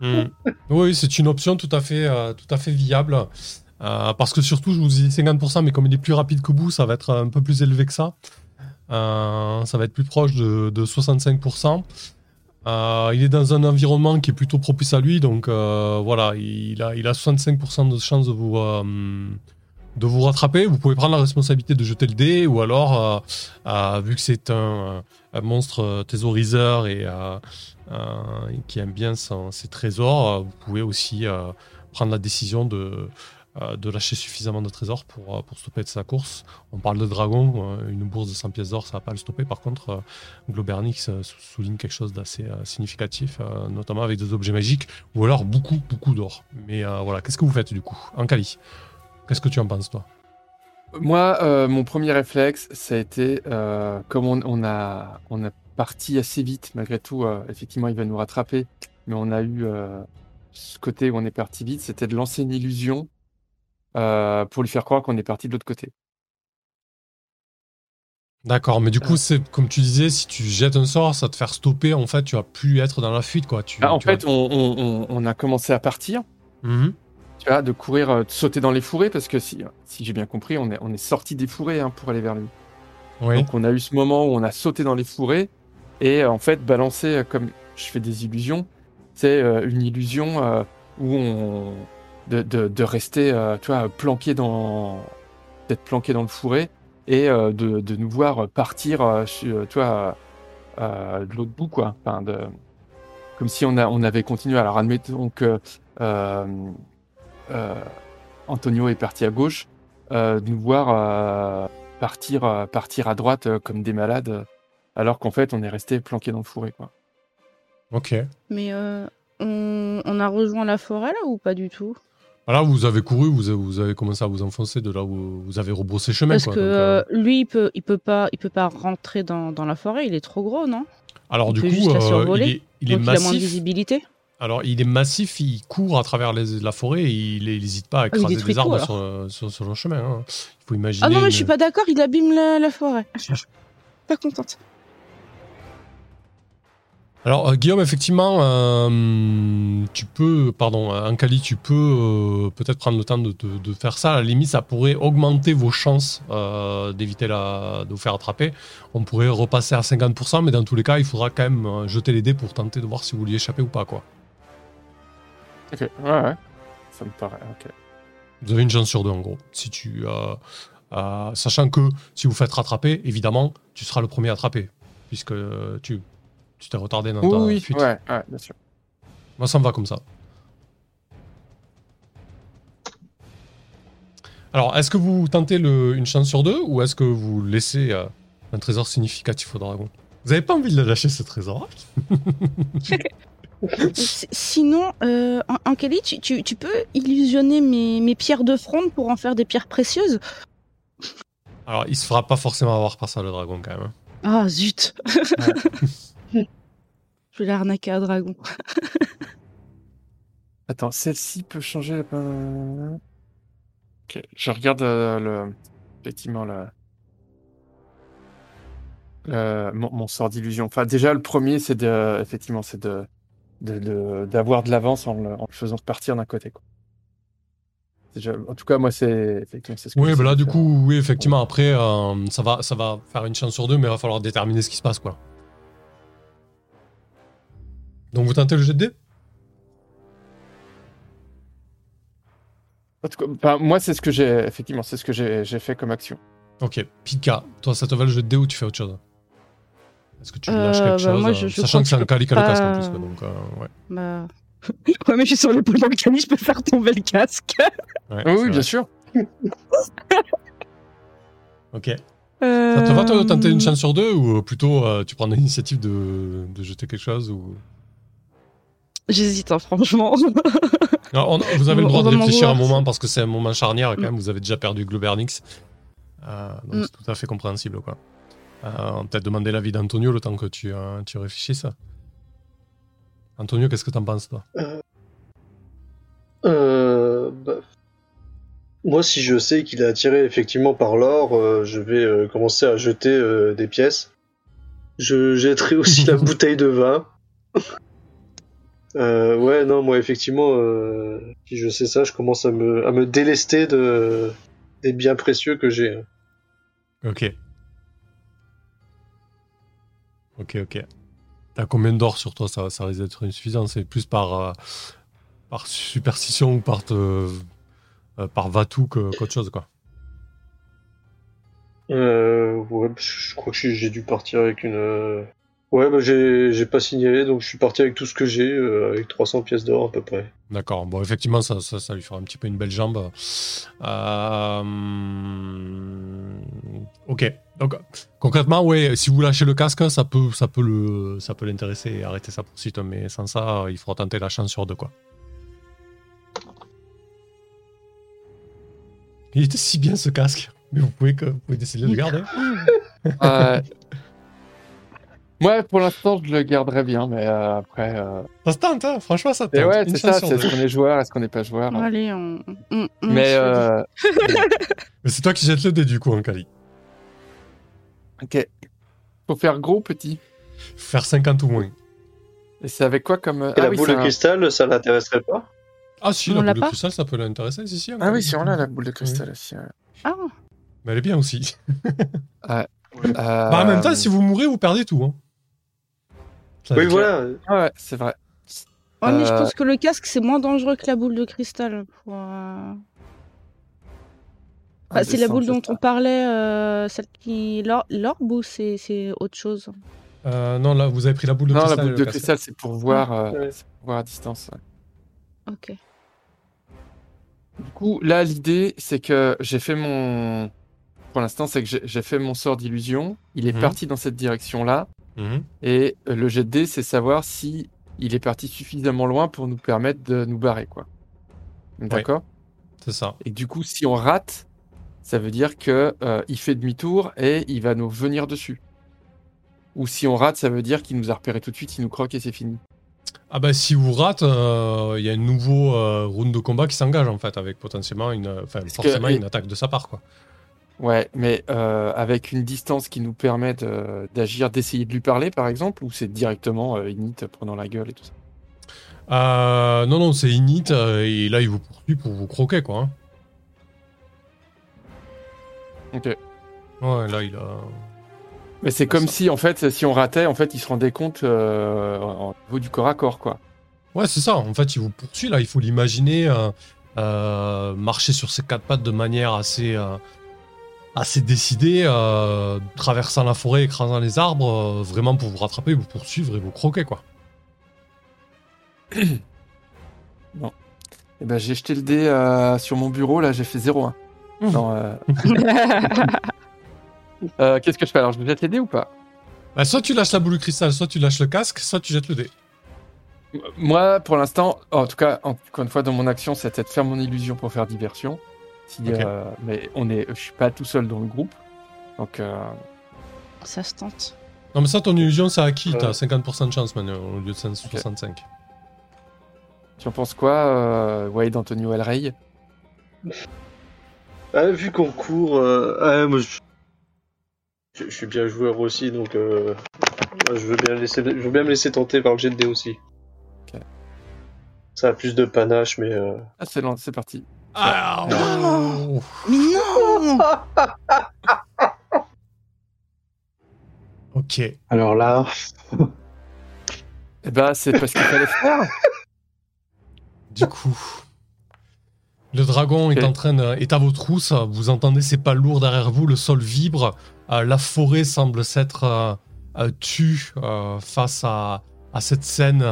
[SPEAKER 1] Mm. Oui, c'est une option tout à fait, euh, tout à fait viable. Euh, parce que surtout, je vous dis 50%, mais comme il est plus rapide que vous, ça va être un peu plus élevé que ça. Euh, ça va être plus proche de, de 65%. Euh, il est dans un environnement qui est plutôt propice à lui, donc euh, voilà, il a, il a 65% de chance de vous, euh, de vous rattraper. Vous pouvez prendre la responsabilité de jeter le dé, ou alors, vu que c'est un, monstre thésauriseur et qui aime bien ses trésors, vous pouvez aussi prendre la décision de, euh, de lâcher suffisamment de trésors pour, euh, pour stopper sa course. On parle de dragon, euh, une bourse de 100 pièces d'or, ça va pas le stopper. Par contre, Globernix sou- souligne quelque chose d'assez significatif, notamment avec des objets magiques, ou alors beaucoup, beaucoup d'or. Mais voilà, qu'est-ce que vous faites du coup? Ankali, qu'est-ce que tu en penses toi?
[SPEAKER 2] Moi, mon premier réflexe, ça a été, comme on, on a, on a parti assez vite, malgré tout, effectivement, il va nous rattraper, mais on a eu ce côté où on est parti vite, c'était de lancer une illusion euh, pour lui faire croire qu'on est parti de l'autre côté.
[SPEAKER 1] D'accord, mais du coup, c'est comme tu disais, si tu jettes un sort, ça te faire stopper, en fait, tu vas plus être dans la fuite, quoi. Tu,
[SPEAKER 2] Ah, en
[SPEAKER 1] tu
[SPEAKER 2] fait, on, on- on- on a commencé à partir,
[SPEAKER 1] Mhm.
[SPEAKER 2] tu vois, de courir, euh, de sauter dans les fourrés, parce que si, si j'ai bien compris, on est, on est sorti des fourrés hein, pour aller vers lui.
[SPEAKER 1] Oui.
[SPEAKER 2] Donc on a eu ce moment où on a sauté dans les fourrés et euh, en fait balancé euh, comme je fais des illusions, c'est euh, une illusion euh, où on de, de, de rester euh, tu vois planqué dans d'être planqué dans le fourré et euh, de, de nous voir partir euh, sur, tu vois euh, de l'autre bout quoi, enfin de comme si on a on avait continué. Alors admettons que euh, euh, Antonio est parti à gauche, euh, de nous voir euh, partir, euh, partir à droite euh, comme des malades, euh, alors qu'en fait on est resté planqué dans le fourré. Quoi.
[SPEAKER 1] Ok.
[SPEAKER 3] Mais euh, on, on a rejoint la forêt là ou pas du tout?
[SPEAKER 1] Voilà, vous avez couru, vous avez, vous avez commencé à vous enfoncer de là où vous avez rebroussé chemin,
[SPEAKER 3] Parce
[SPEAKER 1] quoi.
[SPEAKER 3] que
[SPEAKER 1] donc, euh,
[SPEAKER 3] euh, lui, il peut, il peut pas, il peut pas rentrer dans, dans la forêt. Il est trop gros, non?
[SPEAKER 1] Alors,
[SPEAKER 3] il
[SPEAKER 1] du
[SPEAKER 3] peut
[SPEAKER 1] coup,
[SPEAKER 3] juste la
[SPEAKER 1] euh, il est, il est
[SPEAKER 3] Donc il a moins de
[SPEAKER 1] massif.
[SPEAKER 3] visibilité.
[SPEAKER 1] Alors, il est massif, il court à travers les- la forêt et il n'hésite pas à
[SPEAKER 3] Ah,
[SPEAKER 1] écraser des arbres
[SPEAKER 3] tout,
[SPEAKER 1] sur, sur, sur le chemin. hein. Il faut imaginer.
[SPEAKER 3] Ah non, mais
[SPEAKER 1] une-
[SPEAKER 3] je suis pas d'accord. Il abîme la, la forêt. [laughs] pas contente.
[SPEAKER 1] Alors, euh, Guillaume, effectivement, euh, tu peux, pardon, euh, Ankali, tu peux euh, peut-être prendre le temps de, de- de faire ça. À la limite, ça pourrait augmenter vos chances euh, d'éviter la, de vous faire attraper. On pourrait repasser à 50%, mais dans tous les cas, il faudra quand même jeter les dés pour tenter de voir si vous lui échappez ou pas, quoi.
[SPEAKER 2] Ok, ouais, ouais. Ça me paraît. Ok.
[SPEAKER 1] Vous avez une chance sur deux, en gros. Si tu, sachant que si vous faites rattraper, évidemment, tu seras le premier attrapé, puisque tu, tu t'es retardé dans
[SPEAKER 2] Oui,
[SPEAKER 1] ta
[SPEAKER 2] oui,
[SPEAKER 1] fuite.
[SPEAKER 2] ouais, ouais, bien sûr.
[SPEAKER 1] Moi, ça me va comme ça. Alors, est-ce que vous tentez le- une chance sur deux ou est-ce que vous laissez euh, un trésor significatif au dragon? Vous avez pas envie de le lâcher ce trésor? [laughs]
[SPEAKER 3] Sinon, euh, An- Ankeli, tu, tu, tu peux illusionner mes, mes pierres de fronde pour en faire des pierres précieuses?
[SPEAKER 1] Alors, il se fera pas forcément avoir par ça le dragon quand même. hein.
[SPEAKER 3] Ah, zut [laughs] vais l'arnaquer à dragon. [laughs]
[SPEAKER 2] Attends, celle-ci peut changer la. Ok, je regarde euh, le. Effectivement, le. le- mon, mon sort d'illusion. Enfin, déjà, le premier, c'est de. Effectivement, c'est de. de- de- d'avoir de, l'avance en le, en le faisant partir d'un côté. Quoi. Déjà, en tout cas, moi, c'est. Effectivement, c'est ce que
[SPEAKER 1] Oui, bah là, du
[SPEAKER 2] faire.
[SPEAKER 1] coup, oui, effectivement, après, euh, ça, va, ça va faire une chance sur deux, mais il va falloir déterminer ce qui se passe, quoi. Donc, vous tentez le jet de dés?
[SPEAKER 2] En tout cas, enfin, moi, c'est ce que j'ai. Effectivement, c'est ce que j'ai j'ai fait comme action.
[SPEAKER 1] Ok, Pika, toi, ça te va le jet de dés ou tu fais autre chose? Est-ce que tu
[SPEAKER 3] Euh,
[SPEAKER 1] lâches quelque
[SPEAKER 3] bah,
[SPEAKER 1] chose
[SPEAKER 3] moi,
[SPEAKER 1] euh,
[SPEAKER 3] je- je
[SPEAKER 1] Sachant
[SPEAKER 3] crois
[SPEAKER 1] que c'est un
[SPEAKER 3] peux
[SPEAKER 1] cali qui a le casque en
[SPEAKER 3] pas-
[SPEAKER 1] plus, quoi, donc, euh, ouais.
[SPEAKER 3] Bah... [laughs] ouais, mais je suis sur l'épaule d'Ankeli, je peux faire tomber le casque.
[SPEAKER 1] Ouais,
[SPEAKER 2] oui,
[SPEAKER 1] c'est
[SPEAKER 2] oui,
[SPEAKER 1] vrai.
[SPEAKER 2] bien sûr. [laughs]
[SPEAKER 1] Ok. Ça te va, toi, de tenter
[SPEAKER 3] Euh,
[SPEAKER 1] une chance sur deux ou euh, plutôt euh, tu prends l'initiative de, de jeter quelque chose ou...
[SPEAKER 3] J'hésite, hein, franchement. [laughs]
[SPEAKER 1] Non, on- vous avez le droit
[SPEAKER 3] on
[SPEAKER 1] de réfléchir un moment parce que c'est un moment charnière quand
[SPEAKER 3] Mm.
[SPEAKER 1] même. Vous avez déjà perdu Globernix. Euh, donc
[SPEAKER 3] Mm.
[SPEAKER 1] c'est tout à fait compréhensible. quoi. Euh, on va peut-être demander l'avis d'Antonio le temps que tu, euh, tu réfléchisses. Antonio, qu'est-ce que t'en penses toi?
[SPEAKER 4] Euh, bah, Moi, si je sais qu'il est attiré effectivement par l'or, euh, je vais euh, commencer à jeter euh, des pièces. Je jetterai aussi la [laughs] bouteille de vin. Euh, ouais, non, moi, effectivement, euh, si je sais ça, je commence à me, à me délester de, des biens précieux que j'ai.
[SPEAKER 1] Ok. Ok, ok. T'as combien d'or sur toi? Ça, ça risque d'être insuffisant. C'est plus par, euh, par superstition ou par, te, euh, par Vatou que- qu'autre chose, quoi.
[SPEAKER 4] Euh, ouais, je crois que j'ai dû partir avec une. Ouais, bah, j'ai j'ai pas signalé, donc je suis parti avec tout ce que j'ai, euh, avec 300 pièces d'or à peu près.
[SPEAKER 1] D'accord. Bon, effectivement, ça, ça, ça lui fera un petit peu une belle jambe. Euh, Ok. Donc, concrètement, ouais, si vous lâchez le casque, ça peut, ça peut le, ça peut l'intéresser et arrêter sa poursuite. Mais sans ça, il faudra tenter la chance sur deux, quoi. Il était si bien ce casque. Mais vous pouvez, que, vous pouvez décider de le garder.
[SPEAKER 2] Euh, Moi, pour l'instant, je le garderai bien, mais euh, après. euh,
[SPEAKER 1] Ça se tente, hein. franchement, ça tente.
[SPEAKER 2] Et ouais, c'est ça, c'est est-ce qu'on est joueur, est-ce qu'on n'est pas joueur. hein.
[SPEAKER 3] Allez, on, on- on
[SPEAKER 2] Mais euh, [laughs]
[SPEAKER 1] Mais c'est toi qui jettes le dé, du coup, en Kali.
[SPEAKER 2] Ok. Faut faire gros ou petit
[SPEAKER 1] Faire 50 ou moins.
[SPEAKER 2] Et c'est avec quoi comme.
[SPEAKER 4] Et
[SPEAKER 2] ah
[SPEAKER 4] la
[SPEAKER 2] oui,
[SPEAKER 4] boule de
[SPEAKER 2] un-
[SPEAKER 4] cristal, ça l'intéresserait pas?
[SPEAKER 1] Ah si,
[SPEAKER 3] On
[SPEAKER 1] la
[SPEAKER 3] l'a
[SPEAKER 1] boule de cristal, ça peut l'intéresser. Si, si,
[SPEAKER 2] Ah oui, si on a la boule de cristal aussi. ouais.
[SPEAKER 3] Ah,
[SPEAKER 1] Mais elle est bien aussi.
[SPEAKER 2] Euh, [laughs]
[SPEAKER 1] Bah, en même temps, si vous mourrez, vous perdez tout. Hein. Ça
[SPEAKER 4] Oui, voilà.
[SPEAKER 2] ah ouais, c'est vrai.
[SPEAKER 3] Ouais, mais je
[SPEAKER 2] Euh,
[SPEAKER 3] pense que le casque, c'est moins dangereux que la boule de cristal. Pour, euh,
[SPEAKER 2] Ah,
[SPEAKER 3] c'est la boule dont on parlait, euh, celle qui. l'or- L'orbe ou c'est autre chose?
[SPEAKER 1] Euh, non, là, vous avez pris la boule de
[SPEAKER 2] Non, la
[SPEAKER 1] cristal.
[SPEAKER 2] boule
[SPEAKER 1] le
[SPEAKER 2] de cristal, c'est pour voir, euh,
[SPEAKER 4] Ouais.
[SPEAKER 2] c'est pour voir à distance. ouais.
[SPEAKER 3] Ok.
[SPEAKER 2] Du coup, là, l'idée, c'est que j'ai fait mon. Pour l'instant, c'est que j'ai fait mon sort d'illusion. Il est
[SPEAKER 1] Mhm.
[SPEAKER 2] parti dans cette direction-là.
[SPEAKER 1] Mhm.
[SPEAKER 2] Et le jet de dés, c'est savoir si il est parti suffisamment loin pour nous permettre de nous barrer, quoi. D'accord?
[SPEAKER 1] C'est ça.
[SPEAKER 2] Et du coup, si on rate, ça veut dire que euh, il fait demi-tour et il va nous venir dessus. Ou si on rate, ça veut dire qu'il nous a repéré tout de suite, il nous croque et c'est fini.
[SPEAKER 1] Ah bah si vous rate, euh, il y a un nouveau euh, round de combat qui s'engage en fait, avec potentiellement une, forcément
[SPEAKER 2] que-
[SPEAKER 1] une attaque de sa part quoi.
[SPEAKER 2] Ouais, mais euh, avec une distance qui nous permet de- d'agir, d'essayer de lui parler, par exemple, ou c'est directement euh, init prenant la gueule et tout ça?
[SPEAKER 1] Euh, non non c'est init euh, et là il vous poursuit pour vous croquer quoi. hein.
[SPEAKER 2] Ok.
[SPEAKER 1] Ouais là il a.
[SPEAKER 2] Mais c'est
[SPEAKER 1] Ah,
[SPEAKER 2] comme
[SPEAKER 1] ça.
[SPEAKER 2] si, en fait, si on ratait, en fait, il se rendait compte euh, au niveau du corps à corps, quoi.
[SPEAKER 1] Ouais c'est ça. En fait il vous poursuit là. Il faut l'imaginer euh, euh, marcher sur ses quatre pattes de manière assez euh, assez décidée, euh, traversant la forêt, écrasant les arbres, euh, vraiment pour vous rattraper, vous poursuivre et vous croquer quoi. [coughs]
[SPEAKER 2] Et ben, j'ai jeté le dé euh, sur mon bureau, là, j'ai fait 0-1.
[SPEAKER 1] Mmh.
[SPEAKER 2] Non, euh, [laughs] euh, Qu'est-ce que je fais alors Je jette les dés ou pas?
[SPEAKER 1] Bah, soit tu lâches la boule de cristal, soit tu lâches le casque, soit tu jettes le dé.
[SPEAKER 2] Moi, pour l'instant, en tout cas, encore une fois, dans mon action, c'était de faire mon illusion pour faire diversion. Si, euh, mais on est, je suis pas tout seul dans le groupe. Donc, euh,
[SPEAKER 3] Ça se tente.
[SPEAKER 1] Non mais ça ton illusion c'est acquis, t'as
[SPEAKER 4] Ouais.
[SPEAKER 1] 50% de chance maintenant au lieu de 65.
[SPEAKER 2] tu en penses quoi, euh, Wade Antonio El Rey?
[SPEAKER 4] Ah, vu qu'on court, euh, ah, moi, je... je- je suis bien joueur aussi, donc euh, moi, je veux bien laisser, je veux bien me laisser tenter par le jet de dés aussi. Ça a plus de panache, mais euh,
[SPEAKER 2] Ah, c'est lent, c'est parti.
[SPEAKER 1] Ah,
[SPEAKER 3] Non. Mais non
[SPEAKER 1] Ok.
[SPEAKER 5] Alors là,
[SPEAKER 2] Eh ben, c'est parce qu'il fallait faire.
[SPEAKER 1] Du coup, le dragon est en train de, est à vos trousses. Vous entendez ses pas lourds derrière vous. Le sol vibre. euh, la forêt semble s'être euh, euh, tue euh, face à, à cette scène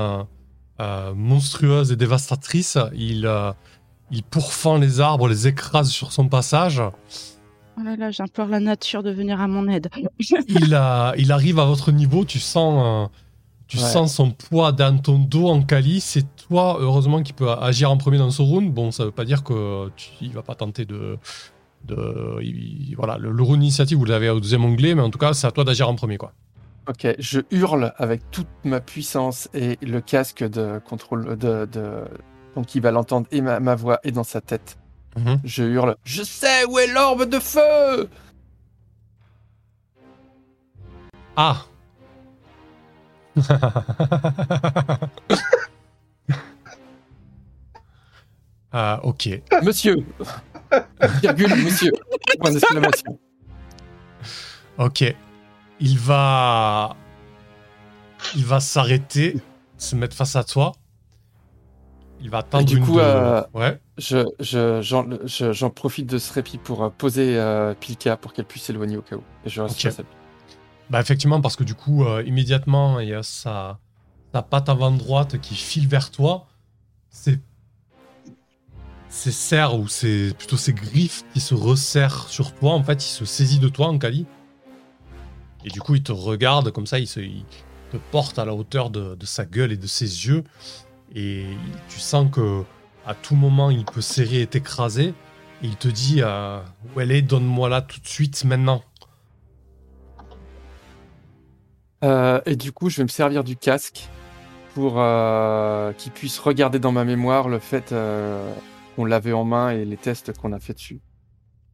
[SPEAKER 1] monstrueuse et dévastatrice. Il, euh, il pourfend les arbres, les écrase sur son passage.
[SPEAKER 3] Oh là là, j'implore la nature de venir à mon aide. [laughs]
[SPEAKER 1] il, a- il arrive à votre niveau, tu sens, euh, tu
[SPEAKER 2] Ouais.
[SPEAKER 1] sens son poids dans ton dos en Kali. C'est toi, heureusement, qui peut agir en premier dans ce round. Bon, ça veut pas dire que tu, il va pas tenter de. de il- voilà, le, le round initiative, vous l'avez au deuxième onglet, mais en tout cas, c'est à toi d'agir en premier. quoi.
[SPEAKER 2] Ok, je hurle avec toute ma puissance et le casque de contrôle de, de... donc il va l'entendre et ma, ma voix est dans sa tête. Je hurle. Je sais où est l'orbe de feu.
[SPEAKER 1] Ah [laughs] Ah, ok.
[SPEAKER 2] Monsieur. Virgule, monsieur. Point d'exclamation.
[SPEAKER 1] Ok. Il va. Il va s'arrêter, se mettre face à toi. Il va attendre
[SPEAKER 2] du coup,
[SPEAKER 1] de-
[SPEAKER 2] euh,
[SPEAKER 1] Ouais.
[SPEAKER 2] Je, je, j'en, je- j'en profite de ce répit pour euh, poser euh, Pilka pour qu'elle puisse s'éloigner au cas où. Et je reste
[SPEAKER 1] Ok.
[SPEAKER 2] face à lui.
[SPEAKER 1] Bah effectivement, parce que du coup, euh, immédiatement, il y a sa, sa patte avant droite qui file vers toi. C'est ses serres ou c'est plutôt ses griffes qui se resserrent sur toi. En fait, il se saisit de toi en Kali. Et du coup, il te regarde comme ça, il, se, il te porte à la hauteur de, de sa gueule et de ses yeux. Et tu sens que à tout moment, il peut serrer et t'écraser. Et il te dit euh, Où elle est Donne-moi là tout de suite, maintenant.
[SPEAKER 2] Euh, et du coup, je vais me servir du casque pour euh, qu'il puisse regarder dans ma mémoire le fait qu'on l'avait en main et les tests qu'on a fait dessus.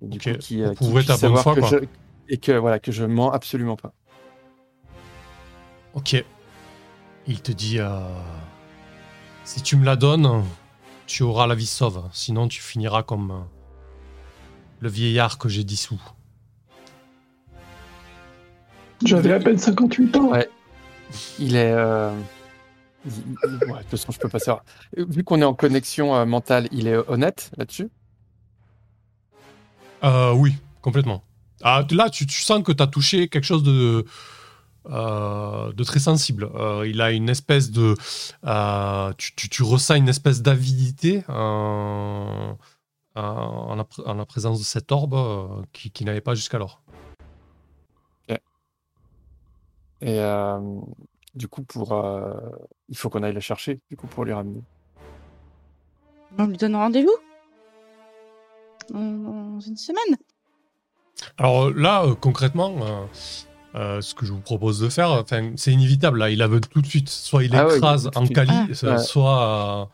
[SPEAKER 2] Et du coup, qui,
[SPEAKER 1] ta bonne foi,
[SPEAKER 2] que
[SPEAKER 1] quoi.
[SPEAKER 2] je- et que voilà que je mens absolument pas.
[SPEAKER 1] Ok. Il te dit si tu me la donnes, tu auras la vie sauve. Sinon, tu finiras comme euh, le vieillard que j'ai dissous.
[SPEAKER 5] J'avais à peine 58 ans.
[SPEAKER 2] Ouais. Il est. euh, il- il- ouais, de toute façon, je peux pas savoir. Vu qu'on est en connexion euh, mentale, il est honnête là-dessus?
[SPEAKER 1] Euh, oui, complètement. Ah, là, tu, tu sens que tu as touché quelque chose de, euh, de très sensible. Euh, il a une espèce de. euh, tu, tu- tu ressens une espèce d'avidité en, la, pr- en la présence de cette orbe euh, qui, qui n'avait pas jusqu'alors.
[SPEAKER 2] Et euh, du coup, pour, euh, il faut qu'on aille la chercher. Du coup, pour lui ramener.
[SPEAKER 3] On lui donne rendez-vous? Dans, une semaine?
[SPEAKER 1] Alors là, euh, concrètement, euh, euh, ce que je vous propose de faire, enfin, c'est inévitable. Là, il aveugle tout de suite. Soit il
[SPEAKER 2] Ah
[SPEAKER 1] écrase en cali,
[SPEAKER 3] Ah.
[SPEAKER 1] soit,
[SPEAKER 2] Ouais.
[SPEAKER 1] soit,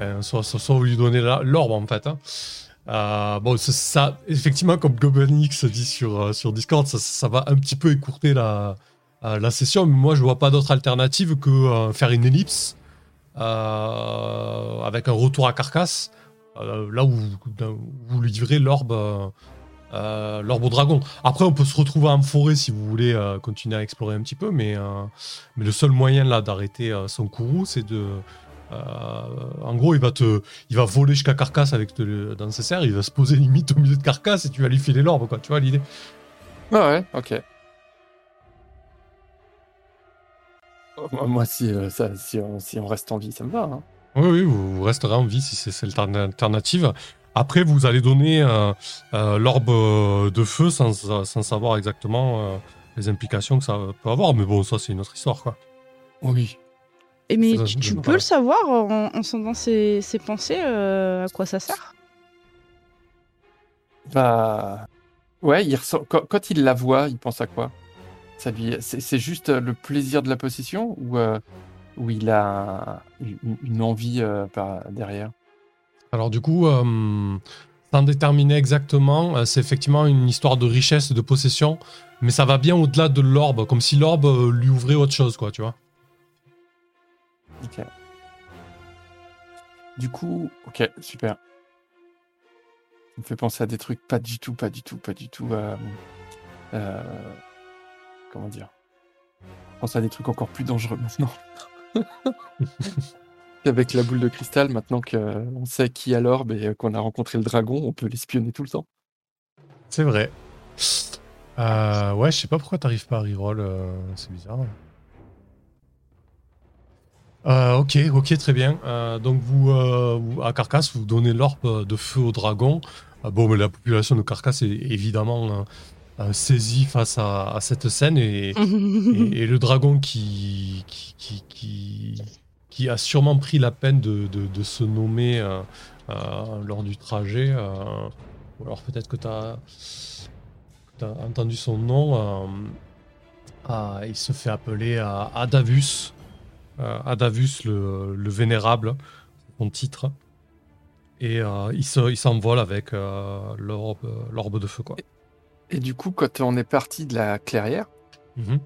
[SPEAKER 1] euh, soit, soit- soit vous lui donnez l'orbe en fait. hein. Euh, bon, ça, ça, effectivement, comme Gobenix dit sur, euh, sur Discord, ça, ça va un petit peu écourter la, euh, la session. Mais moi, je vois pas d'autre alternative que euh, faire une ellipse euh, avec un retour à carcasse, euh, là où où vous lui livrez l'orbe. Euh, l'orbe au dragon. Après, on peut se retrouver en forêt si vous voulez euh, continuer à explorer un petit peu, mais, euh, mais le seul moyen là d'arrêter euh, son courroux, c'est de. euh, en gros, il va te, il va voler jusqu'à Carcasse avec te- dans ses serres, il va se poser [laughs] limite au milieu de Carcasse et tu vas lui filer l'orbe, quoi. Tu vois l'idée?
[SPEAKER 2] Ah ouais, ok. Oh, moi- Moi, si, euh, ça, si, on, si on reste en vie, ça me va. hein.
[SPEAKER 1] Oui, oui, vous, vous resterez en vie si c'est c'est l'alternative. Après, vous allez donner euh, euh, l'orbe euh, de feu sans, sans savoir exactement euh, les implications que ça peut avoir, mais bon, ça c'est une autre histoire, quoi.
[SPEAKER 2] Oui.
[SPEAKER 3] Et mais
[SPEAKER 1] Ça,
[SPEAKER 3] tu, peux le savoir en, en sondant ses, ses pensées, euh, à quoi ça sert?
[SPEAKER 2] Bah. Ouais, il ressent... quand, quand il la voit, il pense à quoi? Ça lui... c'est, c'est juste le plaisir de la possession ou, euh, ou il a une, une envie euh, par... derrière?
[SPEAKER 1] Alors du coup, euh, sans déterminer exactement, euh, c'est effectivement une histoire de richesse, de possession, mais ça va bien au-delà de l'orbe, comme si l'orbe euh, lui ouvrait autre chose, quoi, tu vois.
[SPEAKER 2] Ok. Du coup, ok, super. Ça me fait penser à des trucs pas du tout, pas du tout, pas du tout. euh, euh, comment dire? Je pense à des trucs encore plus dangereux maintenant. [laughs] Avec la boule de cristal, maintenant qu'on sait qui a l'orbe et qu'on a rencontré le dragon, on peut l'espionner tout le temps.
[SPEAKER 1] C'est vrai. Euh, ouais, je sais pas pourquoi t'arrives pas à reroll, euh, c'est bizarre. Euh, ok, ok, très bien. Euh, donc vous, euh, vous- à Carcasse, vous donnez l'orbe de feu au dragon. Euh, bon, mais la population de Carcasse est évidemment saisie face à, à cette scène et, [laughs] et, et le dragon qui, qui, qui, qui, qui a sûrement pris la peine de, de, de se nommer euh, euh, lors du trajet. euh, ou alors peut-être que tu as, entendu son nom. ah, il se fait appeler Adavus. Adavus le, le Vénérable, son titre. Et il se- il s'envole avec l'orbe de feu. Quoi.
[SPEAKER 2] Et du coup, quand on est parti de la clairière,
[SPEAKER 1] Mhm.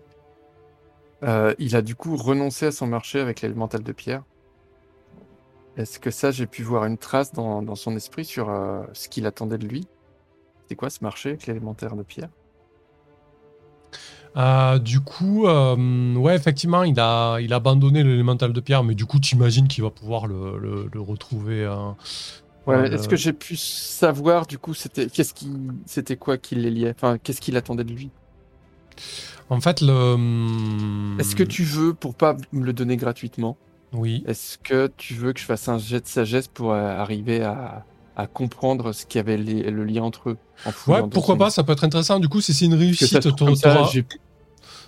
[SPEAKER 2] Euh, il a du coup renoncé à son marché avec l'élémental de pierre. Est-ce que ça, j'ai pu voir une trace dans, dans son esprit sur euh, ce qu'il attendait de lui? C'est quoi ce marché avec l'élémentaire de pierre?
[SPEAKER 1] Euh, du coup, euh, ouais, effectivement, il a, il a abandonné l'élémental de pierre, mais du coup, tu imagines qu'il va pouvoir le, le- le retrouver. euh,
[SPEAKER 2] Ouais, Est-ce que j'ai pu savoir du coup c'était qu'est-ce qui c'était quoi qui les liait? Enfin, qu'est-ce qu'il attendait de lui?
[SPEAKER 1] En fait, le.
[SPEAKER 2] Est-ce que tu veux pour pas me le donner gratuitement
[SPEAKER 1] Oui.
[SPEAKER 2] Est-ce que tu veux que je fasse un jet de sagesse pour euh, arriver à, à comprendre ce qu'il y avait les- le lien entre eux en
[SPEAKER 1] Ouais, pourquoi pas, ça peut être intéressant. Du coup, si c'est une réussite,
[SPEAKER 2] j'ai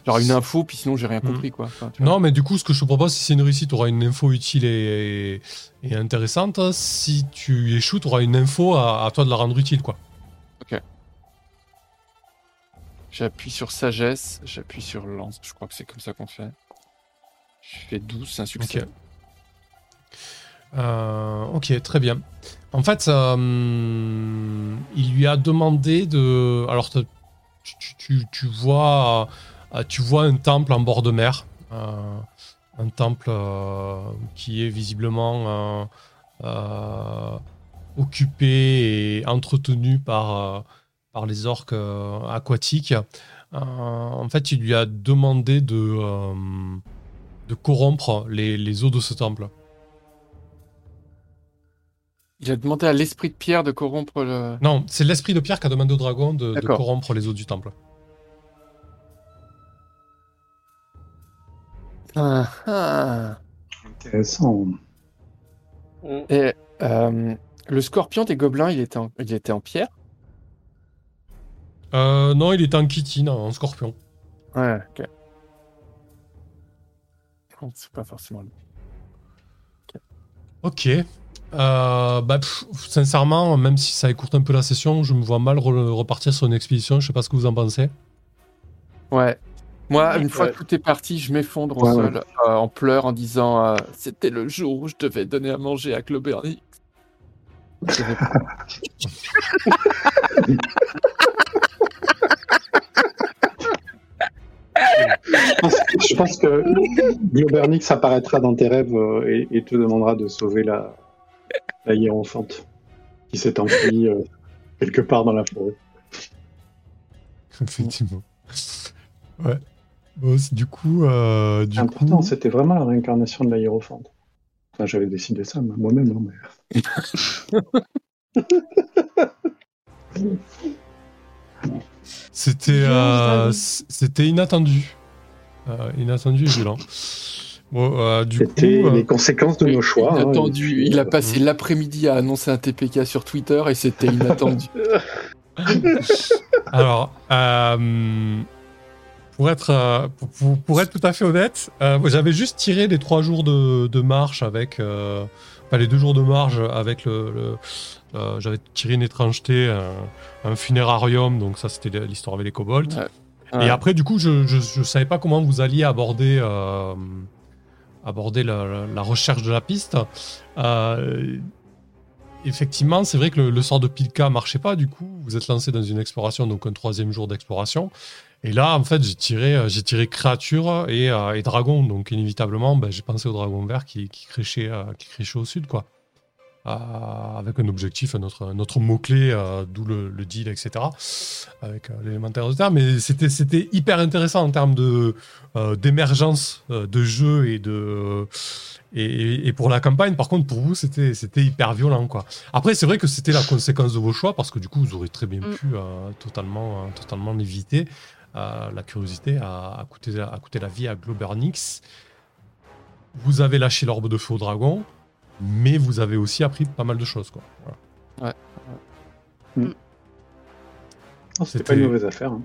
[SPEAKER 2] genre une info, puis sinon j'ai rien
[SPEAKER 1] Hmm.
[SPEAKER 2] compris quoi. Enfin, tu.
[SPEAKER 1] Non, mais du coup, ce que je te propose, si c'est une réussite, tu auras une info utile et, et intéressante. Si tu échoues, tu auras une info à, à toi de la rendre utile, quoi.
[SPEAKER 2] J'appuie sur sagesse, j'appuie sur lance. Je crois que c'est comme ça qu'on fait. Je fais 12, c'est un succès.
[SPEAKER 1] Ok. Euh, ok, très bien. En fait, euh, il lui a demandé de. Alors, tu, vois, euh, tu vois un temple en bord de mer. euh, un temple qui est visiblement occupé et entretenu par, par les orques euh, aquatiques. Euh, en fait, il lui a demandé de, euh, de corrompre les, les eaux de ce temple.
[SPEAKER 2] Il a demandé à l'esprit de pierre de corrompre le.
[SPEAKER 1] Non, c'est l'esprit de Pierre qui a demandé au dragon de, corrompre les eaux du temple.
[SPEAKER 2] Ah, ah.
[SPEAKER 5] Intéressant.
[SPEAKER 2] Et euh, le scorpion des gobelins, il était en, il était en pierre?
[SPEAKER 1] Euh, non, il était en chitine, en scorpion.
[SPEAKER 2] Ouais, ok. C'est pas forcément. le-
[SPEAKER 1] Ok. Euh, bah, pff, sincèrement, même si ça écourte un peu la session, je me vois mal re- repartir sur une expédition. Je sais pas ce que vous en pensez.
[SPEAKER 2] Ouais. Moi, une fois
[SPEAKER 4] Ouais.
[SPEAKER 2] que tout est parti, je m'effondre au
[SPEAKER 5] Ouais,
[SPEAKER 2] sol euh, en pleurs en disant euh, C'était le jour où je devais donner à manger à Cloberny. [laughs] [laughs]
[SPEAKER 5] Je pense, je pense que Globernix apparaîtra dans tes rêves euh, et, et te demandera de sauver la, la hiérophante qui s'est enfuie euh, quelque part dans la forêt.
[SPEAKER 1] Effectivement. Ouais. Bon, du coup, euh, du
[SPEAKER 5] Ah,
[SPEAKER 1] coup,
[SPEAKER 5] c'était vraiment la réincarnation de la hiérophante. Enfin, j'avais décidé ça moi-même. hein, mais... [laughs]
[SPEAKER 1] c'était euh, c'était inattendu, Euh, inattendu et violent. Bon, euh, du coup,
[SPEAKER 5] C'était
[SPEAKER 1] euh,
[SPEAKER 5] les conséquences de nos choix. hein,
[SPEAKER 2] Inattendu. Il a passé l'après-midi à annoncer un TPK sur Twitter et c'était inattendu. [laughs]
[SPEAKER 1] Alors, euh, pour, être, pour, pour- être tout à fait honnête, euh, j'avais juste tiré les trois jours de, de marche avec. Enfin, les deux jours de marche avec le. le- euh, j'avais tiré une étrangeté, un, un funérarium, donc ça c'était l'histoire avec les kobolds.
[SPEAKER 2] Ouais.
[SPEAKER 1] Et après, du coup, je, je savais pas comment vous alliez aborder, euh, aborder la, la- la recherche de la piste. Euh, effectivement, c'est vrai que le, le sort de Pilka marchait pas. Du coup, vous êtes lancé dans une exploration, donc un troisième jour d'exploration. Et là, en fait, j'ai tiré, euh, j'ai tiré créature et, euh, et dragon. Donc, inévitablement, ben, j'ai pensé au dragon vert qui, qui, créchait, euh, qui créchait au sud, quoi. Euh, avec un objectif, notre, notre mot-clé, d'où le, le deal, etc. Avec l'élémentaire de terre. Mais c'était, c'était hyper intéressant en termes de, d'émergence de jeu et, de, et, et- et pour la campagne. Par contre, pour vous, c'était, c'était hyper violent. Quoi. Après, c'est vrai que c'était la conséquence de vos choix parce que du coup, vous aurez très bien
[SPEAKER 3] Mm.
[SPEAKER 1] pu euh, totalement, euh, totalement l'éviter. Euh, la curiosité a, a, coûté, a coûté la vie à Globernix. Vous avez lâché l'orbe de feu au dragon, mais vous avez aussi appris pas mal de choses. Quoi. Voilà.
[SPEAKER 5] non, C'était
[SPEAKER 1] c'était-
[SPEAKER 5] pas une mauvaise affaire. hein.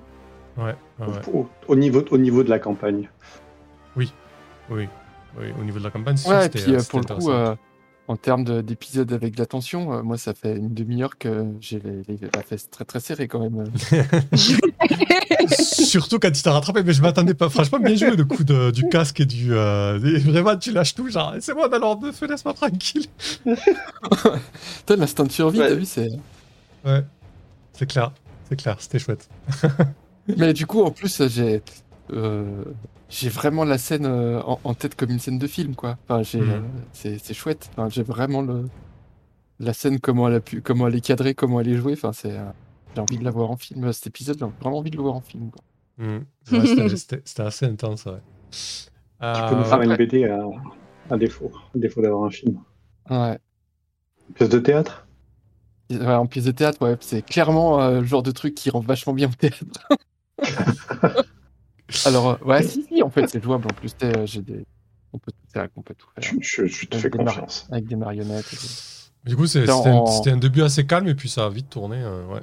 [SPEAKER 1] Ouais, ouais, ouais.
[SPEAKER 5] Au, au niveau, au niveau de la campagne.
[SPEAKER 1] Oui, oui, au niveau de la campagne, c'est sûr
[SPEAKER 2] Ouais, et puis euh, pour le coup, euh, en termes de- d'épisodes avec de la tension, euh, moi ça fait une demi-heure que j'ai les, les- la fesse très très serrée quand même. [laughs] [laughs]
[SPEAKER 1] Surtout quand il t'a rattrapé, mais je m'attendais pas. Franchement, bien joué le coup de- du casque et du. euh, et vraiment, tu lâches tout, genre, c'est moi dans l'ordre de feu, laisse-moi tranquille. [laughs]
[SPEAKER 2] Putain, l'instinct de survie,
[SPEAKER 4] Ouais.
[SPEAKER 2] t'as vu, c'est.
[SPEAKER 1] Ouais, c'est clair, c'est clair, c'était chouette. [laughs]
[SPEAKER 2] Mais du coup, en plus, j'ai euh, j'ai vraiment la scène euh, en, en tête comme une scène de film, quoi. Enfin, j'ai,
[SPEAKER 1] Mhm.
[SPEAKER 2] euh, c'est c'est chouette. Enfin, j'ai vraiment le la scène comment elle a pu, comment elle est cadrée, comment elle est jouée. Enfin, c'est euh, j'ai envie de la voir en film. euh, Cet épisode, j'ai vraiment envie de le voir en film.
[SPEAKER 1] Mm. Ouais, c'était- assez intense, ouais.
[SPEAKER 5] Tu
[SPEAKER 1] Euh,
[SPEAKER 5] peux nous faire une
[SPEAKER 2] après-
[SPEAKER 5] BD à, à défaut, à défaut d'avoir un film.
[SPEAKER 2] Ouais.
[SPEAKER 5] Une pièce de théâtre?
[SPEAKER 2] Ouais, en pièce de théâtre, ouais, c'est clairement euh, le genre de truc qui rend vachement bien au théâtre. [laughs] Alors, euh, ouais, si, si, en fait, c'est jouable. En plus, euh, j'ai des... on, peut tout faire, on peut tout faire.
[SPEAKER 5] je, je- je te
[SPEAKER 2] Avec
[SPEAKER 5] fais confiance.
[SPEAKER 2] Avec des marionnettes. et
[SPEAKER 1] Du coup,
[SPEAKER 2] C'était
[SPEAKER 1] un,
[SPEAKER 2] en-
[SPEAKER 1] c'était un début assez calme et puis ça a vite tourné. euh, ouais.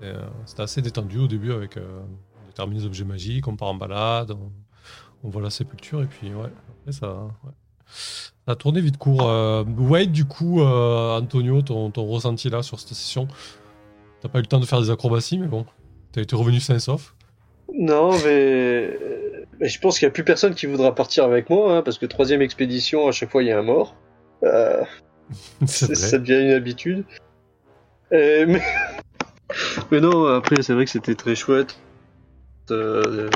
[SPEAKER 1] C'était euh, c'était assez détendu au début avec. euh, on détermine les objets magiques, on part en balade, on, on voit la sépulture et puis ouais. Après, ça, ouais. ça a tourné vite court. Euh, Wade, du coup, euh, Antonio, ton, ton ressenti là sur cette session? T'as pas eu le temps de faire des acrobaties, mais bon, t'as été revenu sain et sauf?
[SPEAKER 4] Non, mais... mais je pense qu'il n'y a plus personne qui voudra partir avec moi, hein, parce que troisième expédition, à chaque fois, il y a un mort. Euh, [laughs]
[SPEAKER 1] C'est
[SPEAKER 4] c'est-
[SPEAKER 1] vrai.
[SPEAKER 4] ça devient une habitude. Mais... [laughs] mais non, après, c'est vrai que c'était très chouette. euh,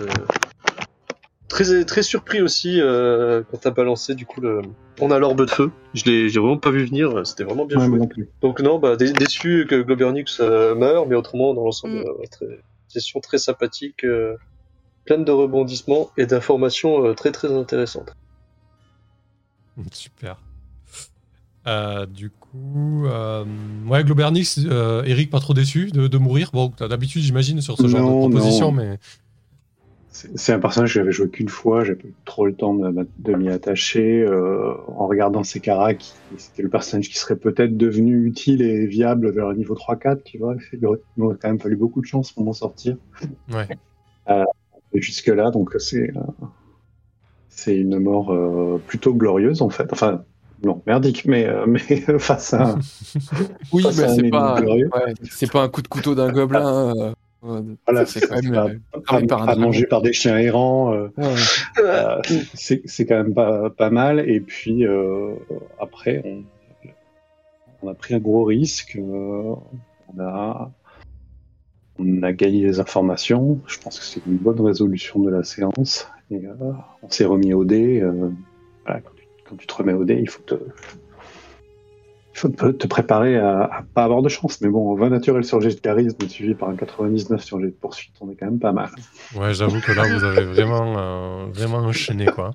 [SPEAKER 4] très très surpris aussi euh, quand t'as balancé du coup le. On a l'orbe de feu. Je l'ai j'ai vraiment pas vu venir. C'était vraiment bien
[SPEAKER 5] Ouais,
[SPEAKER 4] joué.
[SPEAKER 5] moi non plus.
[SPEAKER 4] Donc non, bah dé- déçu que Globernix euh, meure, mais autrement dans l'ensemble,
[SPEAKER 3] Mm.
[SPEAKER 4] euh, ouais, très- session très sympathique, euh, pleine de rebondissements et d'informations euh, très très intéressantes.
[SPEAKER 1] Super. Euh, du coup, euh, ouais, Globernix, euh, Eric, pas trop déçu de, de mourir. Bon, d'habitude, j'imagine, sur ce genre
[SPEAKER 5] Non,
[SPEAKER 1] de proposition,
[SPEAKER 5] non.
[SPEAKER 1] mais
[SPEAKER 5] C'est un personnage que j'avais joué qu'une fois, j'ai pas eu trop le temps de, de m'y attacher. en regardant ses caracs, c'était le personnage qui serait peut-être devenu utile et viable vers le niveau 3-4, tu vois. Il aurait, quand même fallu beaucoup de chance pour m'en sortir.
[SPEAKER 1] ouais.
[SPEAKER 5] Jusque-là, donc c'est c'est une mort plutôt glorieuse en fait. Enfin, non, merdique, mais, euh, mais [laughs] face à.
[SPEAKER 2] Oui,
[SPEAKER 5] Face
[SPEAKER 2] mais c'est pas,
[SPEAKER 5] glorieux.
[SPEAKER 2] ouais, c'est pas un coup de couteau d'un gobelin. euh, euh,
[SPEAKER 5] Voilà,
[SPEAKER 2] c'est quand même
[SPEAKER 5] pas,
[SPEAKER 2] euh,
[SPEAKER 5] pas-
[SPEAKER 2] par un
[SPEAKER 5] pas
[SPEAKER 2] dragon.
[SPEAKER 5] mangé par des chiens errants. euh,
[SPEAKER 2] ouais.
[SPEAKER 5] Euh, c'est quand même pas, pas mal. Et puis après, on, on a pris un gros risque. on, a, on a gagné des informations. Je pense que c'est une bonne résolution de la séance. Et on s'est remis au dé. voilà, quand, quand tu te remets au dé, il faut te, il faut te, te préparer à, à pas avoir de chance. Mais bon, 20 naturel sur jet de charisme suivi par un 99 sur jet de poursuite, on est quand même pas mal.
[SPEAKER 1] Ouais, j'avoue que là, vous avez vraiment, euh, vraiment enchaîné, quoi.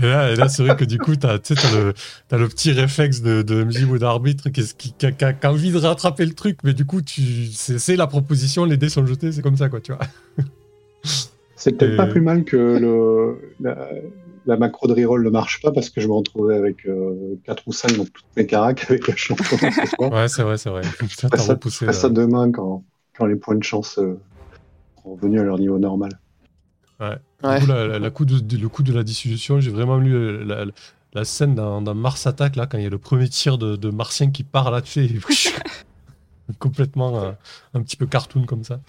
[SPEAKER 1] Et là, c'est vrai que du coup, t'as t'as le, t'as le petit réflexe de, de MJ ou d'arbitre qui, qui, qui a, qui envie de rattraper le truc, mais du coup, c'est, c'est la proposition, les dés sont jetés, c'est comme ça, quoi, tu vois.
[SPEAKER 5] C'est peut-être
[SPEAKER 1] Et-
[SPEAKER 5] pas plus mal que le, la, la macro de reroll ne marche pas parce que je me retrouvais avec euh, 4 ou 5 dans toutes mes caracs avec la chance. ce soir.
[SPEAKER 1] Ouais, c'est vrai, c'est vrai.
[SPEAKER 5] Je ferai ça,
[SPEAKER 1] repoussé.
[SPEAKER 5] je ferai ça
[SPEAKER 1] là.
[SPEAKER 5] demain quand, quand les points de chance euh, seront revenus à leur niveau normal.
[SPEAKER 1] Du
[SPEAKER 2] Ouais.
[SPEAKER 1] coup, la- la- la coup de, de- le coup de la dissolution, j'ai vraiment lu euh, la, la- la scène dans, dans Mars Attack, là, quand il y a le premier tir de, de Martien qui part là, tu sais, [laughs] complètement euh, un petit peu cartoon comme ça.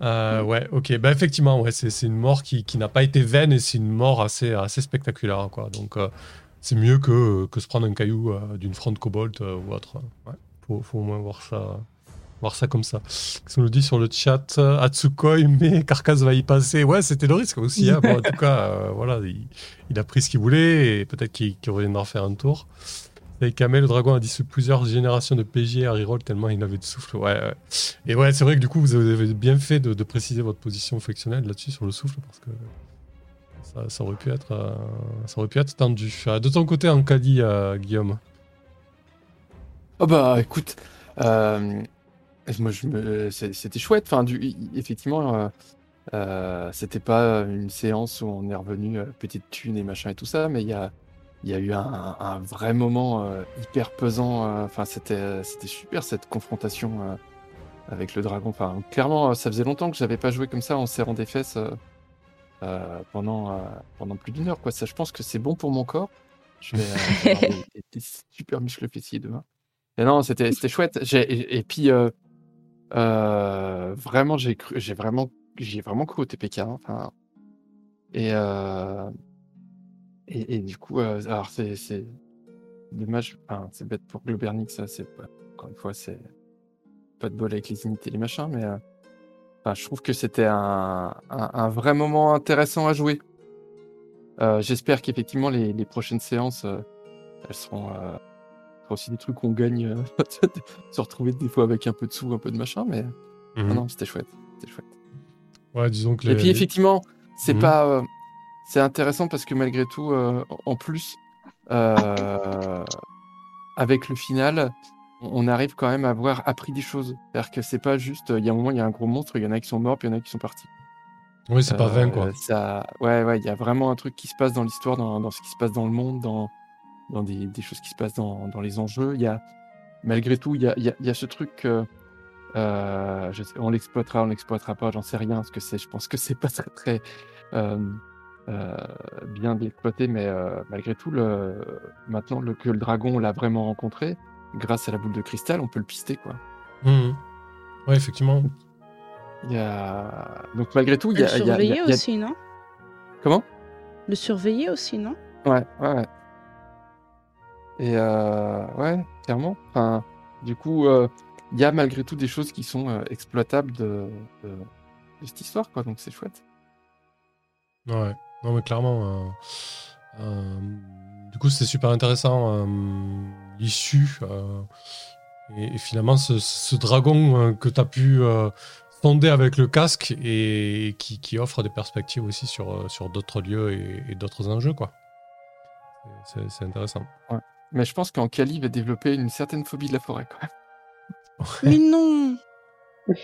[SPEAKER 1] Euh, ouais, ok. Bah, effectivement, ouais, c'est une mort qui, qui n'a pas été vaine et c'est une mort assez, assez spectaculaire, quoi. Donc, euh, c'est mieux que, que se prendre un caillou euh, d'une fronde cobalt ou autre. Ouais, faut, faut au moins voir ça, voir ça comme ça. Qu'est-ce qu'on nous dit sur le chat? Atsukoi, mais Carcasse va y passer. Ouais, c'était le risque aussi. hein. Bon, en tout [laughs] cas, voilà, il, il a pris ce qu'il voulait et peut-être qu'il qu'il reviendra faire un tour. Et Kamel, le dragon a dissous plusieurs générations de PG à reroll tellement il avait de souffle. Ouais, ouais. Et ouais, c'est vrai que du coup, vous avez bien fait de, préciser votre position fonctionnelle là-dessus sur le souffle parce que ça, aurait pu être, euh, ça aurait pu être tendu. Euh, De ton côté, en Cali, euh, Guillaume.
[SPEAKER 2] Oh bah écoute, euh, moi je c'était chouette. Enfin, effectivement, c'était pas une séance où on est revenu petite thune et machin et tout ça, mais il y a, il y a eu un, un vrai moment euh, hyper pesant. euh, Enfin, c'était, c'était super cette confrontation euh, avec le dragon. Enfin, clairement, euh, ça faisait longtemps que j'avais pas joué comme ça en serrant des fesses euh, euh, pendant euh, pendant plus d'une heure. Quoi, ça, je pense que c'est bon pour mon corps. Je vais, euh, [laughs] avoir des, des super muscles fessiers demain. Et non, c'était c'était chouette. Et, et puis, euh, euh, vraiment, j'ai cru, j'ai vraiment, j'ai vraiment cru au TPK. hein. Enfin, et, euh, et, et du coup, euh, alors c'est dommage. Enfin, c'est bête pour Globernix. Ça, c'est pas- encore une fois, c'est pas de bol avec les unités, les machins, mais euh, enfin, je trouve que c'était un, un, un vrai moment intéressant à jouer. Euh, J'espère qu'effectivement les, les prochaines séances, elles seront aussi des trucs où on gagne, [laughs] se retrouver des fois avec un peu de sous, un peu de machin, mais
[SPEAKER 1] Mhm.
[SPEAKER 2] non, c'était chouette, c'était chouette.
[SPEAKER 1] Ouais, disons que
[SPEAKER 2] Et
[SPEAKER 1] les-
[SPEAKER 2] puis effectivement, c'est
[SPEAKER 1] Mhm.
[SPEAKER 2] pas, c'est intéressant parce que malgré tout, euh, en plus, euh, avec le final, on arrive quand même à avoir appris des choses. C'est-à-dire que c'est pas juste, il y a un moment, il y a un gros monstre, il y en a qui sont morts, puis il y en a qui sont partis.
[SPEAKER 1] Oui, c'est pas vain,
[SPEAKER 2] Euh,
[SPEAKER 1] quoi.
[SPEAKER 2] Ça, ouais, ouais, il y a vraiment un truc qui se passe dans l'histoire, dans, dans ce qui se passe dans le monde, dans, dans des, des choses qui se passent dans, dans les enjeux. Il y a, malgré tout, il y a, y a, y a ce truc. euh, je sais- on l'exploitera, on l'exploitera pas, j'en sais rien, ce que c'est. Je pense que c'est pas très, très euh, euh, bien de l'exploiter, mais euh, malgré tout, le, maintenant le, que le dragon l'a vraiment rencontré, grâce à la boule de cristal, on peut le pister, quoi.
[SPEAKER 1] Mhm. Ouais, effectivement.
[SPEAKER 2] Il y a... Donc malgré tout, il y
[SPEAKER 3] Le
[SPEAKER 2] a, a- il y a-
[SPEAKER 3] surveiller
[SPEAKER 2] y a-
[SPEAKER 3] aussi, non?
[SPEAKER 2] Comment?
[SPEAKER 3] Le surveiller aussi, non?
[SPEAKER 2] Ouais, ouais, ouais. Et euh, ouais, clairement. Enfin, du coup, euh, il y a malgré tout des choses qui sont euh, exploitables de, de, de cette histoire, quoi. Donc c'est chouette.
[SPEAKER 1] Ouais, non mais clairement. euh, euh, du coup, c'est super intéressant euh, l'issue. euh, et, et finalement, ce, ce dragon euh, que tu as pu euh, sonder avec le casque et qui, qui offre des perspectives aussi sur, sur d'autres lieux et, et d'autres enjeux, quoi. C'est- intéressant.
[SPEAKER 2] Mais je pense qu'en Cali va développer une certaine phobie de la forêt, quand même.
[SPEAKER 3] Mais non [laughs]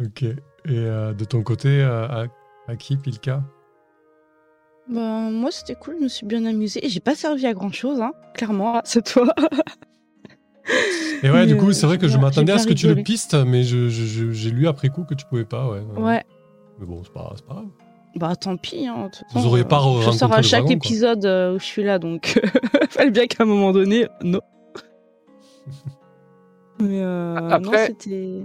[SPEAKER 1] Ok. Et euh, de ton côté, euh, à, qui, Pilka
[SPEAKER 3] Bah, moi, c'était cool, je me suis bien amusée. Et j'ai pas servi à grand chose, hein, clairement, [laughs] c'est toi.
[SPEAKER 1] Et ouais,
[SPEAKER 3] Mais,
[SPEAKER 1] du coup,
[SPEAKER 3] euh,
[SPEAKER 1] c'est vrai que je m'attendais à ce que tu le pistes, mais je- je- je- j'ai lu après coup que tu pouvais pas, ouais.
[SPEAKER 3] Ouais.
[SPEAKER 1] Mais bon, c'est pas, grave.
[SPEAKER 3] Bah, tant pis. Hein,
[SPEAKER 1] Vous auriez
[SPEAKER 3] euh,
[SPEAKER 1] pas
[SPEAKER 3] Je
[SPEAKER 1] rencontré
[SPEAKER 3] sors à chaque
[SPEAKER 1] dragon,
[SPEAKER 3] épisode euh, où je suis là, donc [laughs] fallait bien qu'à un moment donné, non. [laughs] Mais euh, non,
[SPEAKER 2] Après-
[SPEAKER 3] c'était.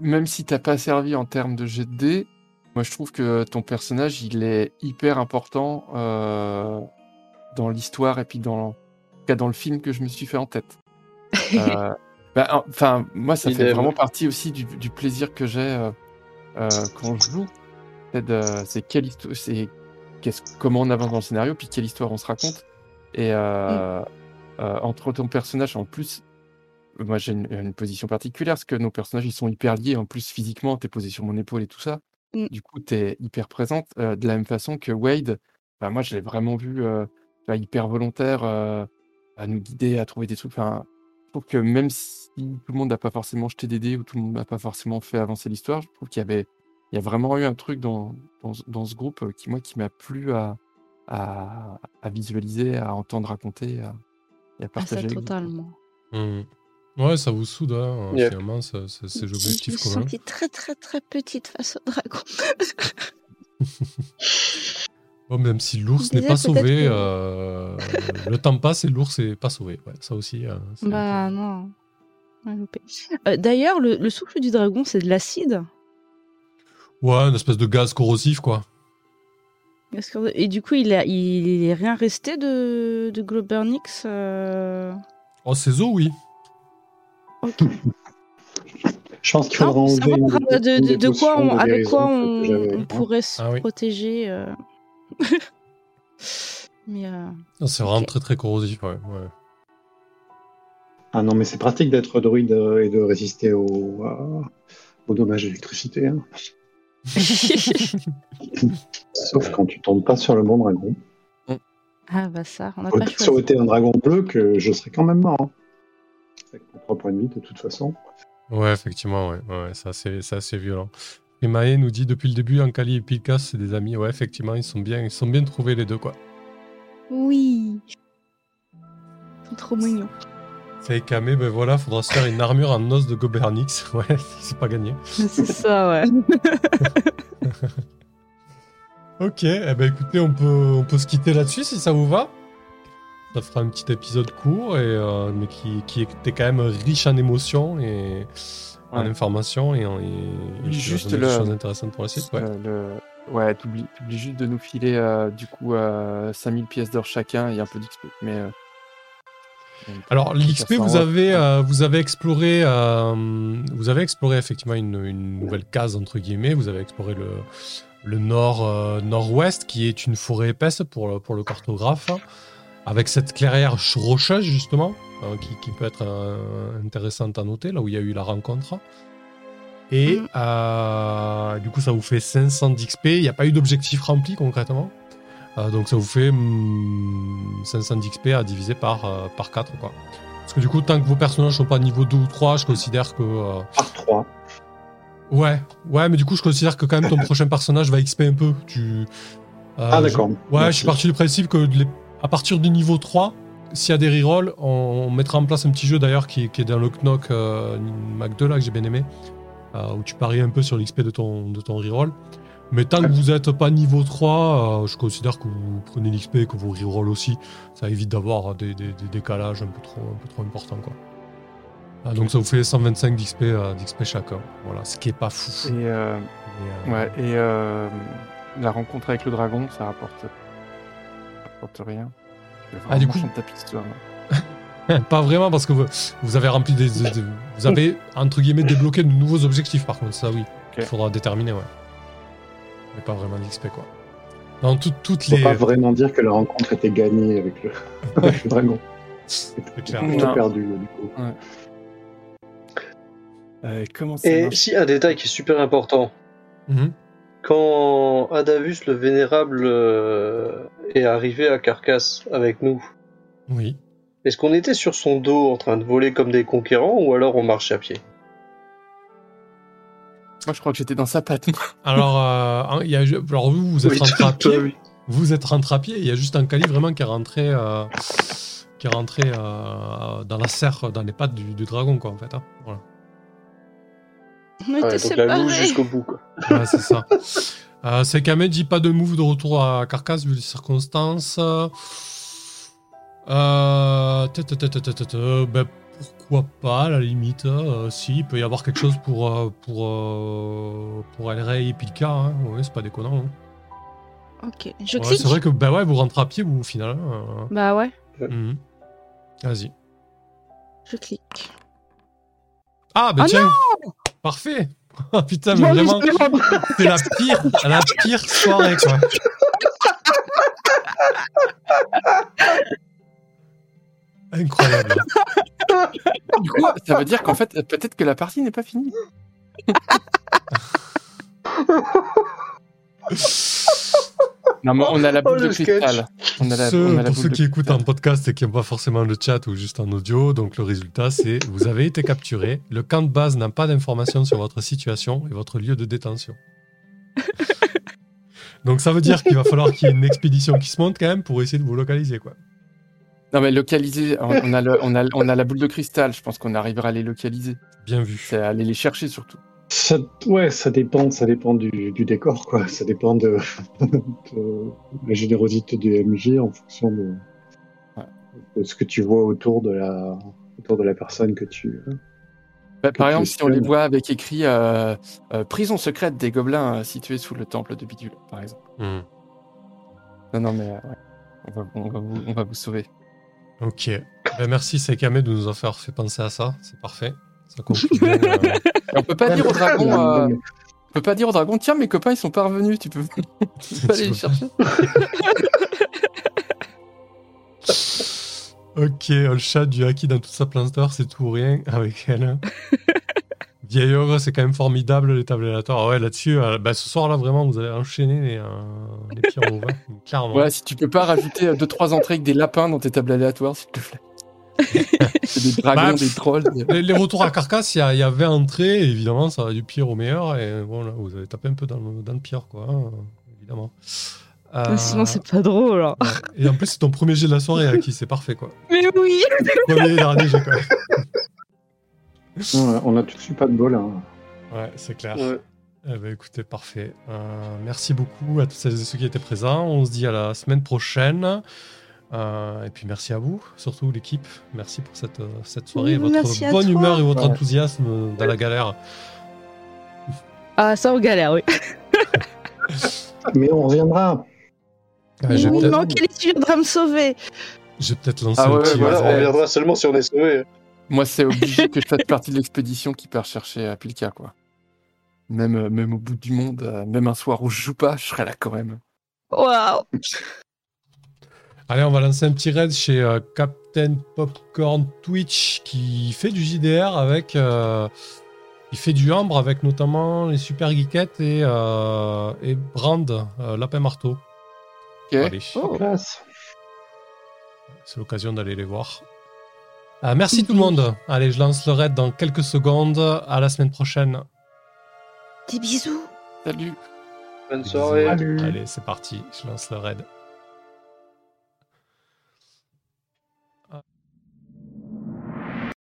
[SPEAKER 2] Même si t'as pas servi en termes de jet de dés, moi je trouve que ton personnage il est hyper important euh, dans l'histoire et puis dans, en tout cas dans le film que je me suis fait en tête. [laughs] Euh, bah, en- Enfin, moi ça fait vraiment partie aussi du, du plaisir que j'ai euh, euh, quand je joue. C'est quelle histoire, c'est comment on avance dans le scénario, puis quelle histoire on se raconte. Et euh, euh, entre ton personnage, en plus, moi j'ai une, une position particulière parce que nos personnages ils sont hyper liés. En plus, physiquement, t'es posé sur mon épaule et tout ça.
[SPEAKER 3] Mm.
[SPEAKER 2] Du coup, t'es hyper présente. euh, de la même façon que Wade, bah, moi je l'ai vraiment vu euh, bah, hyper volontaire euh, à nous guider, à trouver des trucs. Enfin, je trouve que même si tout le monde n'a pas forcément jeté des dés ou tout le monde n'a pas forcément fait avancer l'histoire, je trouve qu'il y avait il y a vraiment eu un truc dans, dans, ce- dans ce groupe qui, moi, qui m'a plu à, à, à visualiser, à entendre raconter, à, et à
[SPEAKER 3] Ah,
[SPEAKER 2] partager.
[SPEAKER 3] ça, totalement.
[SPEAKER 1] Hmm. Ouais, ça vous soude, hein,
[SPEAKER 4] Yep.
[SPEAKER 1] finalement, ça- ça- c'est
[SPEAKER 3] Je me
[SPEAKER 1] l'objectif
[SPEAKER 3] suis
[SPEAKER 1] commun.
[SPEAKER 3] sentie très très très petite face au dragon. [laughs]
[SPEAKER 1] Bon, même si l'ours n'est pas sauvé,
[SPEAKER 3] que-
[SPEAKER 1] euh, le temps passe et l'ours n'est pas sauvé. Ouais, ça aussi. euh, c'est-
[SPEAKER 3] bah non. Euh, D'ailleurs, le, le souffle du dragon, c'est de l'acide?
[SPEAKER 1] Ouais, une espèce de gaz corrosif, quoi.
[SPEAKER 3] Et du coup, il, a, il est rien resté de, de Globernix euh,
[SPEAKER 1] Oh, ces os, oui.
[SPEAKER 3] Ok. [laughs]
[SPEAKER 5] Je pense qu'il faudra enlever
[SPEAKER 3] euh, de, de- de quoi on,
[SPEAKER 5] de
[SPEAKER 3] avec quoi on,
[SPEAKER 5] hein.
[SPEAKER 3] pourrait se
[SPEAKER 1] Ah oui.
[SPEAKER 3] protéger. euh. [laughs] Mais euh,
[SPEAKER 1] C'est vraiment très très corrosif, ouais. ouais.
[SPEAKER 5] Ah non, mais c'est pratique d'être druide et de résister aux, euh, aux dommages d'électricité. hein. [laughs] Sauf quand tu tombes pas sur le bon dragon.
[SPEAKER 3] ah bah ça, on n'a
[SPEAKER 5] Ça
[SPEAKER 3] pas
[SPEAKER 5] aurait
[SPEAKER 3] choisi.
[SPEAKER 5] été un dragon bleu que je serais quand même mort. hein. Avec mes 3 points de toute façon.
[SPEAKER 1] Ouais, effectivement, ouais. ouais ça, c'est violent. Et Maë nous dit depuis le début, Ankali et Pilka, c'est des amis. Ouais, effectivement, ils sont bien, ils sont bien trouvés les deux, quoi.
[SPEAKER 3] Oui. Ils sont trop mignons.
[SPEAKER 1] C'est Kame, ben voilà, faudra se faire une armure en os de Gobernix. [laughs] Ouais, c'est pas gagné.
[SPEAKER 3] C'est ça, ouais. [laughs]
[SPEAKER 1] Ok, eh ben écoutez, on peut, on peut se quitter là-dessus si ça vous va. Ça fera un petit épisode court, et, euh, mais qui, qui était quand même riche en émotions et en informations et, en, et, et
[SPEAKER 2] juste
[SPEAKER 1] donner des
[SPEAKER 2] le-
[SPEAKER 1] choses intéressantes pour la suite. Ouais.
[SPEAKER 2] Le... Ouais, t'oublies t'oublies juste de nous filer euh, du coup euh, 5000 pièces d'or chacun et un peu d'XP. Mais euh,
[SPEAKER 1] Alors l'XP, vous avez, euh, vous avez exploré, euh, vous avez exploré effectivement une, une nouvelle case entre guillemets. Vous avez exploré le, le nord euh, nord-ouest qui est une forêt épaisse pour le, pour le cartographe, avec cette clairière ch- rocheuse justement euh, qui, qui peut être euh, intéressante à noter là où il y a eu la rencontre. Et
[SPEAKER 3] Mhm.
[SPEAKER 1] euh, du coup, ça vous fait 500 d'XP. Il n'y a pas eu d'objectif rempli concrètement. Euh, donc ça vous fait hmm, 500 d'XP à diviser par, euh, par 4. Quoi. Parce que du coup, tant que vos personnages sont pas niveau 2 ou 3, je considère que... euh,
[SPEAKER 5] Par 3.
[SPEAKER 1] Ouais, ouais, mais du coup, je considère que quand même ton [laughs] prochain personnage va XP un peu. Tu, euh,
[SPEAKER 5] Ah, d'accord.
[SPEAKER 1] je- Ouais,
[SPEAKER 5] Merci.
[SPEAKER 1] je suis parti du principe que les- à partir du niveau 3, s'il y a des rerolls, on, mettra en place un petit jeu d'ailleurs qui, qui est dans le Knock euh, Mac 2 là, que j'ai bien aimé, euh, où tu paries un peu sur l'XP de ton, de ton reroll. Mais tant que vous n'êtes pas niveau 3, euh, je considère que vous prenez l'XP et que vous reroll aussi. Ça évite d'avoir des, des- des décalages un peu trop, un peu trop importants. Quoi. Ah, donc ça vous fait 125 d'XP d'XP chacun. Voilà, ce qui est pas fou.
[SPEAKER 2] Et, euh, ouais, et la rencontre avec le dragon, ça rapporte, rapporte rien.
[SPEAKER 1] Ah, du coup-. [laughs] Pas vraiment parce que vous, vous avez rempli des, des- des- vous avez entre guillemets débloqué de nouveaux objectifs par contre ça oui. Il faudra déterminer, ouais. Mais pas vraiment d'XP, quoi. Dans tout- toutes
[SPEAKER 5] Faut
[SPEAKER 1] les.
[SPEAKER 5] pas vraiment dire que la rencontre était gagnée avec le, [laughs] avec le dragon.
[SPEAKER 1] C'est clair.
[SPEAKER 2] Mm.
[SPEAKER 5] Plutôt perdu, du coup.
[SPEAKER 2] Euh, comment ça
[SPEAKER 4] Et
[SPEAKER 2] marche
[SPEAKER 4] si un détail qui est super important,
[SPEAKER 1] Mhm.
[SPEAKER 4] Quand Adavus le Vénérable euh, est arrivé à Carcasse avec nous,
[SPEAKER 1] Oui.
[SPEAKER 4] est-ce qu'on était sur son dos en train de voler comme des conquérants ou alors on marchait à pied?
[SPEAKER 2] Moi, je crois que j'étais dans sa patte. [laughs]
[SPEAKER 1] Alors, euh, il y a, alors vous, vous êtes
[SPEAKER 4] Oui,
[SPEAKER 1] rentré à [laughs] pied.
[SPEAKER 4] oui.
[SPEAKER 1] Vous êtes rentré à pied. Il y a juste un calife vraiment qui est rentré, euh, qui est rentré euh, dans la serre, dans les pattes du, du dragon, quoi, en fait. hein. Voilà.
[SPEAKER 3] On
[SPEAKER 4] Ouais,
[SPEAKER 3] était
[SPEAKER 4] donc la
[SPEAKER 3] séparés.
[SPEAKER 4] jusqu'au bout. Quoi. [laughs]
[SPEAKER 1] Ouais, c'est ça. Euh, c'est Kamed dit pas de move de retour à Carcasse vu les circonstances. Euh, ben, pourquoi pas, à la limite. euh, si, il peut y avoir quelque chose pour, euh, pour, euh, pour Elrey et Pilka. Hein. Ouais, c'est pas déconnant. hein.
[SPEAKER 3] Ok, je
[SPEAKER 1] Ouais,
[SPEAKER 3] clique.
[SPEAKER 1] c'est vrai que bah ouais, vous rentrez à pied, vous, au final. hein.
[SPEAKER 3] Bah ouais,
[SPEAKER 1] Mhm. Vas-y.
[SPEAKER 3] je clique.
[SPEAKER 1] Ah, bah
[SPEAKER 3] Oh
[SPEAKER 1] tiens Parfait [laughs] Ah putain, mais vraiment, c'est la pire, la pire soirée, quoi. Incroyable.
[SPEAKER 2] Du coup, ça veut dire qu'en fait, peut-être que la partie n'est pas finie. [laughs] Non, mais on a la boule
[SPEAKER 4] Oh,
[SPEAKER 2] de
[SPEAKER 4] le sketch.
[SPEAKER 2] cristal. On a la,
[SPEAKER 1] Ceux-
[SPEAKER 2] on a la
[SPEAKER 1] pour
[SPEAKER 2] boule
[SPEAKER 1] ceux
[SPEAKER 2] de
[SPEAKER 1] qui écoutent
[SPEAKER 2] cristal.
[SPEAKER 1] en podcast et qui n'ont pas forcément le chat ou juste en audio, donc le résultat c'est vous avez été capturé, le camp de base n'a pas d'informations sur votre situation et votre lieu de détention. donc ça veut dire qu'il va falloir qu'il y ait une expédition qui se monte quand même pour essayer de vous localiser quoi.
[SPEAKER 2] Non, mais localiser, on on a, le- on, a, on a la boule de cristal. Je pense qu'on arrivera à les localiser.
[SPEAKER 1] Bien vu.
[SPEAKER 2] C'est aller les chercher surtout.
[SPEAKER 5] Ça, ouais, ça dépend, ça dépend du, du décor, quoi. Ça dépend de, [laughs] de la générosité du MJ en fonction de,
[SPEAKER 2] Ouais.
[SPEAKER 5] de ce que tu vois autour de la, autour de la personne que tu.
[SPEAKER 2] Bah, par
[SPEAKER 5] tu
[SPEAKER 2] exemple, si on les voit avec écrit euh, euh, prison secrète des gobelins euh, située sous le temple de Bidule, par exemple.
[SPEAKER 1] Hmm.
[SPEAKER 2] Non, non, mais euh, ouais. on, va, on va vous, on va vous sauver.
[SPEAKER 1] Ok. Ben, merci Sekame de nous avoir fait penser à ça. C'est parfait. Ça [laughs] euh,
[SPEAKER 2] on peut pas dire au dragon. euh, on peut pas dire au dragon, tiens, mes copains, ils sont pas revenus. Tu peux, tu peux [laughs] aller les chercher. [laughs]
[SPEAKER 1] Ok, le chat du haki dans toute sa planteur, c'est tout ou rien avec elle. Vieille ogre, c'est quand même formidable les tables aléatoires. Ah Ouais, là-dessus, euh, bah, ce soir-là, vraiment, vous allez enchaîner les, euh, les pires moves. hein. Clairement.
[SPEAKER 2] Ouais, si tu peux pas rajouter 2-3 entrées avec des lapins dans tes tables aléatoires, s'il te plaît. C'est des dragons,
[SPEAKER 1] Bah,
[SPEAKER 2] des trolls.
[SPEAKER 1] Les, les retours à carcasse, il y, a- il y a 20 entrées, et évidemment, ça va du pire au meilleur. Et bon, là, vous avez tapé un peu dans le, dans le pire, quoi, hein, évidemment. Euh,
[SPEAKER 3] Sinon, c'est pas drôle. hein.
[SPEAKER 1] ouais. Et en plus, c'est ton premier jet de la soirée, Haki, c'est parfait, quoi.
[SPEAKER 3] Mais oui
[SPEAKER 1] Premier et dernier jet, quoi.
[SPEAKER 5] Ouais, on a tous eu pas de bol. Hein.
[SPEAKER 1] Ouais, c'est clair.
[SPEAKER 4] Ouais.
[SPEAKER 1] Eh ben, écoutez, parfait. Euh, merci beaucoup à tous celles et ceux qui étaient présents. On se dit à la semaine prochaine. Euh, et puis merci à vous, surtout l'équipe. Merci pour cette, euh, cette soirée, et votre
[SPEAKER 3] Merci
[SPEAKER 1] bonne
[SPEAKER 3] toi.
[SPEAKER 1] humeur et votre
[SPEAKER 5] Ouais.
[SPEAKER 1] enthousiasme dans la galère.
[SPEAKER 3] Ah, ça, on galère, oui. [laughs]
[SPEAKER 5] Mais on reviendra.
[SPEAKER 1] Vais
[SPEAKER 3] oui,
[SPEAKER 1] peut-être
[SPEAKER 3] non, Kelly, tu viendras me sauver?
[SPEAKER 1] je vais peut-être lancer
[SPEAKER 2] Ah
[SPEAKER 1] un
[SPEAKER 2] ouais,
[SPEAKER 1] petit.
[SPEAKER 4] Voilà, on reviendra seulement si on est sauvé.
[SPEAKER 2] Moi, c'est obligé que je fasse partie de l'expédition qui part chercher à Pilka, quoi. Même, euh, même au bout du monde, euh, même un soir où je joue pas, je serai là quand même.
[SPEAKER 3] Waouh
[SPEAKER 1] Allez, on va lancer un petit raid chez euh, Captain Popcorn Twitch qui fait du JDR avec. euh, il fait du Ambre avec notamment les Super Geekettes et, euh, et Brand, euh, Lapin Marteau.
[SPEAKER 2] Ok.
[SPEAKER 1] Allez.
[SPEAKER 3] Oh.
[SPEAKER 5] Classe.
[SPEAKER 1] C'est l'occasion d'aller les voir. Euh, merci tout le monde. Allez, je lance le raid dans quelques secondes. À la semaine prochaine.
[SPEAKER 3] Des bisous
[SPEAKER 2] Salut.
[SPEAKER 4] Bonne soirée.
[SPEAKER 5] Salut.
[SPEAKER 1] Allez, c'est parti. Je lance le raid.